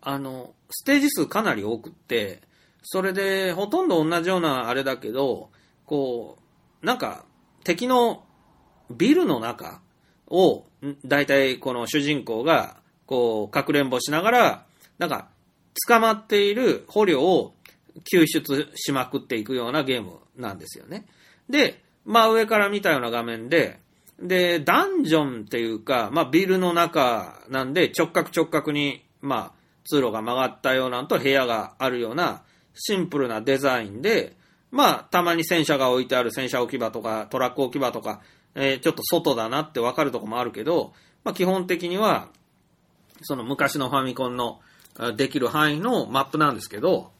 あの、ステージ数かなり多くって、それで、ほとんど同じようなあれだけど、こう、なんか、敵のビルの中を、だいたいこの主人公が、こう、かくれんぼしながら、なんか、捕まっている捕虜を救出しまくっていくようなゲームなんですよね。で、まあ上から見たような画面で、で、ダンジョンっていうか、まあビルの中なんで直角直角に、まあ通路が曲がったようなのと部屋があるようなシンプルなデザインで、まあたまに戦車が置いてある戦車置き場とかトラック置き場とか、えー、ちょっと外だなってわかるとこもあるけど、まあ基本的には、その昔のファミコンのできる範囲のマップなんですけど、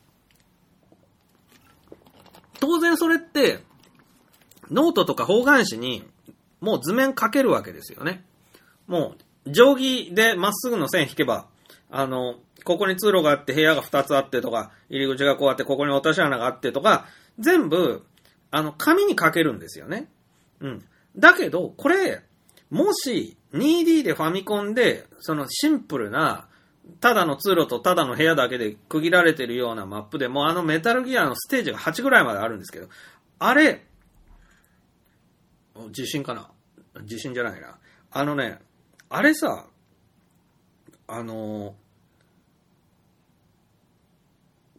当然それって、ノートとか方眼紙にもう図面書けるわけですよね。もう、定規でまっすぐの線引けば、あの、ここに通路があって部屋が2つあってとか、入り口がこうあって、ここに落とし穴があってとか、全部、あの、紙に書けるんですよね。うん。だけど、これ、もし 2D でファミコンで、そのシンプルな、ただの通路とただの部屋だけで区切られてるようなマップでも、あのメタルギアのステージが8ぐらいまであるんですけど、あれ、地震かな？地震じゃないな。あのね、あれさ、あの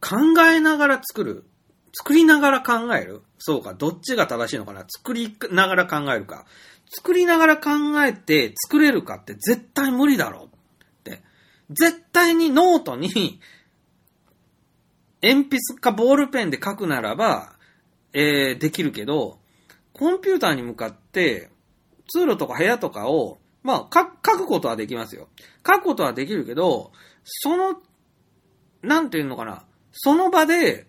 考えながら作る。作りながら考える？そうか、どっちが正しいのかな？作りながら考えるか。作りながら考えて作れるかって絶対無理だろって。絶対にノートに鉛筆かボールペンで書くならば、えー、できるけど、コンピューターに向かって通路とか部屋とかを、まあ、書くことはできますよ。書くことはできるけど、その、なんていうのかな？その場で、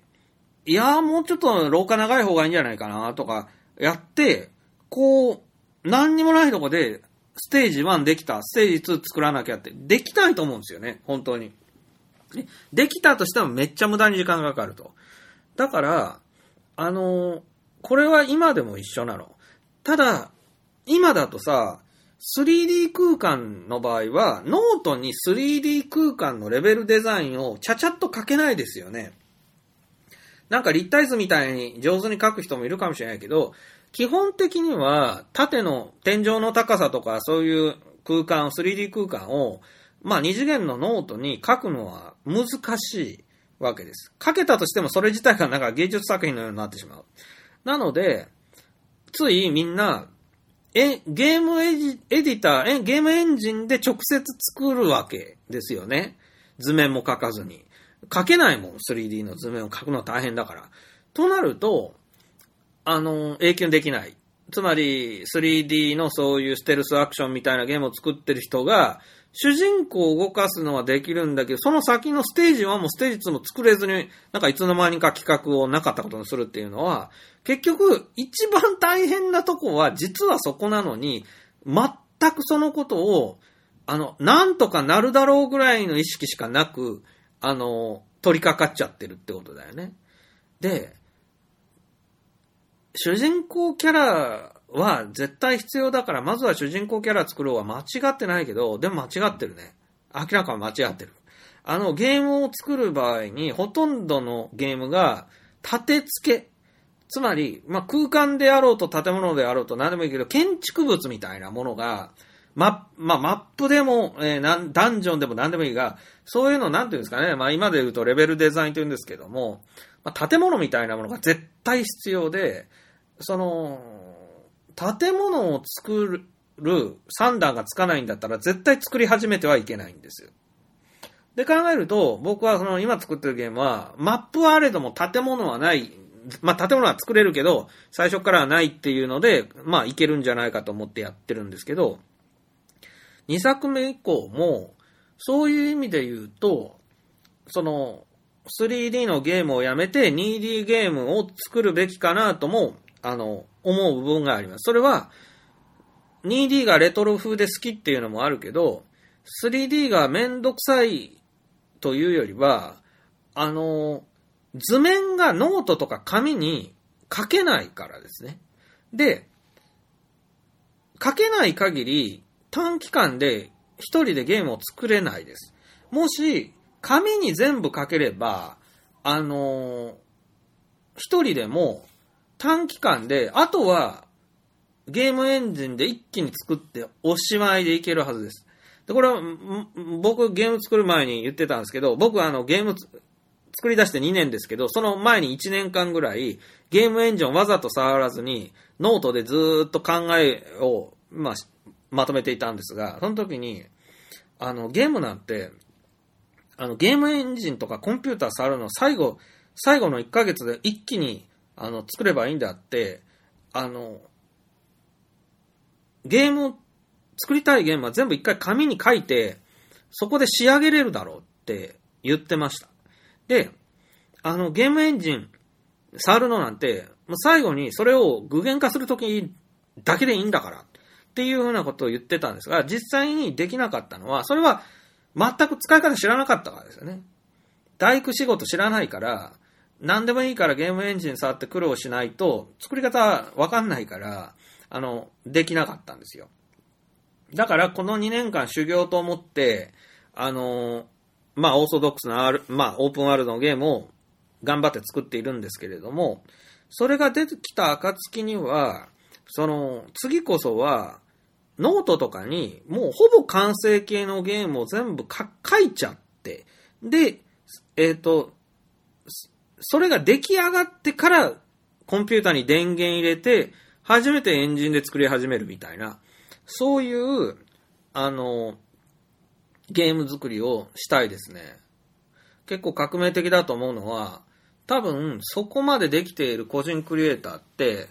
いやもうちょっと廊下長い方がいいんじゃないかなとか、やって、こう、何にもないとこで、ステージ1できた、ステージ2作らなきゃって、できないと思うんですよね、本当に。できたとしてもめっちゃ無駄に時間がかかると。だから、あのこれは今でも一緒なの。ただ、今だとさ、3D 空間の場合は、ノートに 3D 空間のレベルデザインをちゃちゃっと書けないですよね。なんか立体図みたいに上手に書く人もいるかもしれないけど、基本的には縦の天井の高さとかそういう空間、3D 空間を、まあ二次元のノートに書くのは難しいわけです。書けたとしてもそれ自体がなんか芸術作品のようになってしまう。なので、ついみんなえ、ゲームエディター、え、ゲームエンジンで直接作るわけですよね。図面も書かずに。書けないもん、3D の図面を書くのは大変だから。となると、あの、永久できない。つまり、3D のそういうステルスアクションみたいなゲームを作ってる人が、主人公を動かすのはできるんだけど、その先のステージ1もうステージ2も作れずに、なんかいつの間にか企画をなかったことにするっていうのは、結局、一番大変なとこは実はそこなのに、全くそのことを、あの、なんとかなるだろうぐらいの意識しかなく、あの、取り掛かっちゃってるってことだよね。で、主人公キャラは絶対必要だから、まずは主人公キャラ作ろうは間違ってないけど、でも間違ってるね。明らかに間違ってる。あの、ゲームを作る場合に、ほとんどのゲームが、立て付け。つまり、まあ、空間であろうと建物であろうと何でもいいけど、建築物みたいなものが、ま、まあ、マップでも、えーなん、ダンジョンでも何でもいいが、そういうのなんていうんですかね、まあ、今で言うとレベルデザインと言うんですけども、まあ、建物みたいなものが絶対必要で、その、建物を作る算段がつかないんだったら絶対作り始めてはいけないんですよ。で考えると、僕はその今作ってるゲームは、マップはあれども建物はない、まあ建物は作れるけど、最初からはないっていうので、まあいけるんじゃないかと思ってやってるんですけど、2作目以降も、そういう意味で言うと、その、3D のゲームをやめて 2D ゲームを作るべきかなとも、あの、思う部分があります。それは、2D がレトロ風で好きっていうのもあるけど、3D がめんどくさいというよりは、あの、図面がノートとか紙に書けないからですね。で、書けない限り短期間で一人でゲームを作れないです。もし、紙に全部書ければ、あの一人でも短期間で、あとはゲームエンジンで一気に作っておしまいでいけるはずです。で、これは、僕ゲーム作る前に言ってたんですけど、僕あのゲーム作り出して2年ですけど、その前に1年間ぐらいゲームエンジンをわざと触らずにノートでずっと考えを、まあ、まとめていたんですが、その時に、あの、ゲームなんて、あの、ゲームエンジンとかコンピューター触るの最後、最後の1ヶ月で一気に、あの、作ればいいんだって、あの、ゲームを、作りたいゲームは全部一回紙に書いて、そこで仕上げれるだろうって言ってました。で、あの、ゲームエンジン、触るのなんて、もう最後にそれを具現化するときだけでいいんだからっっていうふうなことを言ってたんですが、実際にできなかったのは、それは全く使い方知らなかったからですよね。大工仕事知らないから、何でもいいからゲームエンジン触って苦労しないと、作り方わかんないから、あの、できなかったんですよ。だから、この2年間修行と思って、あの、まあ、オーソドックスな、まあ、オープンワールドのゲームを頑張って作っているんですけれども、それが出てきた暁には、その、次こそは、ノートとかに、もうほぼ完成形のゲームを全部書いちゃって、で、えっ、と、それが出来上がってから、コンピューターに電源入れて、初めてエンジンで作り始めるみたいな、そういう、あの、ゲーム作りをしたいですね。結構革命的だと思うのは、多分そこまでできている個人クリエイターって、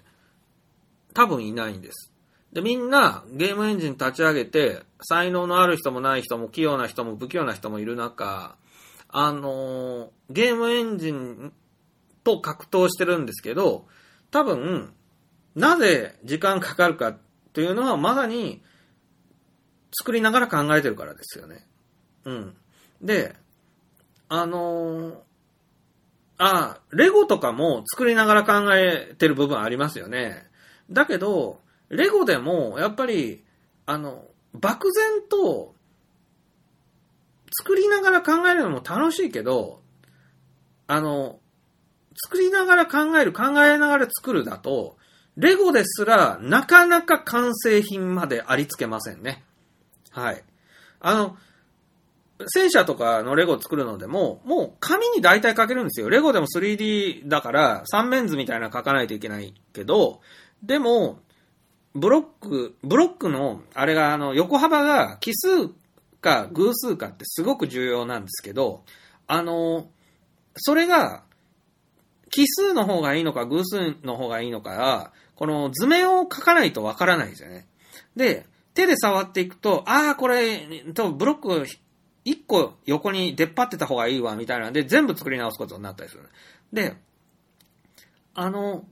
多分いないんです。で、みんなゲームエンジン立ち上げて、才能のある人もない人も器用な人も不器用な人もいる中、あのゲームエンジンと格闘してるんですけど、多分、なぜ時間かかるかっていうのはまさに作りながら考えてるからですよね。うん。で、あのーあ、レゴとかも作りながら考えてる部分ありますよね。だけど、レゴでもやっぱり、あの、漠然と作りながら考えるのも楽しいけど、あの、作りながら考える、考えながら作るだと、レゴですらなかなか完成品までありつけませんね。はい。あの、戦車とかのレゴ作るのでも、もう紙に大体書けるんですよ。レゴでも 3D だから三面図みたいなの書かないといけないけど、でも、ブロック、ブロックの、あれがあの、横幅が奇数か偶数かってすごく重要なんですけど、あの、それが、奇数の方がいいのか偶数の方がいいのかは、この図面を書かないとわからないですよね。で、手で触っていくと、ああ、これ、多分ブロック一個横に出っ張ってた方がいいわ、みたいなんで、全部作り直すことになったりする。で、あの、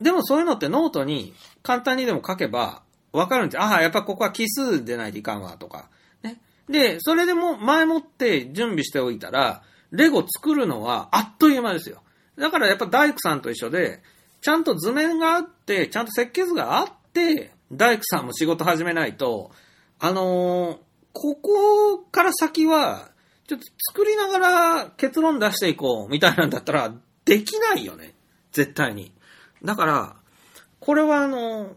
でもそういうのってノートに簡単にでも書けばわかるんですよ。ああ、やっぱここは奇数でないといかんわ、とか。ね。で、それでも前もって準備しておいたら、レゴ作るのはあっという間ですよ。だからやっぱ大工さんと一緒で、ちゃんと図面があって、ちゃんと設計図があって、大工さんも仕事始めないと、あのーここから先は、ちょっと作りながら結論出していこうみたいなんだったら、できないよね。絶対に。だから、これはあの、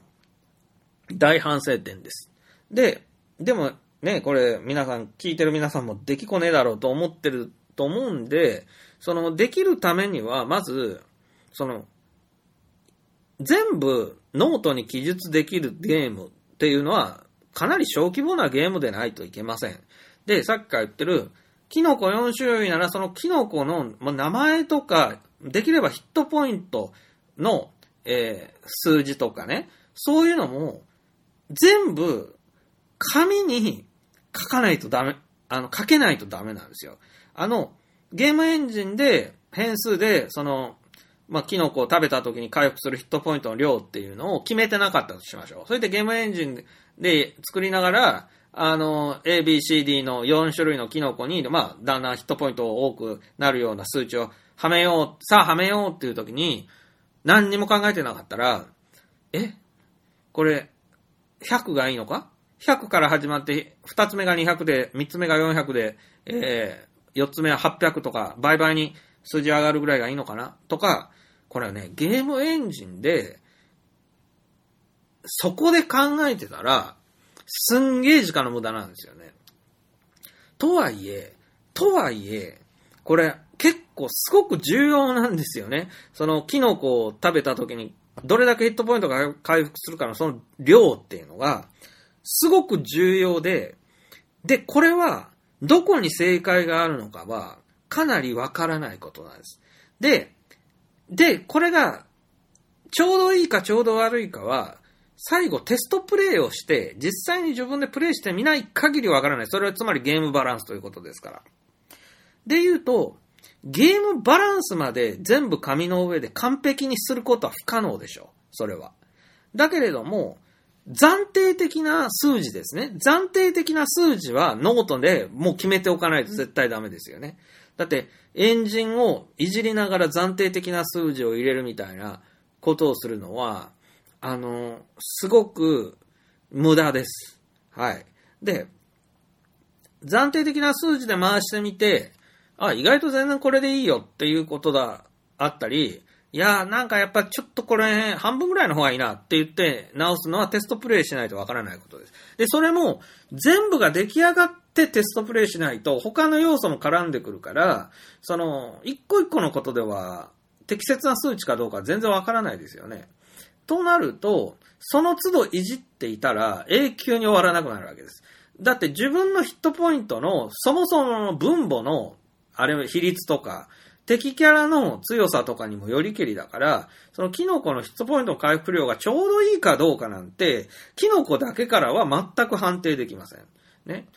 大反省点です。で、でもね、これ皆さん、聞いてる皆さんもできこねえだろうと思ってると思うんで、その、できるためには、まず、その、全部ノートに記述できるゲームっていうのは、かなり小規模なゲームでないといけません。で、さっきから言ってる、キノコ4種類なら、そのキノコの名前とか、できればヒットポイントの、えー数字とかね、そういうのも、全部、紙に書かないとダメ、あの、書けないとダメなんですよ。あの、ゲームエンジンで、変数で、その、まあ、キノコを食べた時に回復するヒットポイントの量っていうのを決めてなかったとしましょう。それでゲームエンジンで作りながら、あの、A, B, C, D の4種類のキノコに、まあ、だんだんヒットポイントが多くなるような数値をはめよう、さあはめようっていう時に、何にも考えてなかったら、え？これ、100がいいのか ?100 から始まって、2つ目が200で、3つ目が400で、えー、4つ目は800とか、倍々に数字上がるぐらいがいいのかな？とか、これはね、ゲームエンジンで、そこで考えてたら、すんげえ時間の無駄なんですよね。とはいえ、とはいえ、これ結構すごく重要なんですよね。そのキノコを食べた時にどれだけヒットポイントが回復するかのその量っていうのがすごく重要で、で、これはどこに正解があるのかはかなりわからないことなんです。で、で、これがちょうどいいかちょうど悪いかは最後テストプレイをして、実際に自分でプレイしてみない限りわからない。それはつまりゲームバランスということですから。で言うと、ゲームバランスまで全部紙の上で完璧にすることは不可能でしょう。それは。だけれども、暫定的な数字ですね。暫定的な数字はノートでもう決めておかないと絶対ダメですよね。だって、エンジンをいじりながら暫定的な数字を入れるみたいなことをするのは、あの、すごく無駄です。はい。で、暫定的な数字で回してみて、あ、意外と全然これでいいよっていうことだ、あったり、いやなんかやっぱちょっとこれ半分ぐらいの方がいいなって言って直すのはテストプレイしないとわからないことです。で、それも全部が出来上がってテストプレイしないと他の要素も絡んでくるから、その、一個一個のことでは適切な数値かどうか全然わからないですよね。となると、その都度いじっていたら永久に終わらなくなるわけです。だって自分のヒットポイントのそもそもの分母のあれ比率とか、敵キャラの強さとかにもよりけりだから、そのキノコのヒットポイントの回復量がちょうどいいかどうかなんて、キノコだけからは全く判定できません。ね。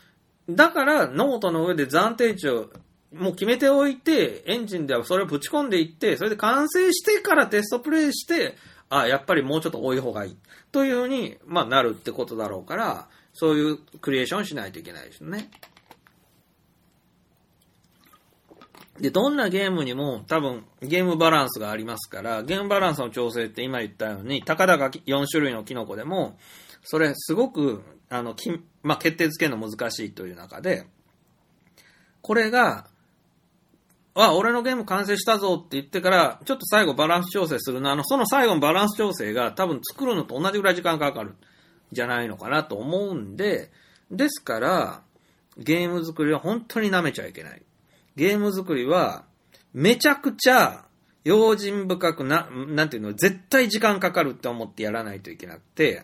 だから、ノートの上で暫定値をもう決めておいて、エンジンではそれをぶち込んでいって、それで完成してからテストプレイして、あ、やっぱりもうちょっと多い方がいい。というふうに、まあ、なるってことだろうから、そういうクリエーションしないといけないですね。で、どんなゲームにも多分ゲームバランスがありますから、ゲームバランスの調整って今言ったように、たかだか4種類のキノコでも、それすごく、あの、きまあ、決定づけるの難しいという中で、これが、あ、俺のゲーム完成したぞって言ってから、ちょっと最後バランス調整するな。あの、その最後のバランス調整が多分作るのと同じぐらい時間かかるんじゃないのかなと思うんで、ですから、ゲーム作りは本当に舐めちゃいけない。ゲーム作りは、めちゃくちゃ、用心深くな、なんていうの、絶対時間かかるって思ってやらないといけなくて、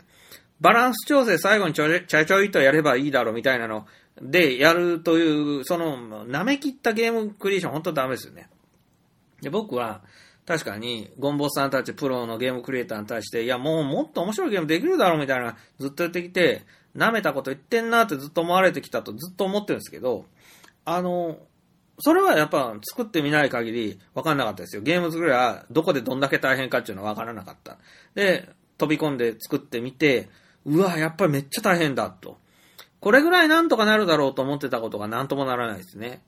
バランス調整最後にちょいちょいちょいとやればいいだろうみたいなのでやるという、その、舐め切ったゲームクリエーション本当ダメですよね。で、僕は、確かに、ゴンボスさんたちプロのゲームクリエイターに対して、いや、もうもっと面白いゲームできるだろうみたいな、ずっと言ってきて、舐めたこと言ってんなってずっと思われてきたとずっと思ってるんですけど、あの、それはやっぱ作ってみない限り分かんなかったですよ。ゲーム作りはどこでどんだけ大変かっていうのは分からなかった。で、飛び込んで作ってみて、うわ、やっぱりめっちゃ大変だと。これぐらいなんとかなるだろうと思ってたことがなんともならないですね。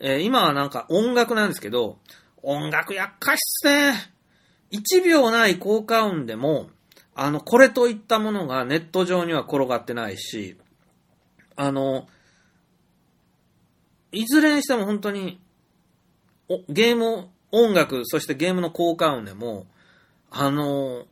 えー今はなんか音楽なんですけど、音楽厄介っすね。1秒ない効果音でも、あの、これといったものがネット上には転がってないし、あの、いずれにしても本当に、おゲーム、音楽、そしてゲームの効果音でも、あの、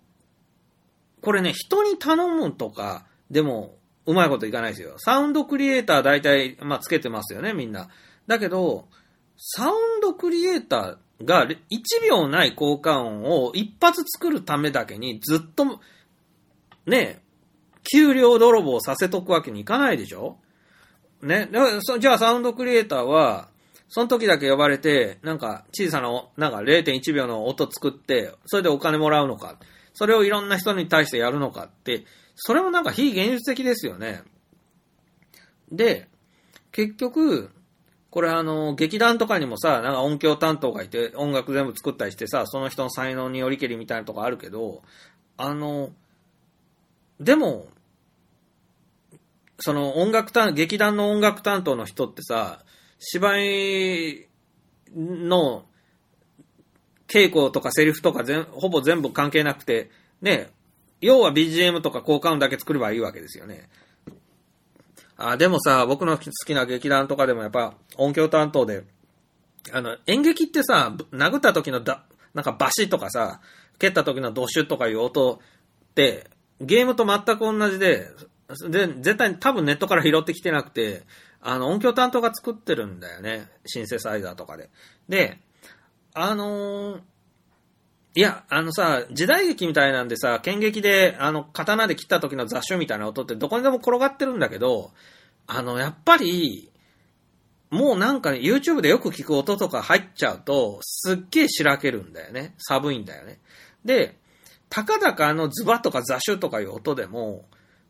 これね、人に頼むとか、でも、うまいこといかないですよ。サウンドクリエイター大体、まあ、つけてますよね、みんな。だけど、サウンドクリエイターが1秒ない効果音を一発作るためだけにずっと、ね、給料泥棒させとくわけにいかないでしょね。じゃあサウンドクリエイターは、その時だけ呼ばれて、なんか小さな、なんか0.1秒の音作って、それでお金もらうのか。それをいろんな人に対してやるのかって、それもなんか非現実的ですよね。で、結局、これあの、劇団とかにもさ、なんか音響担当がいて音楽全部作ったりしてさ、その人の才能によりけりみたいなとこあるけど、あの、でも、その音楽担、劇団の音楽担当の人ってさ、芝居の稽古とかセリフとか全ほぼ全部関係なくて、ね、要は BGM とか効果音だけ作ればいいわけですよね。あ、でもさ、僕の好きな劇団とかでもやっぱ音響担当で、あの、演劇ってさ、殴った時のだ、なんかバシとかさ、蹴った時のドシュとかいう音って、ゲームと全く同じで、で、絶対多分ネットから拾ってきてなくて、あの、音響担当が作ってるんだよね。シンセサイザーとかで。で、あのー、いや、あのさ、時代劇みたいなんでさ、剣劇で、あの、刀で切った時の雑種みたいな音ってどこにでも転がってるんだけど、あの、やっぱり、もうなんか、ね、YouTube でよく聞く音とか入っちゃうと、すっげえしらけるんだよね。寒いんだよね。で、たかだかあのズバとか雑種とかいう音でも、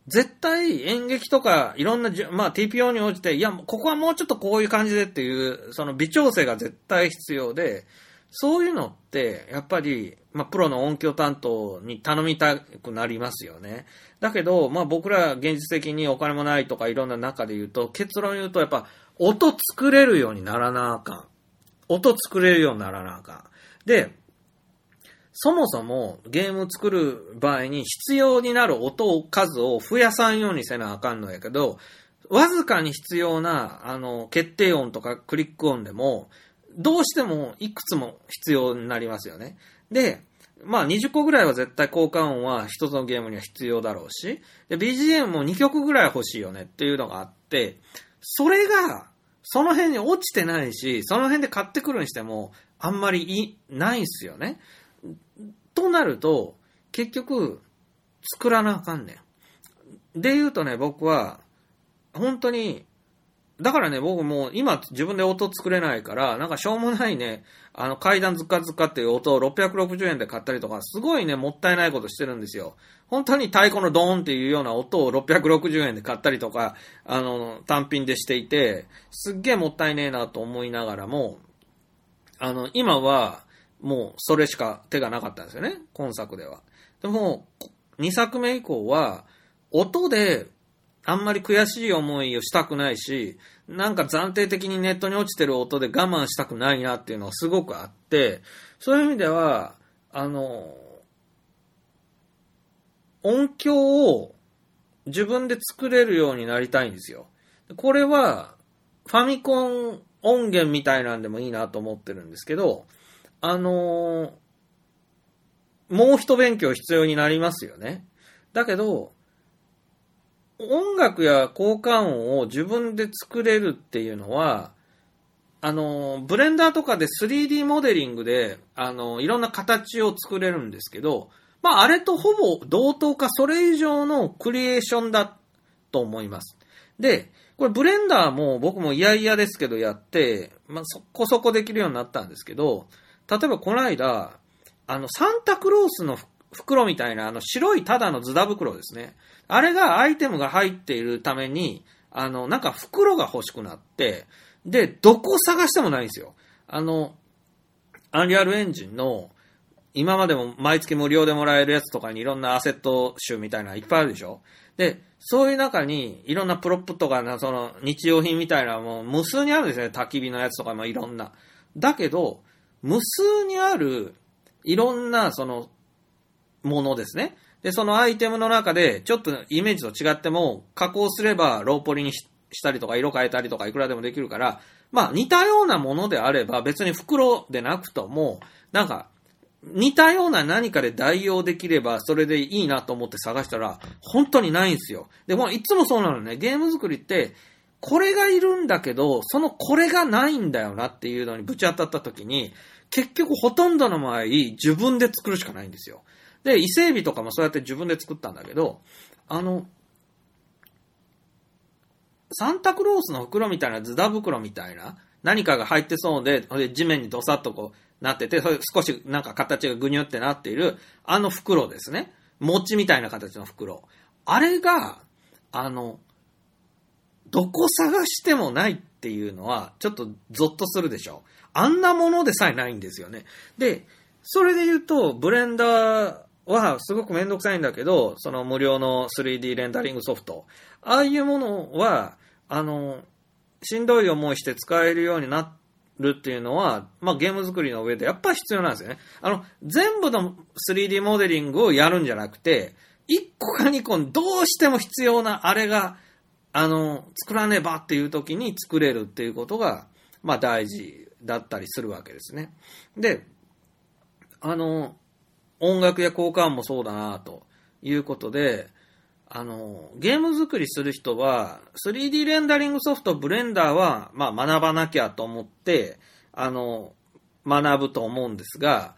絶対演劇とかいろんなまあ TPO に応じて、いや、ここはもうちょっとこういう感じでっていう、その微調整が絶対必要で、そういうのって、やっぱり、まあ、プロの音響担当に頼みたくなりますよね。だけど、まあ、僕ら現実的にお金もないとかいろんな中で言うと、結論言うと、やっぱ、音作れるようにならなあかん。音作れるようにならなあかん。で、そもそもゲーム作る場合に必要になる音数を増やさんようにせなあかんのやけど、わずかに必要な、あの、決定音とかクリック音でも、どうしてもいくつも必要になりますよね。で、まあ20個ぐらいは絶対効果音は一つのゲームには必要だろうし、BGM も2曲ぐらい欲しいよねっていうのがあって、それが、その辺に落ちてないし、その辺で買ってくるにしても、あんまりい、ないんすよね。となると、結局、作らなあかんねん。で言うとね、僕は、本当に、だからね、僕も今自分で音作れないから、なんかしょうもないね、あの階段ズカズカっていう音を660円で買ったりとか、すごいね、もったいないことしてるんですよ。本当に太鼓のドーンっていうような音を660円で買ったりとか、あの、単品でしていて、すっげえもったいねえなと思いながらも、あの、今は、もうそれしか手がなかったんですよね、今作では。でも、2作目以降は、音であんまり悔しい思いをしたくないし、なんか暫定的にネットに落ちてる音で我慢したくないなっていうのはすごくあって、そういう意味では、あの、音響を自分で作れるようになりたいんですよ。これは、ファミコン音源みたいなんでもいいなと思ってるんですけど、あのー、もう一勉強必要になりますよね。だけど、音楽や効果音を自分で作れるっていうのは、あの、ブレンダーとかで 3D モデリングで、あの、いろんな形を作れるんですけど、まあ、あれとほぼ同等かそれ以上のクリエーションだと思います。で、これブレンダーも僕も嫌々ですけどやって、まあ、そこそこできるようになったんですけど、例えばこの間、あの、サンタクロースの袋みたいな、あの、白いただのズダ袋ですね。あれがアイテムが入っているために、あの、なんか袋が欲しくなって、で、どこ探してもないんですよ。あの、アンリアルエンジンの、今までも毎月無料でもらえるやつとかにいろんなアセット集みたいなのいっぱいあるでしょで、そういう中にいろんなプロップとかな、その日用品みたいなもう無数にあるんですね。焚き火のやつとかもいろんな。だけど、無数にある、いろんな、その、ものですね。で、そのアイテムの中で、ちょっとイメージと違っても、加工すればローポリにしたりとか、色変えたりとか、いくらでもできるから、まあ、似たようなものであれば、別に袋でなくとも、なんか、似たような何かで代用できれば、それでいいなと思って探したら、本当にないんですよ。でも、いつもそうなのね。ゲーム作りって、これがいるんだけど、そのこれがないんだよなっていうのにぶち当たった時に、結局ほとんどの場合、自分で作るしかないんですよ。で、伊勢海老とかもそうやって自分で作ったんだけど、あの、サンタクロースの袋みたいなズダ袋みたいな、何かが入ってそうで、地面にドサッとこうなってて、それ少しなんか形がぐにゅってなっている、あの袋ですね。餅みたいな形の袋。あれが、あの、どこ探してもないっていうのは、ちょっとゾッとするでしょ。あんなものでさえないんですよね。で、それで言うと、ブレンダーはすごくめんどくさいんだけど、その無料の 3D レンダリングソフト。ああいうものは、あの、しんどい思いして使えるようになるっていうのは、まあゲーム作りの上でやっぱ必要なんですよね。あの、全部の 3D モデリングをやるんじゃなくて、1個か2個どうしても必要なあれが、あの、作らねばっていう時に作れるっていうことが、まあ大事だったりするわけですね。で、あの、音楽や効果音もそうだなということで、あの、ゲーム作りする人は、3D レンダリングソフト、ブレンダーは、まあ、学ばなきゃと思って、あの、学ぶと思うんですが、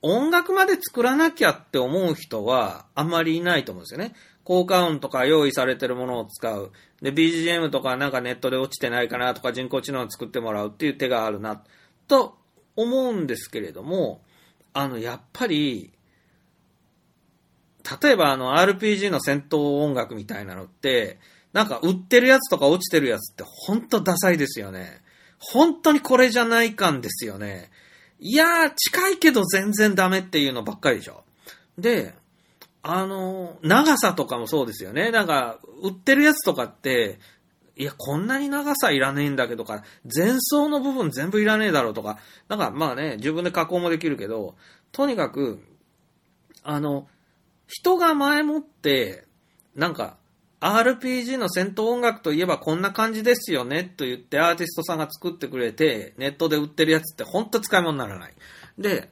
音楽まで作らなきゃって思う人は、あんまりいないと思うんですよね。効果音とか用意されてるものを使う。で、BGM とかなんかネットで落ちてないかなとか人工知能を作ってもらうっていう手があるな、と思うんですけれども、あの、やっぱり、例えばあの RPG の戦闘音楽みたいなのって、なんか売ってるやつとか落ちてるやつってほんとダサいですよね。本当にこれじゃない感ですよね。いやー、近いけど全然ダメっていうのばっかりでしょ。で、あの、長さとかもそうですよね。なんか、売ってるやつとかって、いや、こんなに長さいらねえんだけどか、前奏の部分全部いらねえだろうとか、なんかまあね、自分で加工もできるけど、とにかく、あの、人が前もって、なんか、RPG の戦闘音楽といえばこんな感じですよねと言ってアーティストさんが作ってくれて、ネットで売ってるやつってほんと使い物にならない。で、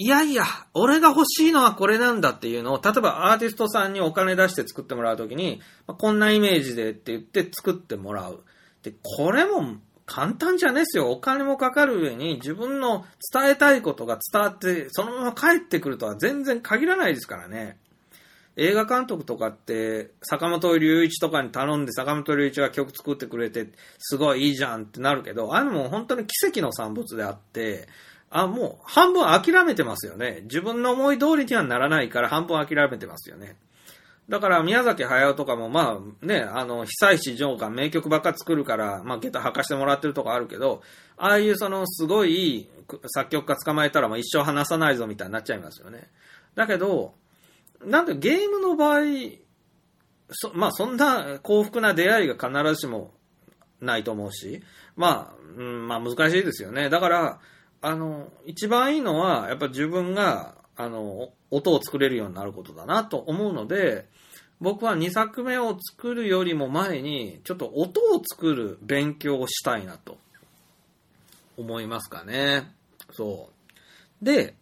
いやいや、俺が欲しいのはこれなんだっていうのを、例えばアーティストさんにお金出して作ってもらうときに、ま、こんなイメージでって言って作ってもらう。で、これも簡単じゃねえっすよ。お金もかかる上に自分の伝えたいことが伝わって、そのまま帰ってくるとは全然限らないですからね。映画監督とかって、坂本龍一とかに頼んで坂本龍一が曲作ってくれて、すごいいいじゃんってなるけど、あれも本当に奇跡の産物であって、あ、もう半分諦めてますよね。自分の思い通りにはならないから半分諦めてますよね。だから宮崎駿とかもまあね、あの、被災地上が名曲ばっか作るから、まあ下駄履かしてもらってるとこあるけど、ああいうそのすごい作曲家捕まえたらもう一生話さないぞみたいになっちゃいますよね。だけど、なんでゲームの場合、そまあそんな幸福な出会いが必ずしもないと思うし、まあ、うん、まあ難しいですよね。だから、あの、一番いいのは、やっぱ自分が、あの、音を作れるようになることだなと思うので、僕は2作目を作るよりも前に、ちょっと音を作る勉強をしたいなと思いますかね。そう。で、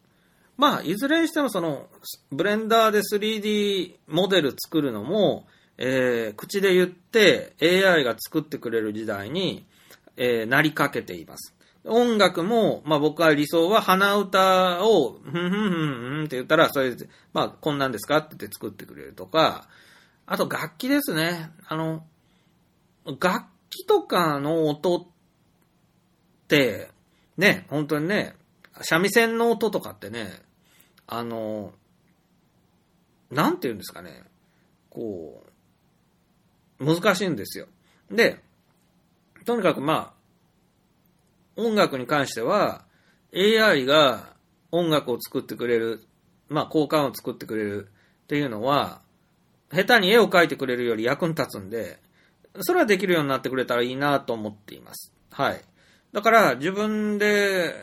まあ、いずれにしてもその、ブレンダーで 3D モデル作るのも、えー、口で言って AI が作ってくれる時代に、えー、なりかけています。音楽も、まあ僕は理想は鼻歌を、ふんふんふんふんって言ったら、それで、まあこんなんですかって言って作ってくれるとか、あと楽器ですね。あの、楽器とかの音って、ね、本当にね、三味線の音とかってね、あの、なんて言うんですかね、こう、難しいんですよ。で、とにかくまあ、音楽に関しては、AI が音楽を作ってくれる、まあ、効果音を作ってくれるっていうのは、下手に絵を描いてくれるより役に立つんで、それはできるようになってくれたらいいなと思っています。はい。だから自分で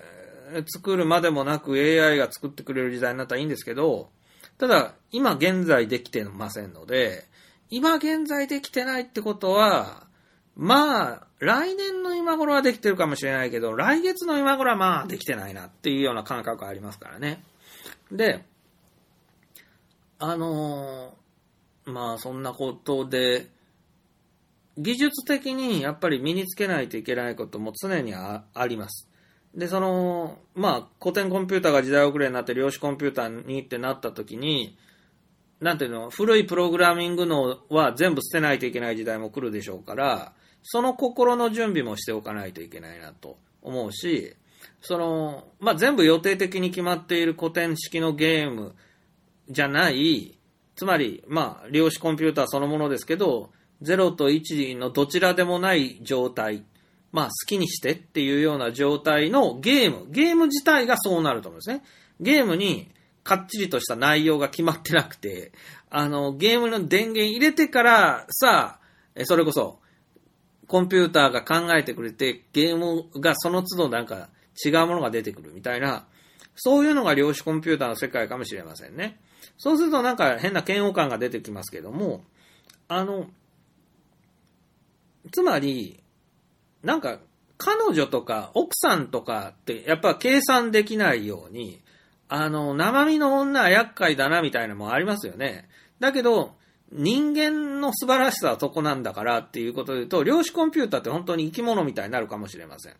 作るまでもなく AI が作ってくれる時代になったらいいんですけど、ただ今現在できてませんので、今現在できてないってことは、まあ、来年の今頃はできてるかもしれないけど、来月の今頃はまあできてないなっていうような感覚ありますからね。で、あのーまあそんなことで、技術的にやっぱり身につけないといけないことも常にああります。で、その、まあ古典コンピューターが時代遅れになって量子コンピューターにってなった時に、なんていうの、古いプログラミングのは全部捨てないといけない時代も来るでしょうから、その心の準備もしておかないといけないなと思うし、その、まあ、全部予定的に決まっている古典式のゲームじゃない、つまり、まあ、量子コンピューターそのものですけど、0と1のどちらでもない状態、まあ、好きにしてっていうような状態のゲーム、ゲーム自体がそうなると思うんですね。ゲームにかっちりとした内容が決まってなくて、あの、ゲームの電源入れてから、さあ、それこそ、コンピューターが考えてくれて、ゲームがその都度なんか違うものが出てくるみたいな、そういうのが量子コンピューターの世界かもしれませんね。そうするとなんか変な嫌悪感が出てきますけども、あの、つまり、なんか、彼女とか奥さんとかってやっぱ計算できないように、あの、生身の女は厄介だなみたいなのもありますよね。だけど、人間の素晴らしさはそこなんだからっていうことで言うと、量子コンピューターって本当に生き物みたいになるかもしれません。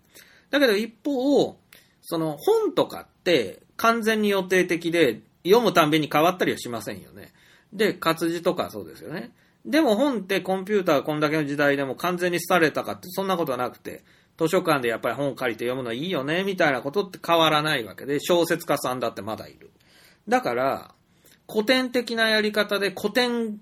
だけど一方、その本とかって完全に予定的で読むたんびに変わったりはしませんよね。で、活字とかそうですよね。でも本ってコンピューターこんだけの時代でも完全に廃れたかってそんなことはなくて、図書館でやっぱり本を借りて読むのはいいよね、みたいなことって変わらないわけで、小説家さんだってまだいる。だから、古典的なやり方で古典、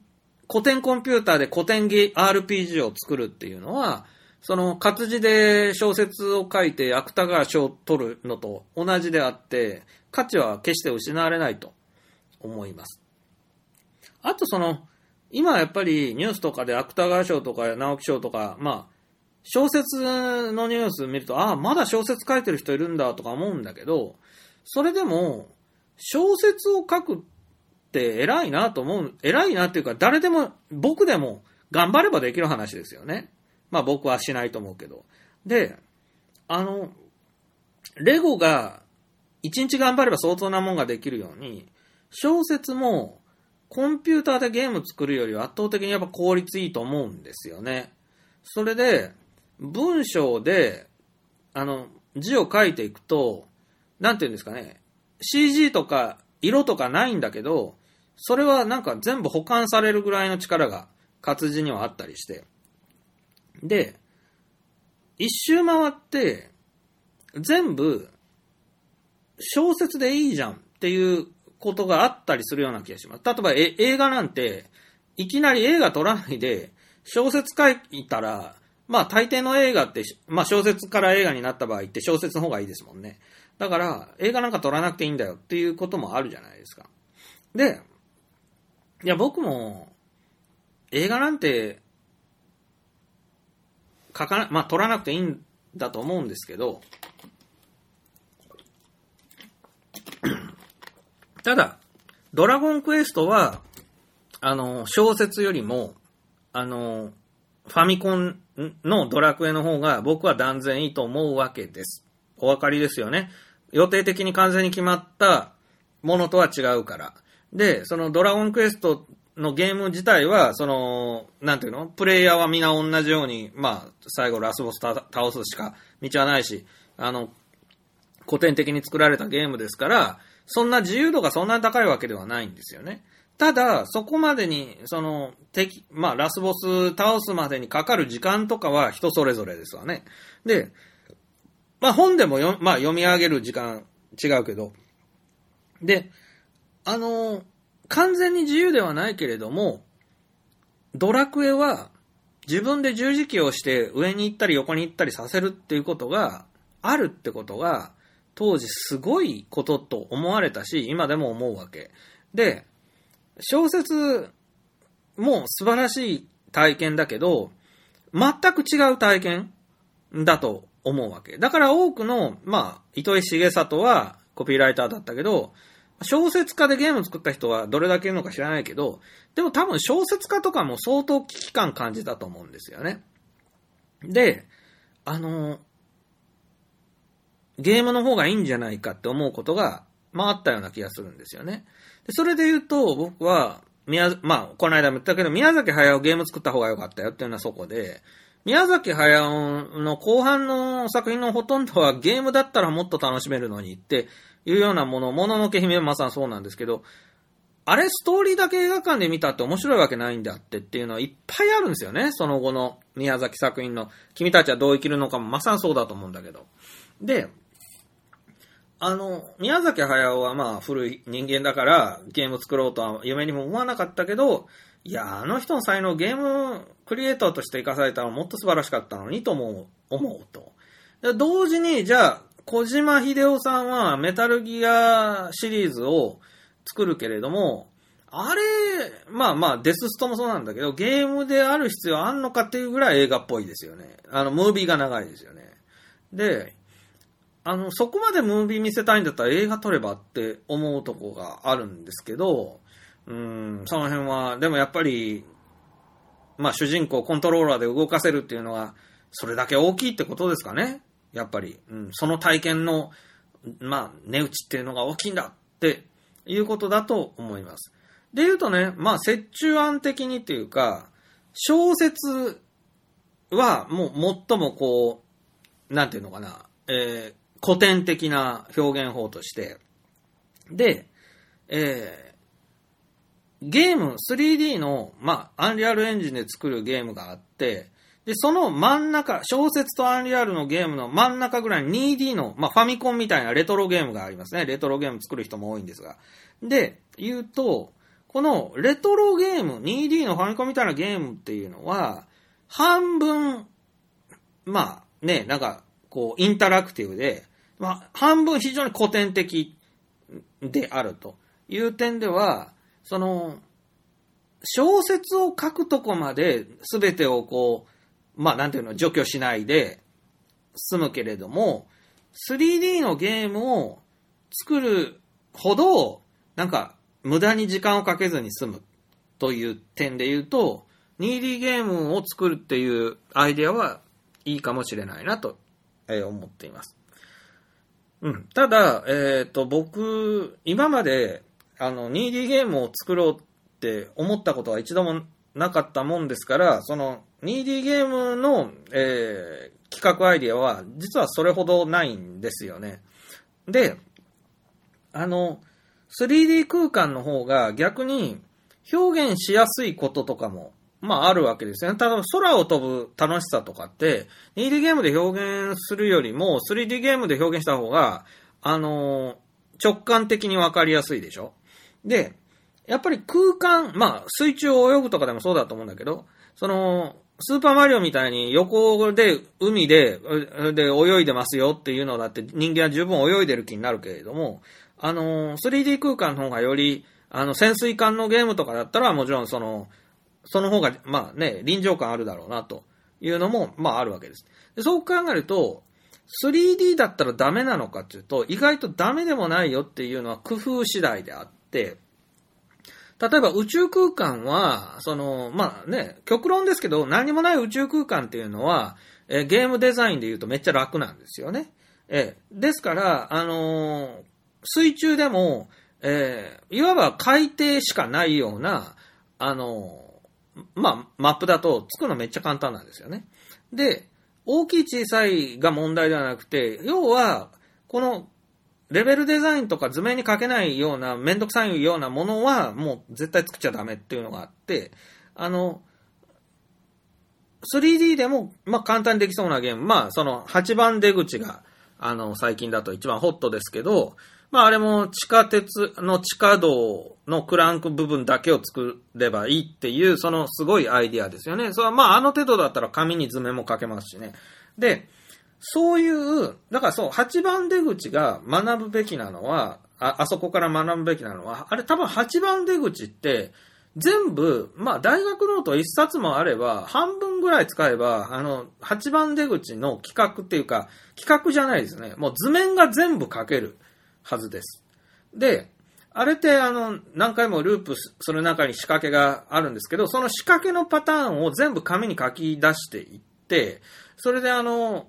古典コンピューターで古典ゲ RPG を作るっていうのは、その活字で小説を書いて芥川賞を取るのと同じであって、価値は決して失われないと思います。あとその、今やっぱりニュースとかで芥川賞とか直木賞とか、まあ、小説のニュース見ると、ああ、まだ小説書いてる人いるんだとか思うんだけど、それでも、小説を書くっって偉いなと思う、偉いなっていうか、誰でも、僕でも頑張ればできる話ですよね。まあ僕はしないと思うけど。で、あの、レゴが一日頑張れば相当なもんができるように、小説もコンピューターでゲーム作るよりは圧倒的にやっぱ効率いいと思うんですよね。それで、文章で、あの、字を書いていくと、なんていうんですかね、CG とか色とかないんだけど、それはなんか全部保管されるぐらいの力が活字にはあったりして。で、一周回って、全部、小説でいいじゃんっていうことがあったりするような気がします。例えばえ映画なんて、いきなり映画撮らないで、小説書いたら、まあ大抵の映画って、まあ小説から映画になった場合って小説の方がいいですもんね。だから映画なんか撮らなくていいんだよっていうこともあるじゃないですか。で、いや僕も映画なんて書かな、まあ撮らなくていいんだと思うんですけど、*clears throat* ただ、ドラゴンクエストは、あの、小説よりも、あの、ファミコンのドラクエの方が僕は断然いいと思うわけです。お分かりですよね。予定的に完全に決まったものとは違うから。で、そのドラゴンクエストのゲーム自体は、その、なんていうの？プレイヤーは皆同じように、まあ、最後ラスボス倒すしか道はないし、あの、古典的に作られたゲームですから、そんな自由度がそんなに高いわけではないんですよね。ただ、そこまでに、その、敵、まあ、ラスボス倒すまでにかかる時間とかは人それぞれですわね。で、まあ、本でも、まあ、読み上げる時間違うけど、で、あの、完全に自由ではないけれども、ドラクエは自分で十字キーをして上に行ったり横に行ったりさせるっていうことがあるってことが、当時すごいことと思われたし、今でも思うわけ。で、小説も素晴らしい体験だけど、全く違う体験だと思うわけ。だから多くの、まあ、糸井重里はコピーライターだったけど、小説家でゲーム作った人はどれだけいるのか知らないけど、でも多分小説家とかも相当危機感感じたと思うんですよね。で、あの、ゲームの方がいいんじゃないかって思うことが、まああったような気がするんですよね。でそれで言うと、僕は、宮、まあ、この間も言ったけど、宮崎駿ゲーム作った方が良かったよっていうのはそこで、宮崎駿の後半の作品のほとんどはゲームだったらもっと楽しめるのにっていうようなもの、もののけ姫まさにそうなんですけど、あれストーリーだけ映画館で見たって面白いわけないんだってっていうのはいっぱいあるんですよね。その後の宮崎作品の君たちはどう生きるのかもまさにそうだと思うんだけど。で、あの、宮崎駿はまあ古い人間だからゲーム作ろうとは夢にも思わなかったけど、いや、あの人の才能ゲームクリエイターとして生かされたらもっと素晴らしかったのにとも思うと。同時に、じゃあ、小島秀夫さんはメタルギアシリーズを作るけれども、あれ、まあまあ、デスストもそうなんだけど、ゲームである必要あんのかっていうぐらい映画っぽいですよね。あの、ムービーが長いですよね。で、あの、そこまでムービー見せたいんだったら映画撮ればって思うとこがあるんですけど、うん、その辺は、でもやっぱり、まあ主人公コントローラーで動かせるっていうのは、それだけ大きいってことですかね。やっぱり、うん、その体験の、まあ、値打ちっていうのが大きいんだっていうことだと思います。で言うとね、まあ、折衷案的にっていうか、小説はもう最もこう、なんていうのかな、えー、古典的な表現法として、で、えー、ゲーム 3D の、まあ、アンリアルエンジンで作るゲームがあって、で、その真ん中、小説とアンリアルのゲームの真ん中ぐらいに 2D の、まあ、ファミコンみたいなレトロゲームがありますね。レトロゲーム作る人も多いんですが。で、言うと、このレトロゲーム、2D のファミコンみたいなゲームっていうのは、半分、まあね、なんか、こう、インタラクティブで、まあ、半分非常に古典的であるという点では、その、小説を書くとこまで全てをこう、まあなんていうの、除去しないで済むけれども、3D のゲームを作るほど、なんか無駄に時間をかけずに済むという点で言うと、2D ゲームを作るっていうアイデアはいいかもしれないなと、え思っています。うん。ただ、えっ、ー、と、僕、今まで、あの、2D ゲームを作ろうって思ったことは一度もなかったもんですから、その 2D ゲームの、えー、企画アイディアは実はそれほどないんですよね。で、あの、3D 空間の方が逆に表現しやすいこととかも、まああるわけですよね。ただ空を飛ぶ楽しさとかって、2D ゲームで表現するよりも 3D ゲームで表現した方が、あの、直感的にわかりやすいでしょで、やっぱり空間、まあ水中を泳ぐとかでもそうだと思うんだけど、その、スーパーマリオみたいに横で海でで泳いでますよっていうのだって人間は十分泳いでる気になるけれども、あの、3D 空間の方がより、あの、潜水艦のゲームとかだったらもちろんその、その方が、まあね、臨場感あるだろうなというのも、まああるわけです。でそう考えると、3D だったらダメなのかっていうと、意外とダメでもないよっていうのは工夫次第であって、例えば宇宙空間は、その、まあね、極論ですけど、何もない宇宙空間っていうのは、えゲームデザインで言うとめっちゃ楽なんですよね。えですから、あのー、水中でも、えー、いわば海底しかないような、あのー、まあ、マップだと作るのめっちゃ簡単なんですよね。で、大きい小さいが問題ではなくて、要は、このレベルデザインとか図面に書けないような、めんどくさいようなものは、もう絶対作っちゃダメっていうのがあって、あの、3D でも、まあ、簡単にできそうなゲーム。まあ、その、8番出口が、あの、最近だと一番ホットですけど、まあ、あれも地下鉄の地下道のクランク部分だけを作ればいいっていう、そのすごいアイディアですよね。それはまあ、あの程度だったら紙に図面も書けますしね。で、そういう、だからそう、8番出口が学ぶべきなのは、あ、あそこから学ぶべきなのは、あれ多分8番出口って、全部、まあ大学ノート1冊もあれば、半分ぐらい使えば、あの、8番出口の企画っていうか、企画じゃないですね。もう図面が全部書けるはずです。で、あれってあの、何回もループする中に仕掛けがあるんですけど、その仕掛けのパターンを全部紙に書き出していって、、て、それであの、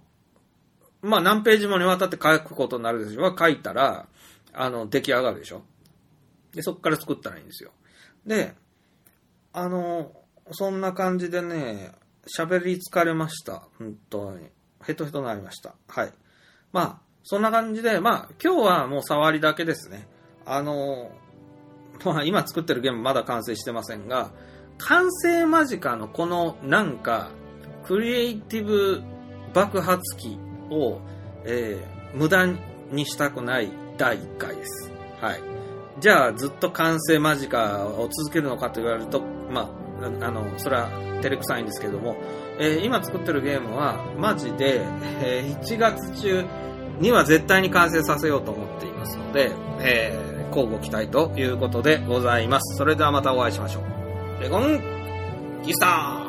まあ何ページもにわたって書くことになるでしょ書いたら、あの、出来上がるでしょで、そっから作ったらいいんですよ。で、あの、そんな感じでね、喋り疲れました。本当に。ヘトヘトになりました。はい。まあ、そんな感じで、まあ、今日はもう触りだけですね。あの、まあ、今作ってるゲームまだ完成してませんが、完成間近のこのなんか、クリエイティブ爆発機を、えー無駄にしたくない第1回です。はい。じゃあ、ずっと完成間近を続けるのかと言われると、まあ、あの、それは照れくさいんですけども、えー今作ってるゲームは、マジで、えー1月中には絶対に完成させようと思っていますので、えー、交互期待ということでございます。それではまたお会いしましょう。レゴン、キスター